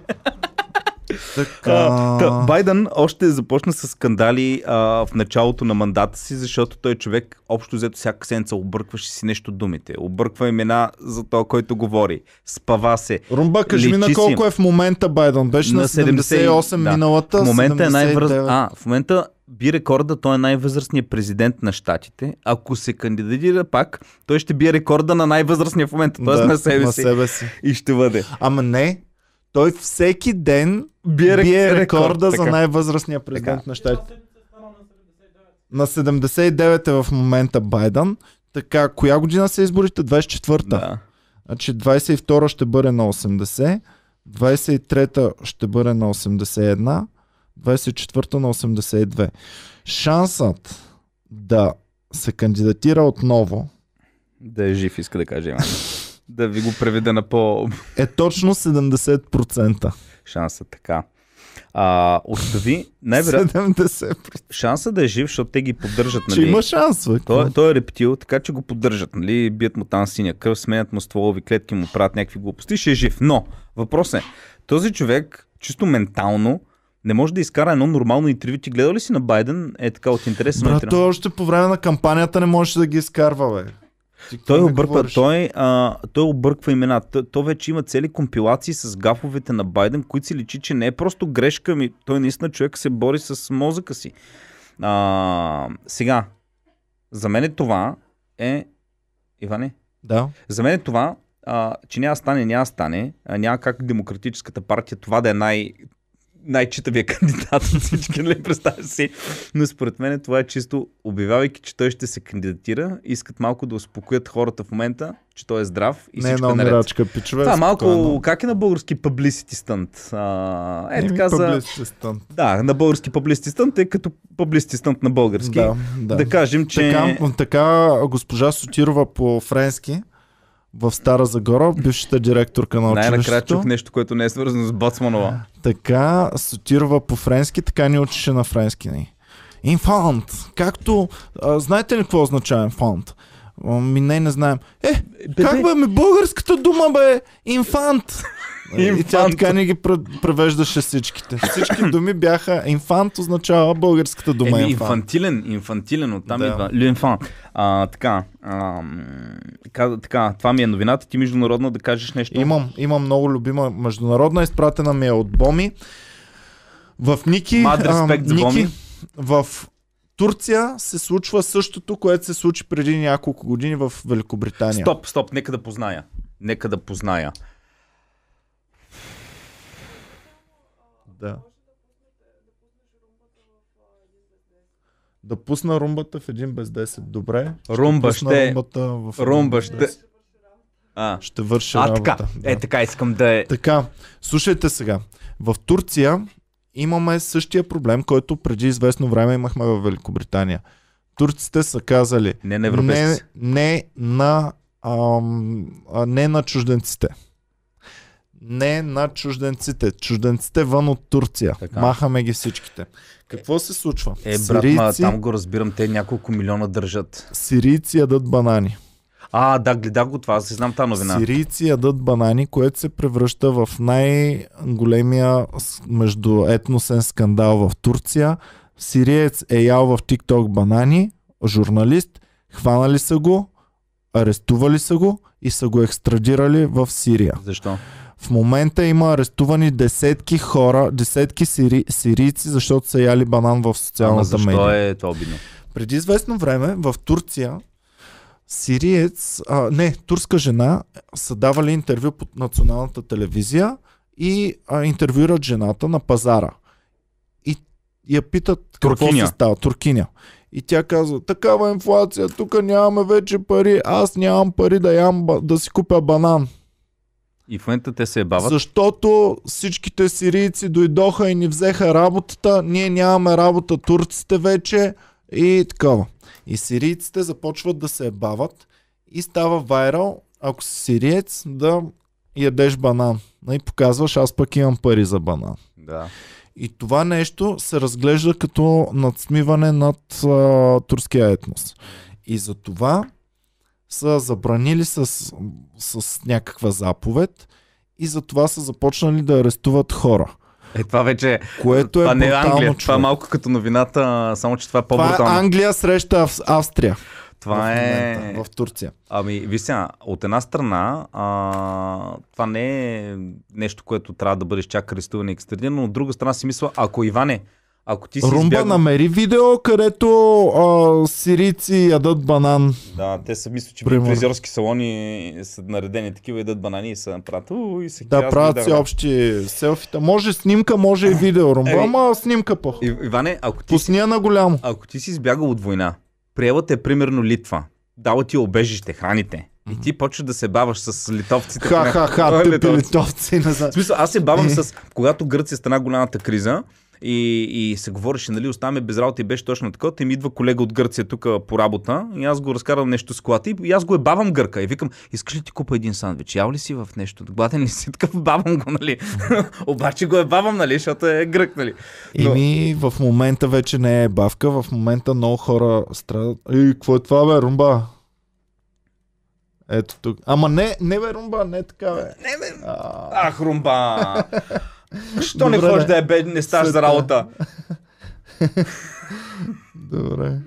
Така. А, та, Байден още започна с скандали а, в началото на мандата си, защото той човек общо взето всяка седмица объркваше си нещо думите. Обърква имена за то, който говори. Спава се. Румба, кажи ми на Личи си. колко е в момента Байден. Беше на 78 да. миналата, В момента е най-връз... 79. А, в момента би рекорда, той е най-възрастният президент на щатите. Ако се кандидатира пак, той ще бие рекорда на най-възрастния в момента, т.е. Да, на себе на си. себе си. И ще бъде. Ама не, той всеки ден Бие, бие, рек- рекорда за така. най-възрастния президент Така. на щатите. На 79 е в момента Байден. Така, коя година са изборите? 24-та. Да. Значи 22 ще бъде на 80, 23 ще бъде на 81, 24 на 82. Шансът да се кандидатира отново Да е жив, иска да каже. да ви го преведа на по е точно 70%. шанса така. А, остави, най-вероятно, 70%. шанса да е жив, защото те ги поддържат, Че нали? има шанс, бе. Той, той е рептил, така че го поддържат, нали? Бият му там синя кръв, сменят му стволови клетки, му правят някакви глупости, ще е жив. Но, въпрос е, този човек, чисто ментално, не може да изкара едно нормално интервю. Ти гледал ли си на Байден? Е така от интерес. Брат, той още по време на кампанията не можеше да ги изкарва, бе. Ти Той обърква, той, а, той обърква имена. Той, той вече има цели компилации с гафовете на Байден, които си личи, че не е просто грешка, ми той наистина човек се бори с мозъка си. А, сега, за мен това е... Иване, Да. За мен е това, а, че няма стане, няма стане, а, няма как демократическата партия това да е най най-читавия кандидат от всички, нали, представя си. Но според мен това е чисто, обявявайки, че той ще се кандидатира, искат малко да успокоят хората в момента, че той е здрав и Не е всичко е наред. умирачка, пичове. Това е малко, спокойно. как е на български publicity stunt? А, е Еми, така за... stunt. Да, на български publicity stunt е като publicity stunt на български. Да, да. да кажем, че... Така, така госпожа Сотирова по френски в Стара Загора, бившата директорка на Най-накрая училището. чух нещо, което не е свързано с Боцманова. Така Сотирова по френски, така ни учеше на френски. Ни. Инфант. Както... А, знаете ли какво означава инфант? Ми не, не знаем. Е, как бе, ми българската дума бе? Инфант. И тя така ни ги пре- превеждаше всичките. Всички думи бяха инфант означава българската дума Еми, инфант. инфантилен, инфантилен, оттам Да. идва. Люинфан. А, така, а, така, това ми е новината. Ти международно да кажеш нещо. Имам, имам много любима международна, изпратена ми е от Боми. В Ники, за Ники Боми. в Турция се случва същото, което се случи преди няколко години в Великобритания. Стоп, стоп, нека да позная. Нека да позная. Да. Да пусна румбата в един без 10. Добре. Румба пусна ще- Румбата в Румба без ще... 10. А, Ще върши а работа. така. Да. Е, така искам да е. Така, слушайте сега. В Турция имаме същия проблем, който преди известно време имахме в Великобритания. Турците са казали Не на не, не, на, ам, не на чужденците. Не на чужденците. Чужденците вън от Турция. Така. Махаме ги всичките. Какво се случва? Е, брат, ма, сирийци, там го разбирам, те няколко милиона държат. сирийци ядат банани. А, да, гледах го това, аз знам тази новина. Сирийци ядат банани, което се превръща в най-големия междуетносен скандал в Турция. Сириец е ял в TikTok банани, журналист, хванали са го, арестували са го и са го екстрадирали в Сирия. Защо? В момента има арестувани десетки хора, десетки сири, сирийци, защото са яли банан в Ама социалната защо медия. е това обидно? Преди известно време в Турция сириец, а, не, турска жена са давали интервю по националната телевизия и а, интервюират жената на пазара. И я питат какво Туркиня. се става. Туркиня. И тя казва, такава инфлация, тук нямаме вече пари, аз нямам пари да, ям, да си купя банан. И в момента те се ебават. Защото всичките сирийци дойдоха и ни взеха работата, ние нямаме работа, турците вече и такова. И сирийците започват да се бават и става вайрал, ако си сириец, да ядеш банан. И показваш, аз пък имам пари за банан. Да. И това нещо се разглежда като надсмиване над а, турския етнос. И за това са забранили с, с някаква заповед и за това са започнали да арестуват хора. Е, това вече... Което е това не е Англия. Това човек. е малко като новината, само че това е Това по-брутално. е Англия среща Ав- Австрия. Това в, е... момента, в Турция. Ами, сега, от една страна, а, това не е нещо, което трябва да бъдеш чак арестуван и екстрадиран, но от друга страна си мисля, ако Иване, ако ти си Румба избягал... намери видео, където а, сирийци ядат банан. Да, те са мисля, че в Примерно. фризьорски салони са наредени такива, едат банани и са правят. У, и се Да, правят си да. общи селфита. Може снимка, може и видео, Румба, Еми, ама снимка по. И- Иване, ако ти, си, на голямо. ако ти си избягал от война, приела те примерно Литва, дала ти обежище, храните, и ти почваш да се баваш с литовците. Ха, ха, ха, Кой е тъпи литовци? литовци. Не знам. В смисъл, аз се бавам Е. с... Когато Гърция стана голямата криза, и, и се говореше, нали, оставаме без работа и беше точно така. Те ми идва колега от Гърция тук по работа и аз го разкарвам нещо с колата и, и аз го е бавам гърка. И викам, искаш ли ти купа един сандвич? Ял ли си в нещо? Гладен ли си? Такъв бавам го, нали? Обаче го е бавам, нали, защото е грък, нали? Но- Ими в момента вече не е бавка, в момента много хора страдат. Ей, какво е това бе, Румба? Ето тук. Ама не, не бе, Румба, не така бе. Не, бе. Ах, румба! Що не ходиш да е бед, не ставаш за работа? Добре.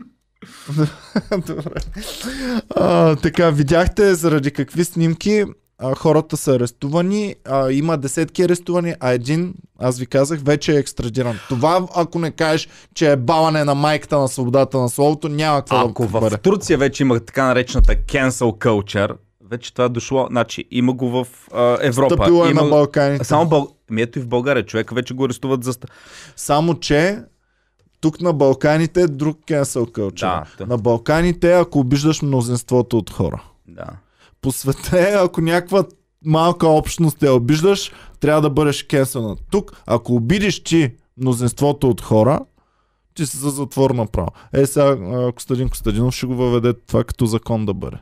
Добре. А, така, видяхте заради какви снимки а, хората са арестувани. А, има десетки арестувани, а един, аз ви казах, вече е екстрадиран. Това, ако не кажеш, че е баване на майката на свободата на словото, няма какво Ако да в бъде. Турция вече има така наречената cancel culture, Вече това е дошло. Значи, има го в а, Европа. Стъпило е има... на Балканите. Само Бъл... Ми ето и в България. Човека вече го арестуват за... Само, че тук на Балканите е друг cancel culture. Да. На Балканите, ако обиждаш мнозинството от хора. Да. По света е, ако някаква малка общност те обиждаш, трябва да бъдеш кенсълна. Тук, ако обидиш ти мнозинството от хора, ти си за затвор направо. Е, сега Костадин Костадинов ще го въведе това като закон да бъде.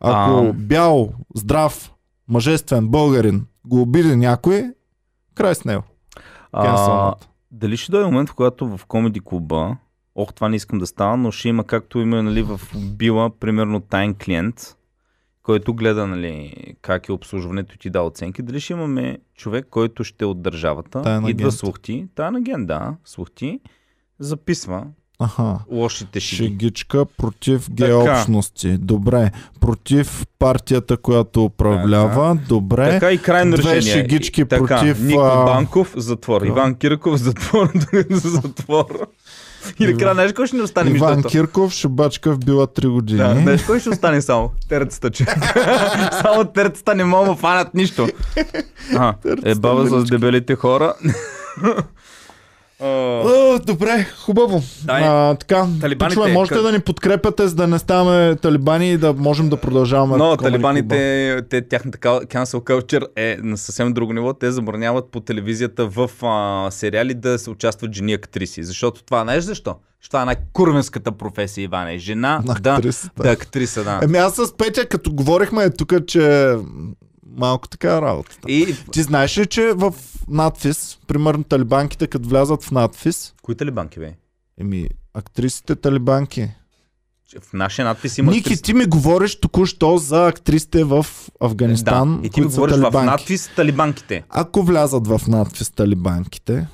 Ако А. бял, здрав, мъжествен българин го обиди някой, край с него. А, дали ще дойде момент, в когато в комеди клуба, ох, това не искам да става, но ще има както има нали, в Била, примерно тайн клиент, който гледа нали, как е обслужването и ти дава оценки. Дали ще имаме човек, който ще е от държавата, идва агент. слухти, таен агент, да, слухти, записва Аха. лошите шиги. Шегичка против гей Така. общности. Добре. Против партията, която управлява. Добре. Така и крайно Две решение. шегички И- така, против, Нико а, Банков, затвор. да. Иван Кирков, затвор. затвор. И накрая, знаеш кой ще ни остане между Иван другото? Кирков шибачка в била 3 години. Да, знаеш кой ще остане само? Терцата, че. само терцата не мога да фанат нищо. А, е баба с дебелите хора. О, добре, хубаво. Дай. А, така, Талибаните, пичове, можете къ- да ни подкрепяте, за да не ставаме талибани и да можем да продължаваме. Но талибаните, те, тяхната cancel culture е на съвсем друго ниво. Те забраняват по телевизията в а, сериали да се участват жени актриси. Защото това, знаеш защо? Това е най-курвенската професия, Иване. Жена На да, да е актриса, да. Еми аз с Петя, като говорихме тук, че малко така е работата. И Ти знаеш ли, че в надфис, примерно талибанките, като влязат в надфис, кои талибанки, бе? еми, актрисите талибанки. В нашия надпис има... Ники, актриси. ти ми говориш току-що за актрисите в Афганистан, да. И ти ми говориш в надпис талибанките. Ако влязат в надпис талибанките,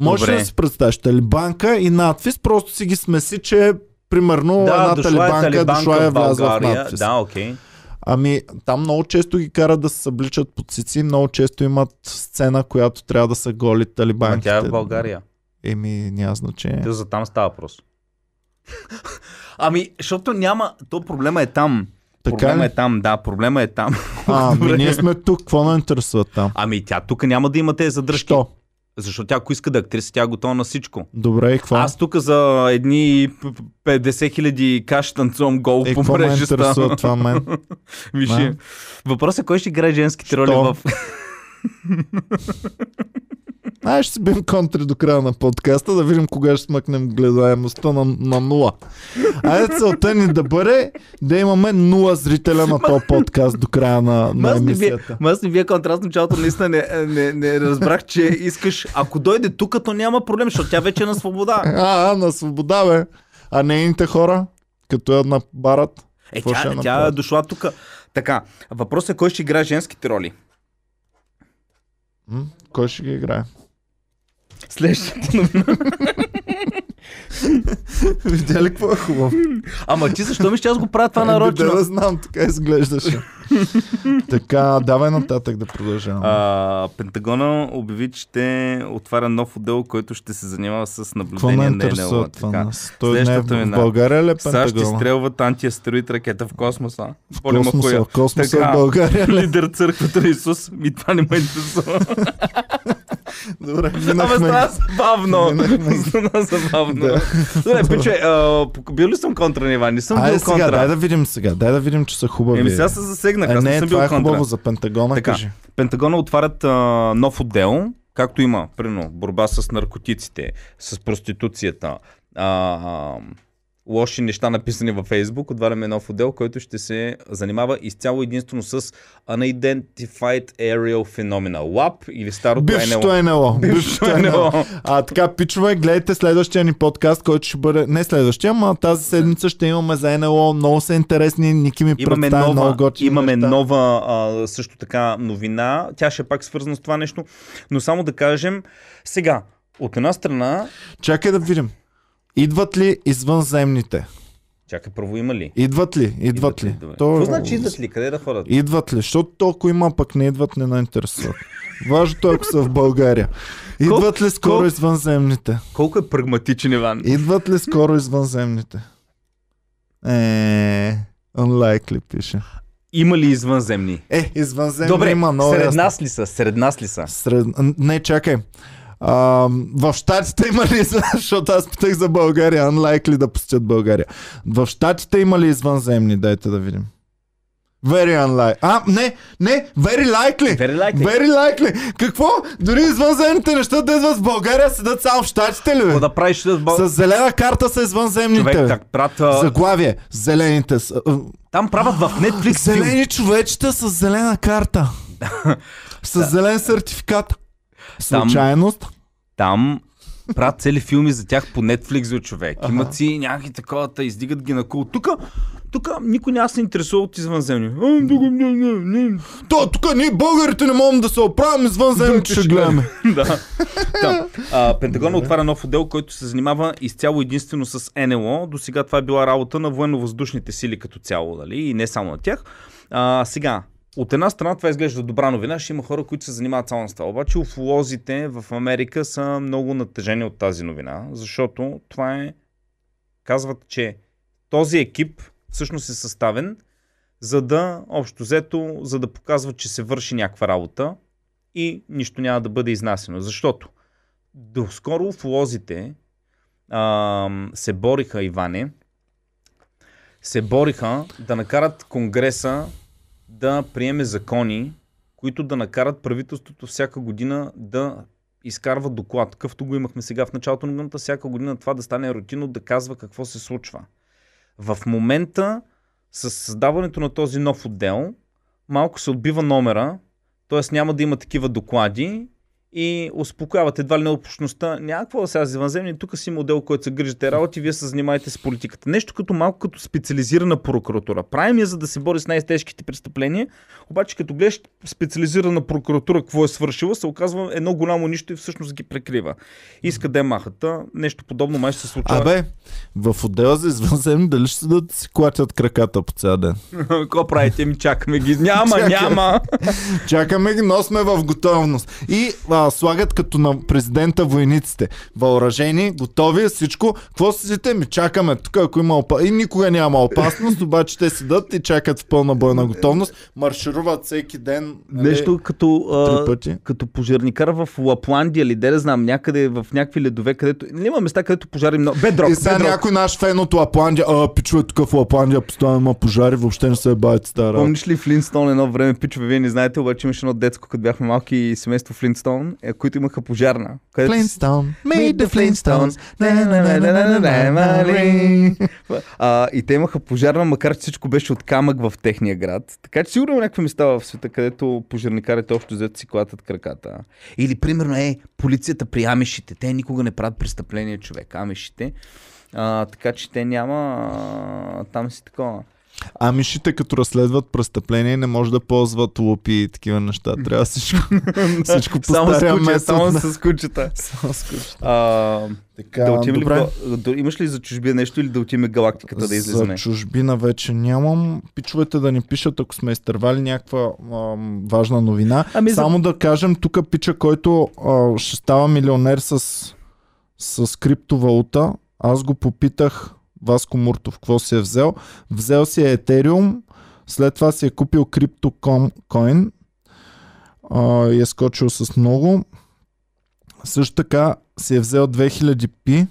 може ли Добре. да си представиш талибанка и надпис, просто си ги смеси, че примерно Да, една дошла талибанка, е талибанка дошла е влязла в надпис. Да, окей. Ами, там много често ги карат да се събличат по цици, много често имат сцена, която трябва да са голи талибанките. тя е в България. Еми, няма значение. Те за там става въпрос. ами, защото няма... То проблема е там. Така проблема ли? е там, да, проблема е там. А, ами ние сме тук, какво ме интересува там? Ами тя тук няма да има тези задръжки. Що? Защото тя ако иска да е актриса, тя е готова на всичко. Добре, и какво? Аз тук за едни п- п- 50 хиляди каш танцувам гол Е, по какво мрежата. интересува това мен? Вижи. Да. Въпросът е кой ще играе женските роли Що? в... Ай, ще си бим контри до края на подкаста, да видим кога ще смъкнем гледаемостта на, на нула. Айде целта ни да бъде да имаме нула зрителя на този подкаст до края на, на ви, емисията. ма аз не вие контраст началото наистина не, не, не разбрах, че искаш, ако дойде тук, то няма проблем, защото тя вече е на свобода. А, а, на свобода, бе. А нейните хора, като я на барат. Е, Какво ще тя, тя е дошла тук. Така, въпросът е кой ще играе женските роли. М? Кой ще ги играе? Следващата новина. Видя ли какво е хубаво? Ама ти защо ми ще аз го правя това Ами, нарочно? Да, да знам, така изглеждаше. така, давай нататък да продължаваме. А, Пентагона обяви, че ще отваря нов отдел, който ще се занимава с наблюдение на НЛО. нас? Той не е в. България ли е САЩ Пентагона? изстрелват антиастероид ракета в космоса. В космоса, хуя. в космоса в България ли? Лидер църквата на Исус. Ми това не ме интересува. Добре, минахме. стана забавно. Стана забавно. Да. Добре, пиче, бил ли съм контра Иван? Не съм Айде бил сега, контра. дай да видим сега. Дай да видим, че са хубави. Еми сега се засегнах, е, аз не, не, съм бил е контра. хубаво за Пентагона, Така. кажи. Пентагона отварят а, нов отдел, както има, примерно, борба с наркотиците, с проституцията, а, а, лоши неща написани във Фейсбук, отваряме нов отдел, който ще се занимава изцяло единствено с Unidentified Aerial Phenomena, LAP или старото Бившото NLO. НЛО. Бившото НЛО. НЛО. А така, пичове, гледайте следващия ни подкаст, който ще бъде, не следващия, ама тази седмица ще имаме за НЛО. Много са интересни, Ники ми Имаме представя много нова, готини имаме неща. нова а, също така новина. Тя ще е пак свързана с това нещо. Но само да кажем, сега, от една страна, Чакай да видим. Идват ли извънземните? чакай, първо има ли? Идват ли? Идват ли? Добре. То- Какво значи идват ли? Къде да ходят? Идват ли? Защото толкова има, пък не идват, не наинтересуват. Важното е, ако са в България. Идват ли скоро колко- извънземните? Колко е прагматичен Иван? Идват ли скоро извънземните? Е, unlikely пише. Има ли извънземни? Е, извънземни Добре, има много сред ясно. нас ли са? Сред нас ли са? Сред... Не, чакай. А, в Штатите има ли, защото аз питах за България, unlikely да посетят България. В Штатите има ли извънземни? Дайте да видим. Very unlikely. А, не, не, very likely. Very likely. Very likely. Какво? Дори извънземните неща да идват в България, седат само в Штатите ли? Бе? Да правиш с Бал... С зелена карта са извънземните. Човек, бе. так, брат, а, Заглавие. Зелените. Са. там правят в Netflix. Зелени човечета с зелена карта. с зелен сертификат. Случайност. Там правят цели филми за тях по Netflix за човек. Имат си някакви такова, та издигат ги на кул. Тук, тук никой няма се интересува от извънземни. А, тук, не, не, не. То, тук ние българите не можем да се оправим извънземните ще гледаме. да. да. А, Пентагон отваря нов отдел, който се занимава изцяло единствено с НЛО. До сега това е била работа на военно-въздушните сили като цяло, нали? и не само на тях. А, сега, от една страна това изглежда добра новина, ще има хора, които се занимават само с това. Обаче уфолозите в Америка са много натъжени от тази новина, защото това е... Казват, че този екип всъщност е съставен за да, общо взето, за да показва, че се върши някаква работа и нищо няма да бъде изнасено. Защото доскоро уфолозите а, се бориха, Иване, се бориха да накарат Конгреса да приеме закони, които да накарат правителството всяка година да изкарва доклад, какъвто го имахме сега в началото на годината, всяка година това да стане рутинно, да казва какво се случва. В момента, с създаването на този нов отдел, малко се отбива номера, т.е. няма да има такива доклади и успокояват едва ли не общността. Да сега за извънземни, тук си модел, който се грижите работи, вие се занимаете с политиката. Нещо като малко като специализирана прокуратура. Правим я за да се бори с най-тежките престъпления, обаче като гледаш специализирана прокуратура, какво е свършила, се оказва едно голямо нищо и всъщност ги прекрива. Иска да е махата. Нещо подобно май ще се случва. Абе, в отдела за извънземни дали ще да си клатят краката по цял ден? Какво правите ми? Чакаме ги. Няма, няма. Чакаме ги, но сме в готовност. И а, слагат като на президента войниците. Въоръжени, готови, всичко. Какво седите? Ми чакаме тук, ако има опасност. И никога няма опасност, обаче те седат и чакат в пълна бойна готовност. Маршируват всеки ден. нали, Нещо като, а, пъти. като пожарникар в Лапландия или де да знам, някъде в някакви ледове, където... Не има места, където пожари много. Бедрок, И сега бедрок. някой наш фен от Лапландия, а, пичове тук в Лапландия, постоянно има пожари, въобще не се е бавят стара. Помниш ли Флинстон едно време, пичове, вие не знаете, обаче имаше едно детско, като бяхме малки и семейство Флинстон, е, които имаха пожарна. където Flintstone, Meet the Flintstones. А, и те имаха пожарна, макар че всичко беше от камък в техния град. Така че сигурно някакви места в света, където пожарникарите общо взето си клатят краката. Или примерно е полицията при амишите. Те никога не правят престъпление човек. Амишите. А, така че те няма а, там си такова. А мишите като разследват престъпление не може да ползват лупи и такива неща. Трябва всичко, всичко по само с кучета, само с кучета. Само с кучета. А, Така, да отиваме ли, добре. в- да, имаш ли за чужбина нещо или да отиваме галактиката да излизаме? За чужбина вече нямам. Пичовете да ни пишат, ако сме изтървали някаква ам, важна новина. Ами за- Само да кажем, тук пича, който а, ще става милионер с, с криптовалута. Аз го попитах Васко Муртов, какво си е взел. Взел си е Етериум, след това си е купил CryptoCoin а, и е скочил с много. Също така си е взел 2000 пи.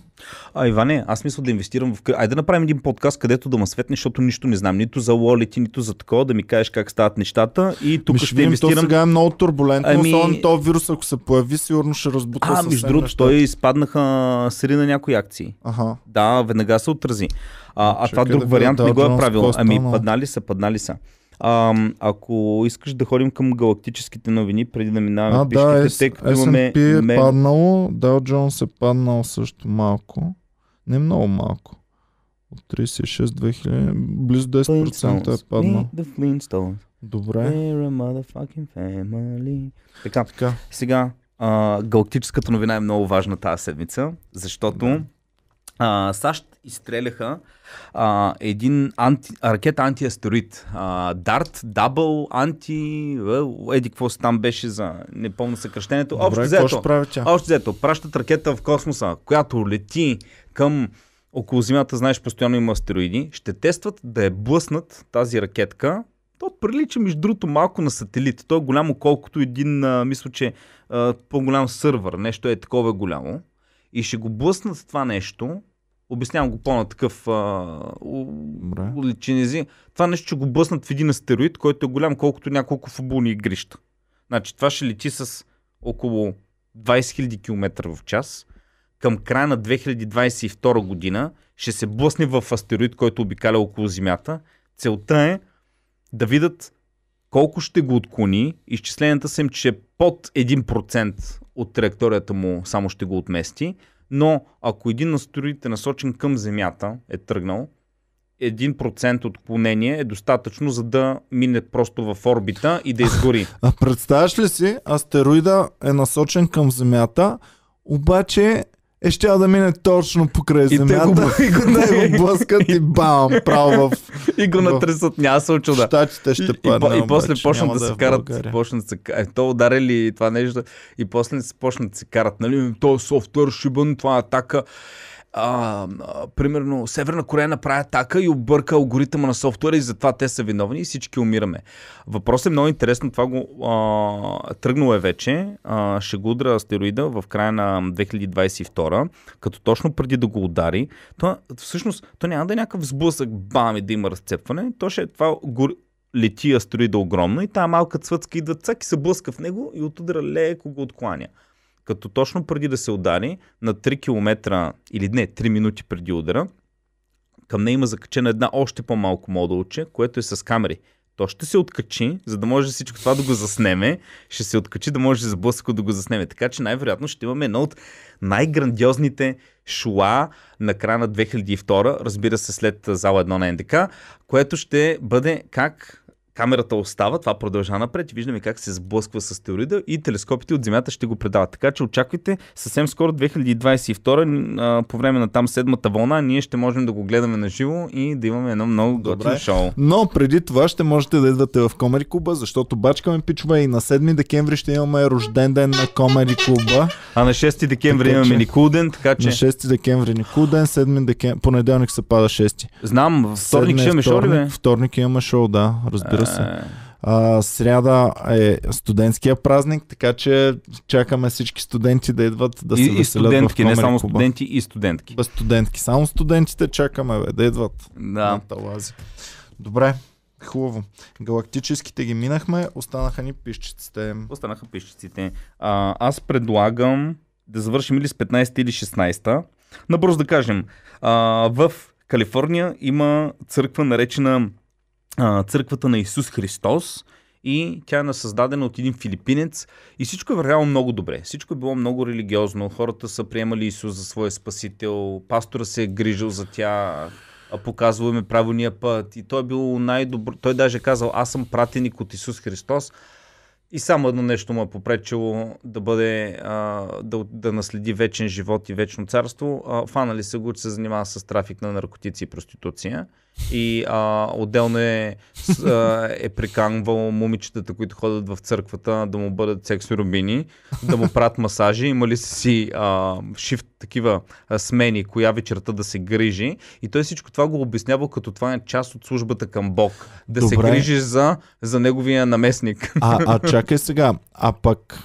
А, Иване, аз мисля да инвестирам в... Айде да направим един подкаст, където да ме светне, защото нищо не знам. Нито за Wallet, нито за такова, да ми кажеш как стават нещата. И тук ще, видим, то инвестирам... сега е много турбулентно, Ами- особено този вирус, ако се появи, сигурно ще разбута А, между другото, той изпаднаха сри на някои акции. Аха. Да, веднага се отрази. А, а това друг да вариант видя не го е правил. е Ами, паднали са, паднали са. А, ако искаш да ходим към галактическите новини, преди да минаваме А, пишките, да, тъй като имаме... Е ме- паднало, Dow Jones е паднал също малко. Не много малко. От 36 2000, близо 10% е паднал. Добре. Така, Така. сега, а, галактическата новина е много важна тази седмица, защото а, САЩ изстреляха а, един анти, ракета антиастероид. А, DART, Double, анти... Еди, какво си там беше за... Не помня съкръщението. Общо Добре, взето? Общо взето, пращат ракета в космоса, която лети към около Земята, знаеш, постоянно има астероиди. Ще тестват да е блъснат тази ракетка, То прилича, между другото, малко на сателит. То е голямо колкото един, а, мисля, че а, по-голям сървър. Нещо е такова голямо. И ще го блъснат това нещо. Обяснявам го по-на такъв Добре. уличен език. Това нещо ще го блъснат в един астероид, който е голям колкото няколко футболни игрища. Значи това ще лети с около 20 000 км в час. Към края на 2022 година ще се блъсне в астероид, който обикаля около Земята. Целта е да видят колко ще го отклони. Изчисленията са им, че под 1% от траекторията му само ще го отмести. Но ако един астероид е насочен към Земята, е тръгнал, 1% отклонение е достатъчно, за да мине просто в орбита и да изгори. А представяш ли си, астероида е насочен към Земята, обаче е щял да мине точно покрай И те го, Земята. и го, блъскат и бам, право в и го натресат, няма се очуда. щатите ще и, и, падне. по- и после обаче, почнат да е се карат, почнат да се ка- е, то ударили това нещо и после се почнат да се карат, нали, то софтуер шибан, това е атака. А, примерно, Северна Корея направи атака и обърка алгоритъма на софтуера и затова те са виновни и всички умираме. Въпросът е много интересно, това го а, тръгнало е вече, а, ще го удра астероида в края на 2022, като точно преди да го удари, то, всъщност, то няма да е някакъв сблъсък, бам, и да има разцепване, то ще е това гор... лети астероида огромно и тая малка цвъцка идва цък и се блъска в него и от удара леко го откланя. Като точно преди да се удари, на 3 км или не, 3 минути преди удара, към нея има закачена една още по-малко модулче, което е с камери. То ще се откачи, за да може всичко това да го заснеме. Ще се откачи да може за блъсъко да го заснеме. Така че най-вероятно ще имаме едно от най-грандиозните шоа на края на 2002, разбира се след зала 1 на НДК, което ще бъде как камерата остава, това продължава напред и виждаме как се сблъсква с теорида и телескопите от Земята ще го предават. Така че очаквайте съвсем скоро 2022 а, по време на там седмата вълна ние ще можем да го гледаме на живо и да имаме едно много готино шоу. Но преди това ще можете да идвате в Комери Клуба, защото бачкаме пичове и на 7 декември ще имаме рожден ден на Комери Клуба. А на 6 декември Така имаме Никулден, така че На 6 декември Никол ден, 7 декември, понеделник се пада 6. знам, вторник ще имаме шоу ли бе? вторник, вторник имаме шоу, да, разбира се. Е, А, сряда е студентския празник, така че чакаме всички студенти да идват да се и, и студентки, в не само студенти, и студентки. Без студентки. Само студентите чакаме, бе, да идват. Да. талази. Добре, хубаво. Галактическите ги минахме, останаха ни пищиците. Останаха пищиците. А, аз предлагам да завършим или с 15 или 16. Набързо да кажем, а, в Калифорния има църква наречена църквата на Исус Христос и тя е създадена от един филипинец и всичко е вървяло много добре. Всичко е било много религиозно, хората са приемали Исус за своя спасител, пастора се е грижил за тях, показвал им е правилния път и той е бил най-добро. Той даже е казал, аз съм пратеник от Исус Христос и само едно нещо му е попречило да бъде, а, да, да наследи вечен живот и вечно царство. А, фанали се го, че се занимава с трафик на наркотици и проституция. И а, отделно е, с, а, е приканвал момичетата, които ходят в църквата, да му бъдат сексоробини, да му правят масажи. Имали си а, шифт такива а, смени, коя вечерта да се грижи. И той всичко това го обяснява като това е част от службата към Бог. Да се Добре. грижи за, за неговия наместник. А, а чакай сега, а пък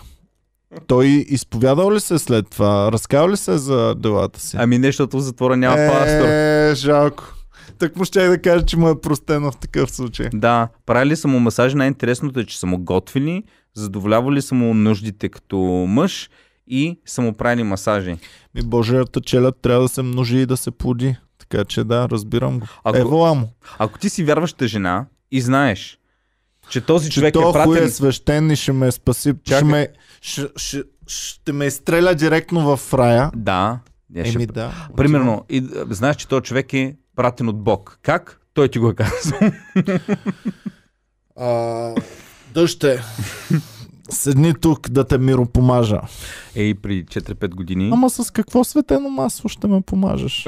той изповядал ли се след това? Разказал ли се за делата си? Ами не, защото в затвора няма пастор. е, жалко. Так му ще да кажа, че му е простено в такъв случай. Да, правили са му масажи. Най-интересното е, че са му готвили, задоволявали са му нуждите като мъж и са му правили масажи. Ми Божията челят трябва да се множи и да се плоди. Така че да, разбирам го. Ако, Ево му. ако ти си вярваща жена и знаеш, че този Че човек то е хуй пратен... е свещен и ще ме спаси. Ще Чакай. ме, ще, ще, ще ме изстреля директно в рая. Да. я ще- Еми да. Примерно, и, знаеш, че този човек е пратен от Бог. Как? Той ти го е казал. А, дъще. Седни тук да те миропомажа. Ей, при 4-5 години, Ама с какво светено масло ще ме помажеш?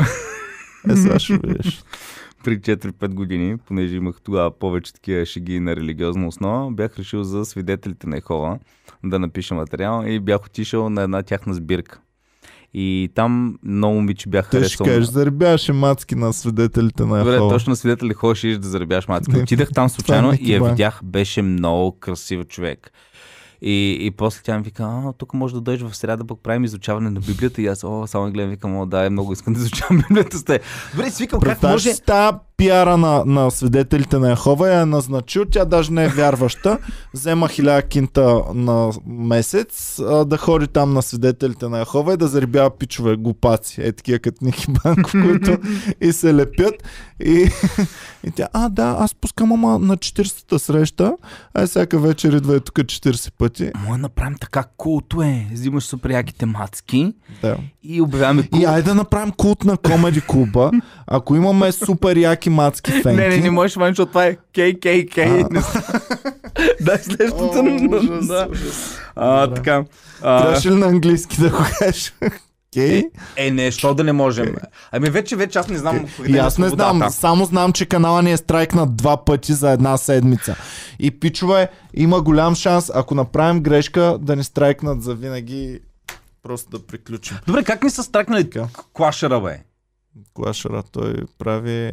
Е, сега ще видиш. при 4-5 години, понеже имах тогава повече такива шеги на религиозна основа, бях решил за свидетелите на Ехова да напиша материал и бях отишъл на една тяхна сбирка. И там много момиче бях Те ще харесал. кажеш, заребяваше мацки на свидетелите на Добре, Яхова. точно свидетели ходиш и да заребяш мацка. Не, Отидах там случайно е и я видях, беше много красив човек. И, и после тя ми вика, а, тук може да дойдеш в среда, пък правим изучаване на Библията. И аз, о, само гледам, викам, о, да, е много искам да изучавам Библията с те. Добре, си викам, как може... пиара на, на свидетелите на Яхова я е назначил, тя даже не е вярваща, взема хиляда кинта на месец а, да ходи там на свидетелите на Яхова и да заребява пичове глупаци, е такива като Ники Банков, които и се лепят и, и тя, а да, аз пускам ама на 40-та среща, а всяка вечер идва е тук 40 пъти. Може да направим така култо е. Взимаш супер яките мацки Да. и обявяваме култ. И айде да направим култ на комеди клуба, ако имаме супер яки мацки фенки. Не, не, не можеш, Вань, защото това е става. да, следващото. Да. ужас. А, така. А, Трябваше ли на английски да го кажеш? Окей. е, не, що да не можем? Ами вече, вече аз не знам. къде И е аз не знам, само знам, че канала ни е страйкнат два пъти за една седмица. И пичове, има голям шанс, ако направим грешка, да ни страйкнат за винаги. Просто да приключим. Добре, как ни са стракнали Така. клашера, бе? Клашера, той прави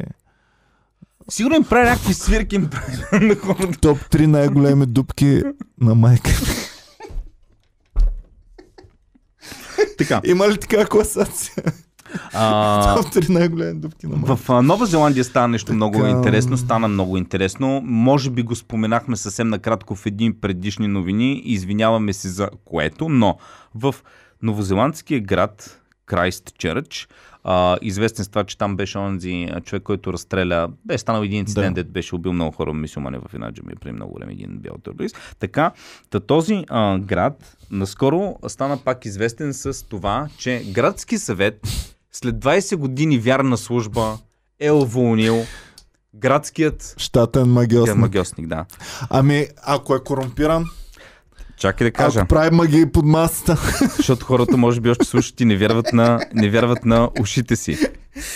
Сигурно им прави някакви свирки им прави на хората. топ 3 най-големи дупки на майка. Така. Има ли така класация? А, Топ 3 най-големи дупки на майка. в Нова Зеландия стана нещо много Така. интересно. Стана много интересно. Може би го споменахме съвсем накратко в един предишни новини. Извиняваме се за което, но в новозеландския град Крайст Чърч, известен с това, че там беше онзи човек, който разстреля, бе станал един инцидент, Да. беше убил много хора мисюмани в една джамия преди много време, един бял терорист. Така, та този а, град наскоро стана пак известен с това, че градски съвет след 20 години вярна служба е уволнил градският Штатен магиосник. магиосник, да. Ами, ако е корумпиран, Чакай да кажа, ако прави магии под масата. защото хората може би още слушат и не вярват на, не вярват на ушите си.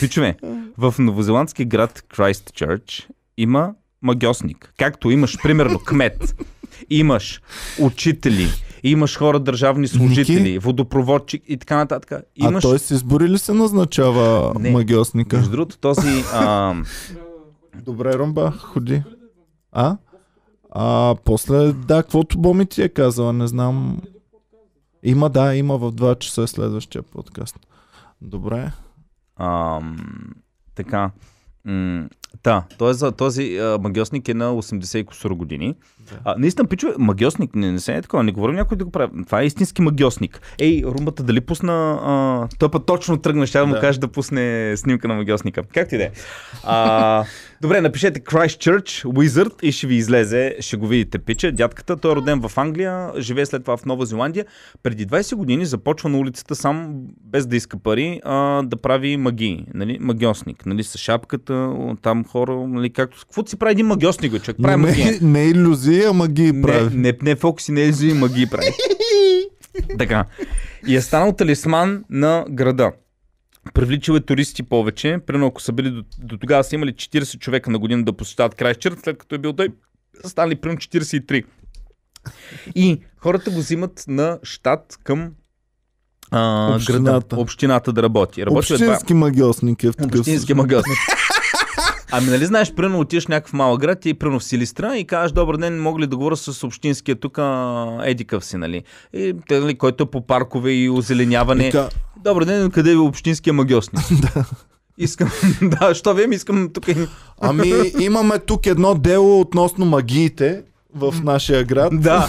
Пичове, в новозеландски град Крайстчърч има магиосник. Както имаш, примерно, кмет, имаш учители, имаш хора, държавни служители, водопроводчик и така нататък. А Имаш... той с избори ли се назначава Не. магиосника? Между другото, този... А, Добре, Румба, ходи. А? А, после, да, каквото Боми ти е казала, не знам. Има, да, има в 2 часа е следващия подкаст. Добре. Ам, така. М, Та, той, за, този магиосник е на 80 и кусор години. Да. А, наистина, пичове, магиосник, не, не се е такова, не говорим някой да го прави. Това е истински магиосник. Ей, румбата, дали пусна... А, той път точно тръгна, ще да му Да. кажа да пусне снимка на магиосника. Как ти да е? Добре, напишете Christchurch Wizard и ще ви излезе, ще го видите пича. Дядката, той е роден в Англия, живее след това в Нова Зеландия. Преди 20 години започва на улицата сам, без да иска пари, а, да прави магии, нали? магиосник, нали? с шапката, там хора, нали? както... Каквото си прави един магиосник, човек, прави магия. не, не иллюзия, ама ги Не, прави. не, не фокуси, не ези магии прави. така. И е станал талисман на града. Привличал е туристи повече. Примерно, ако са били до, до тогава са имали 40 човека на година да посещават Крайстчърч, след като е бил той, са станали примерно 43. И хората го взимат на щат към а, Общината. града, общината да работи. Работи Общински магиосник е в такъв Общински магиосник. Ами нали знаеш, примерно отиваш в някакъв малък град и примерно в Силистра и кажеш, добър ден, мога ли да говоря с общинския тук едикъв си, нали? И нали, който е по паркове и озеленяване. Така, Добър ден, къде е общинския магиосник? Искам, да, що вие искам тук. Ами, имаме тук едно дело относно магиите в нашия град. Да.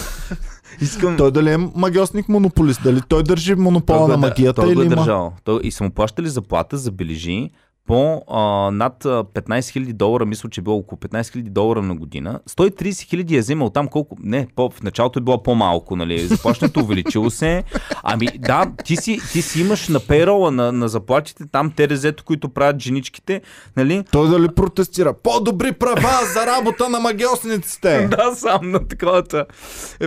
Искам. Той дали е магиосник монополист? Дали той държи монопола Той на е дър- магията той го е има? държал. Той, и са му плащали заплата, забележи, по а, над а, 15 000 долара, мисля, че е било около 15 000 долара на година. 130 000 е вземал там колко... Не, по, в началото е било по-малко, нали? Заплащането увеличило се. Ами да, ти си, ти си имаш на пейрола, на, на заплатите, там ТРЗ-то, които правят женичките, нали? Той дали протестира? По-добри права за работа на магиосниците! да, сам на таковата. Е,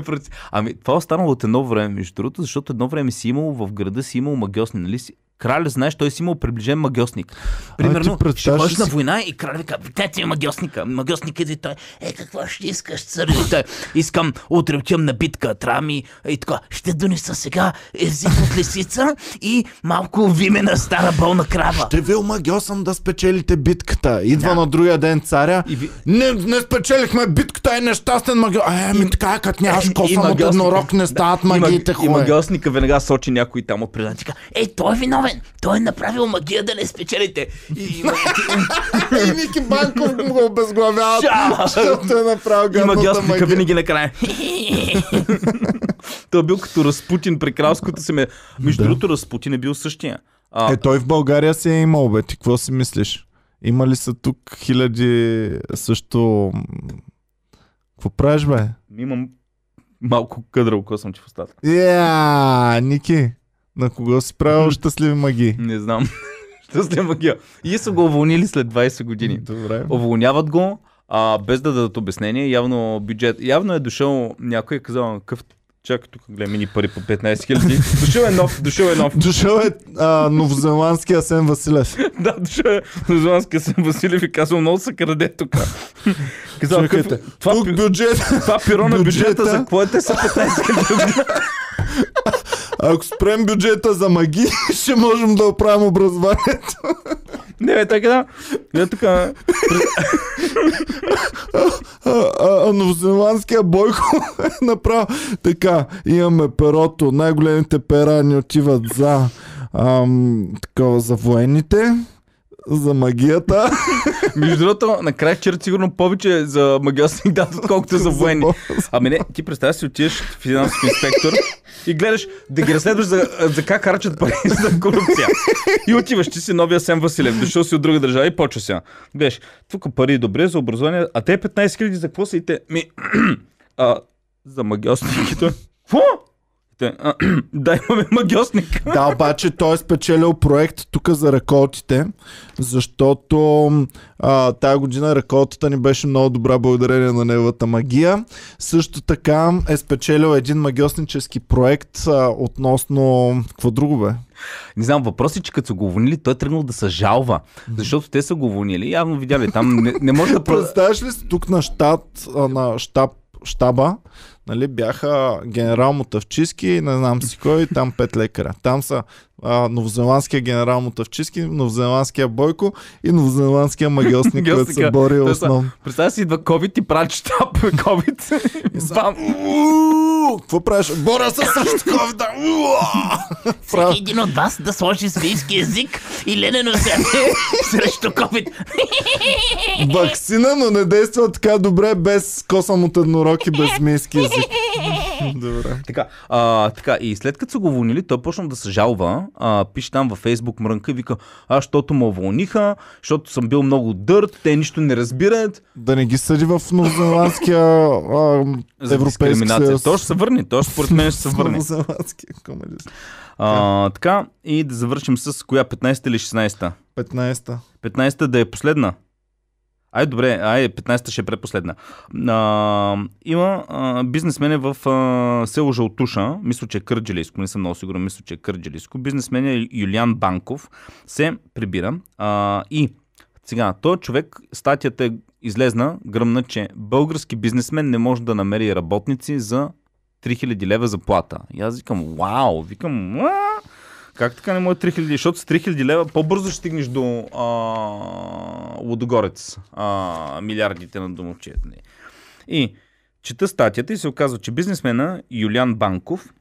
ами, това е останало от едно време, между другото, защото едно време си имало в града си имало магиосни, нали си? Краля, знаеш, той си имал приближен магиосник. Примерно, ще представяш ходиш ли на си- война и краля вика, тя ти е магиосника. Магиосник и той, е, какво ще искаш, царе? И той, искам, утре отивам на битка, трябва ми, и така, ще донеса сега език от лисица и малко вимена стара болна крава. Ще ви омагиосам да спечелите битката. Идва Да. на другия ден царя. И ви- Не, не спечелихме битката, е нещастен магиос. Е, ми така, е, като нямаш И косъм от еднорог, не стават И маг- магиите И магиосника веднага сочи някой там от предан. Така, е, той е виновен. Той е направил магия да не спечелите. И, и, И Ники Банков му го обезглавяват, Чао! защото е направил и гадната магиосника магия. винаги накрая. той е бил като Разпутин при кралското семе. Между Да. другото, Разпутин е бил същия. А, Е, той в България си е имал, бе. Ти какво си мислиш? Има ли са тук хиляди също... Какво правиш, бе? Имам малко къдра косъм ти в устата. Я, Ники, на кого си правил щастливи магии? Не знам. Щастлива магия. И са го уволнили след 20 години. Добре. Уволняват го, а, без да дадат обяснение. Явно бюджет. Явно е дошъл някой и е казал какъв Чакай тук, гледай мини пари по 15 хиляди. Дошъл е нов, дошъл е нов. Дошъл е а, новозеландски Асен Василев. да, дошъл е Нозеландския съм Василев и казал, много се краде тук. Казал, Чакайте, това, Тук бюджет. това пиро на бюджета, бюджета- за какво е те са 15 хиляди? Ако спрем бюджета за магии, ще можем да оправим образованието. Не, бе, така да. Не, тук. А, а, а новозеландския Бойко е направил така. Имаме перото. Най-големите пера ни отиват за ам, такова за военните, за магията. Между другото, накрая вчера сигурно повече за магиосник дадат, отколкото за военни. Ами не, ти представя си, отидеш в финансов инспектор и гледаш да ги разследваш за, за как харчат пари за корупция. И отиваш, ти си новия Сем Василев, дошъл си от друга държава и почва сега. Гледаш, тук пари добре за образование, а те 15 хиляди за какво са и те? Ми, а, за магиосник. Какво? Да, имаме магиосник. Да, обаче той е спечелил проект тук за реколтите, защото а, тая година реколтата ни беше много добра благодарение на неговата магия. Също така е спечелил един магиоснически проект а, относно... Какво друго бе? Не знам, въпрос е, че като са го уволнили, той е тръгнал да се жалва. Защото те са го уволнили. Явно видяли там. Не, не може да... Представяш ли си тук на щат, на щаб, щаба, нали, бяха генерал Мотавчиски, не знам си кой, и там пет лекаря. Там са а, новозеландския генерал Мотавчиски, новозеландския Бойко и новозеландския магиосник, който се бори основно. Представя си, идва COVID и прави щаб COVID. Бам! Какво правиш? Боря се срещу ковида! Прав- Всеки един от вас да сложи свийски език и ленено сърце срещу COVID. Ваксина, но не действа така добре без косъм от еднорог и без змийски език. Добре. Така, а, така, и след като са го уволнили, той почна да се жалва, а, пише там във Фейсбук мрънка и вика, аз, защото ме уволниха, защото съм бил много дърт, те нищо не разбират. Да не ги съди в новозеландския Европейски съюз. Той ще се върне, той според мен ще се върне. А, така, и да завършим с коя, 15 или 16-та? 15-та. 15-та да е последна. Ай, добре, ай, 15-та ще е предпоследна. А, има а, бизнесмени в а, село Жълтуша, мисля, че е Кърджилийско, не съм много сигурен, мисля, че е Кърджилийско. Бизнесмен е Юлиан Банков, се прибира а, и сега, този човек, статията е излезна, гръмна, че български бизнесмен не може да намери работници за 3000 лева заплата. И аз викам, вау, викам, уа! Как така не може 3000? Защото с 3000 лева по-бързо ще стигнеш до а, Лудогорец, а, милиардите на домовчият. И чета статията и се оказва, че бизнесмена Юлиан Банков,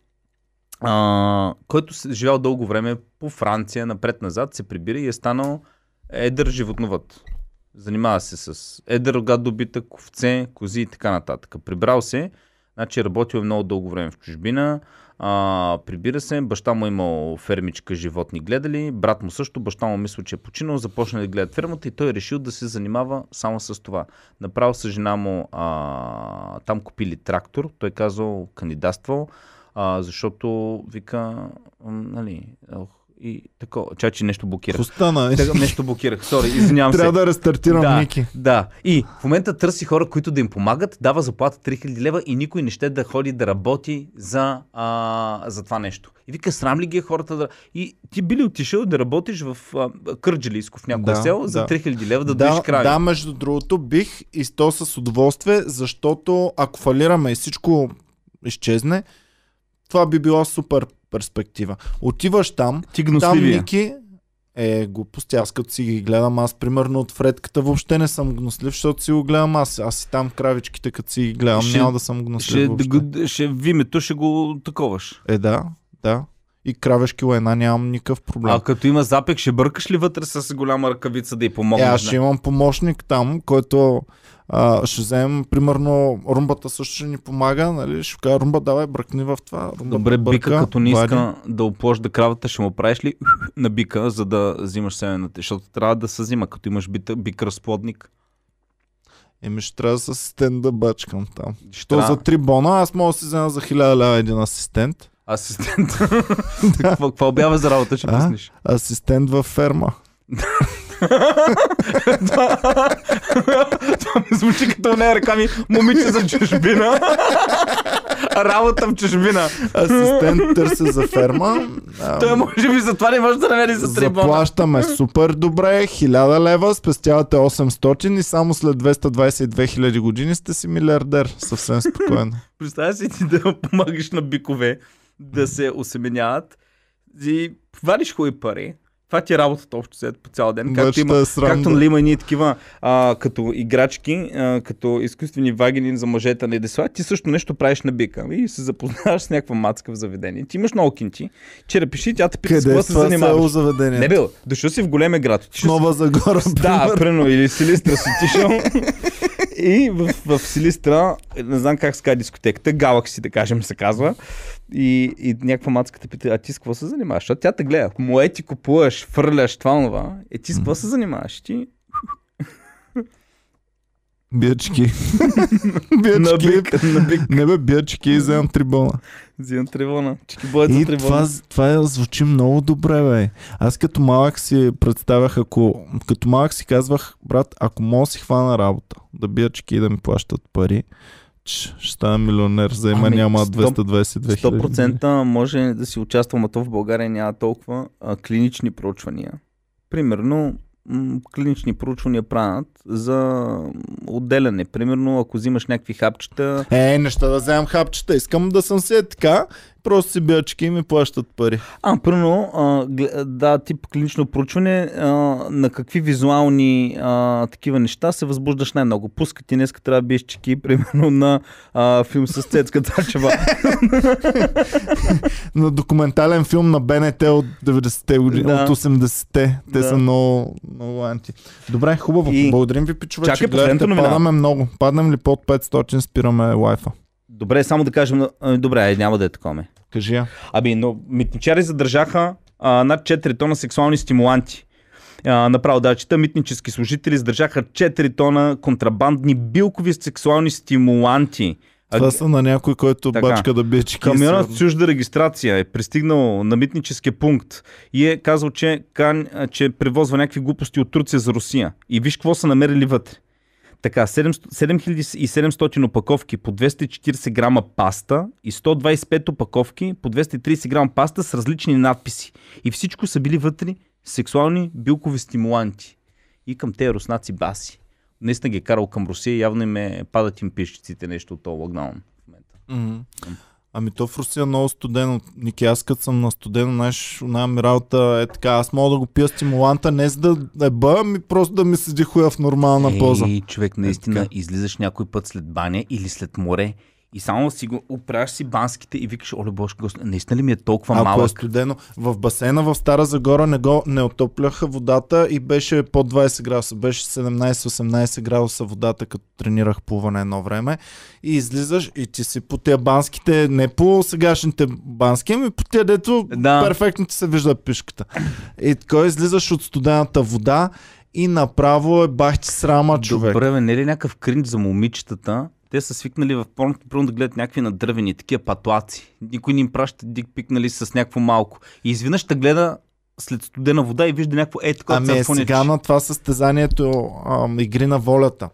а, който се живял дълго време по Франция, напред-назад, се прибира и е станал едър животновът. Занимава се с едър рогат добитък, овце, кози и така нататък. Прибрал се, значи е работил много дълго време в чужбина, а, прибира се, баща му е имал фермичка, животни гледали, брат му също, баща му мисля, че е починал, започна да гледат фермата и той е решил да се занимава само с това. Направил с жена му, а, там купили трактор, той казал, кандидатствал, а, защото вика, нали, и такова. Чай, че нещо блокирах. Какво стана? Така, нещо блокирах. Сори, извинявам се. Трябва да рестартирам да, Ники. Да. И в момента търси хора, които да им помагат, дава заплата 3000 лева и никой не ще да ходи да работи за, а, за това нещо. И вика, срам ли ги е хората да... И ти би ли отишъл да работиш в а, Кърджалийско, в някое Да, село, за да. 3000 лева да, да, доиш крави? да, между другото бих и то с удоволствие, защото ако фалираме и всичко изчезне, това би била супер перспектива. Отиваш там, Ти там гносливия. Ники е глупости, аз като си ги гледам, аз примерно от Фредката въобще не съм гнослив, защото си го гледам аз. Аз си там кравичките, като си ги гледам, Ще- няма да съм гнослив Ще, въобще. ще вимето ще го таковаш. Е, да, да. И кравешки лайна нямам никакъв проблем. А като има запек, ще бъркаш ли вътре с голяма ръкавица да й Е, помогнеш? аз ще имам помощник там, който а, ще вземем, примерно, румбата също ще ни помага, нали? Ще кажа, румба, давай, бръкни в това. Румба Добре, бърка, бика, като не иска вади. да опложда кравата, ще му правиш ли на бика, за да взимаш семената? Защото трябва да се взима, като имаш бик, бик разплодник. Еми ще трябва с асистент да бачкам там. Трябва за 3 бона, аз мога да си взема за 1000 лева един асистент. асистент. какво, обява за работа, ще пуснеш? Асистент във ферма. Това ми звучи като не реклами момиче за чужбина. Работа в чужбина. Асистент търся за ферма. Той може би затова не може да намери за три. Заплащаме супер добре, 1000 лева, спестявате 800 и само след 222 хиляди години сте си милиардер. Съвсем спокойно. Представя си ти да помагаш на бикове да се осеменяват и вадиш хубави пари. Това ти е работата общо след по цял ден. Както, има, както нали има и ние такива а, като играчки, а, като изкуствени вагини за мъжете на Едесла, ти също нещо правиш на бика и се запознаваш с някаква мацка в заведение. Ти имаш много кинти, черепиш и тя те пита с какво се занимаваш. заведение? Не бил, дошъл си в големия град. Отишъл си Нова Загора, да, примерно, или Силистра си отишъл. и в, в Силистра, не знам как се казва дискотеката, Galaxy, да кажем, се казва. И, и някаква мацка те пита, а ти с какво се занимаваш? Защото тя те гледа. Мое ти купуваш, фърляш това, това. Е, ти с какво се занимаваш? Ти Бички. на Бички. бик, на бик. Не бе, бички и вземам трибуна. Взимам трибуна. Чики боят за И трибуна. това, това звучи много добре, бе. Аз като малък си представях, ако... Като малък си казвах, брат, ако мога си хвана работа, да бия чеки и да ми плащат пари, ще стана милионер, за има Ами, няма сто- 222 хиляди. 100% може да си участвам, а то в България няма толкова а, клинични проучвания. Примерно, м- клинични проучвания правят за отделяне. Примерно, ако взимаш някакви хапчета, Е, неща да вземам хапчета. Искам да съм си е така, просто си бия чеки и ми плащат пари. а, примерно, да, тип клинично проучване, а, на какви визуални а, такива неща се възбуждаш най-много. Пуска ти днес трябва да биеш чеки, примерно на а, филм с Цецка Тачева. На документален филм на БНТ от 90-те години, Да. от 80-те. Те Да. са много, много анти. Добре, хубаво. И- Благодарим ви, пичове, Чакай, че гледате. Падаме много. Паднем ли под 500, спираме лайфа. Добре, само да кажем, добре, е, няма да е такова. Кажи я. Ами, но митничари задържаха а, над 4 тона сексуални стимуланти. А, направо да чета, митнически служители задържаха 4 тона контрабандни билкови сексуални стимуланти. А, Това са на някой, който Така. бачка да бие чеки. Камионът с чужда регистрация е пристигнал на митническия пункт и е казал, че, кан, а, че превозва някакви глупости от Турция за Русия. И виж какво са намерили вътре. Така, 700 7700 опаковки по 240 грама паста и 125 опаковки по 230 грама паста с различни надписи. И всичко са били вътре сексуални билкови стимуланти. И към тези руснаци баси. Наистина ги е карал към Русия, явно им е, падат им пишчиците нещо от този локдаун в момента. Мгм. Ами то в Русия е много студено. Ники, аз като съм на студено, знаеш, една ми работа е така. Аз мога да го пия стимуланта, не за да е бъ, ами просто да ми седи хуя в нормална поза. Ей, човек, наистина, така. излизаш някой път след баня или след море и само си го оправяш си банските и викаш, оле боже, гос... наистина ли ми е толкова Ако е малък? студено. В басейна в Стара Загора не, го, не отопляха водата и беше под 20 градуса. Беше 17-18 градуса водата, като тренирах плуване едно време. И излизаш и ти си по тия банските, не по сегашните бански, ами по тия, дето Да. перфектно ти се вижда пишката. И така излизаш от студената вода и направо е бах ти срама, човек. Добре, бе, не е ли някакъв кринч за момичетата? Те са свикнали в порното, примерно да гледат някакви надървени, такива патлаци. Никой не им праща дик пик, нали, с някакво малко. И изведнъж те гледа след студена вода и вижда някакво е такова Ами е сега на това състезанието ам, игри на волята.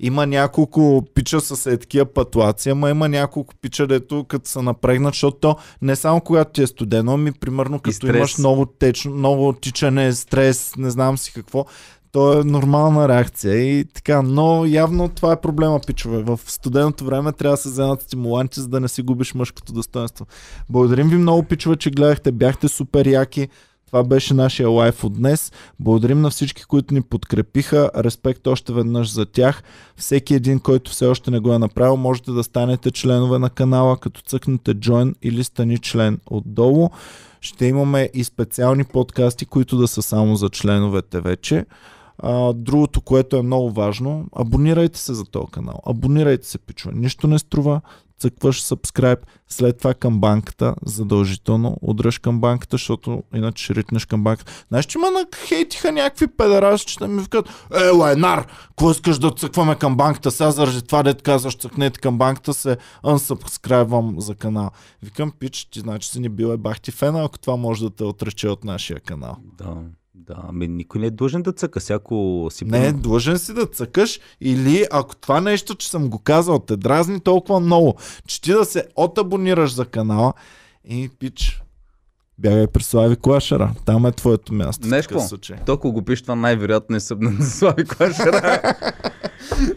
Има няколко пича с е такива пътлаци, ама има няколко пича, дето като са напрегнат, защото то не само когато ти е студено, ами примерно като имаш много течно, много тичане, стрес, не знам си какво, то е нормална реакция и така, но явно това е проблема, пичове. В студеното време трябва да се вземат стимуланти, за да не си губиш мъжкото достоинство. Благодарим ви много, пичове, че гледахте, бяхте супер яки. Това беше нашия лайф от днес. Благодарим на всички, които ни подкрепиха. Респект още веднъж за тях. Всеки един, който все още не го е направил, можете да станете членове на канала, като цъкнете Join или стани член отдолу. Ще имаме и специални подкасти, които да са само за членовете вече. А, другото, което е много важно, абонирайте се за този канал. Абонирайте се, пичове. Нищо не струва. Цъкваш subscribe, след това към банката, задължително удръж към банката, защото иначе ще ритнеш към банката. Знаеш, че ма хейтиха някакви педераси, че ми викат, е, лайнар, какво искаш да цъкваме към банката? Сега заради това, дет казваш, цъкнете към банката, се unsubscribe за канал. Викам, пич, ти значи си ни бил е бахти фена, ако това може да те отрече от нашия канал. Да, да, ами никой не е длъжен да цъка. Всяко си... Не, длъжен си да цъкаш или ако това нещо, че съм го казал, те дразни толкова много, че ти да се отабонираш за канала и пич, бягай при Слави Клашера. Там е твоето място. случай. Толкова го пиш, това най-вероятно е събнат за Слави Клашера.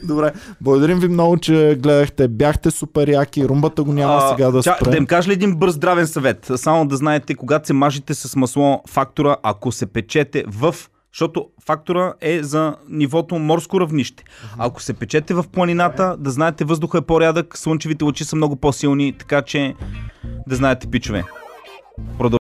Добре, благодарим ви много, че гледахте. Бяхте супер яки. Румбата го няма А, сега да спре. Да им кажа ли един бърз здравен съвет? Само да знаете, когато се мажете с масло фактора, ако се печете в защото фактора е за нивото морско равнище. Ако се печете в планината, да знаете въздуха е по-рядък, слънчевите лъчи са много по-силни, така че да знаете, пичове. Продъл-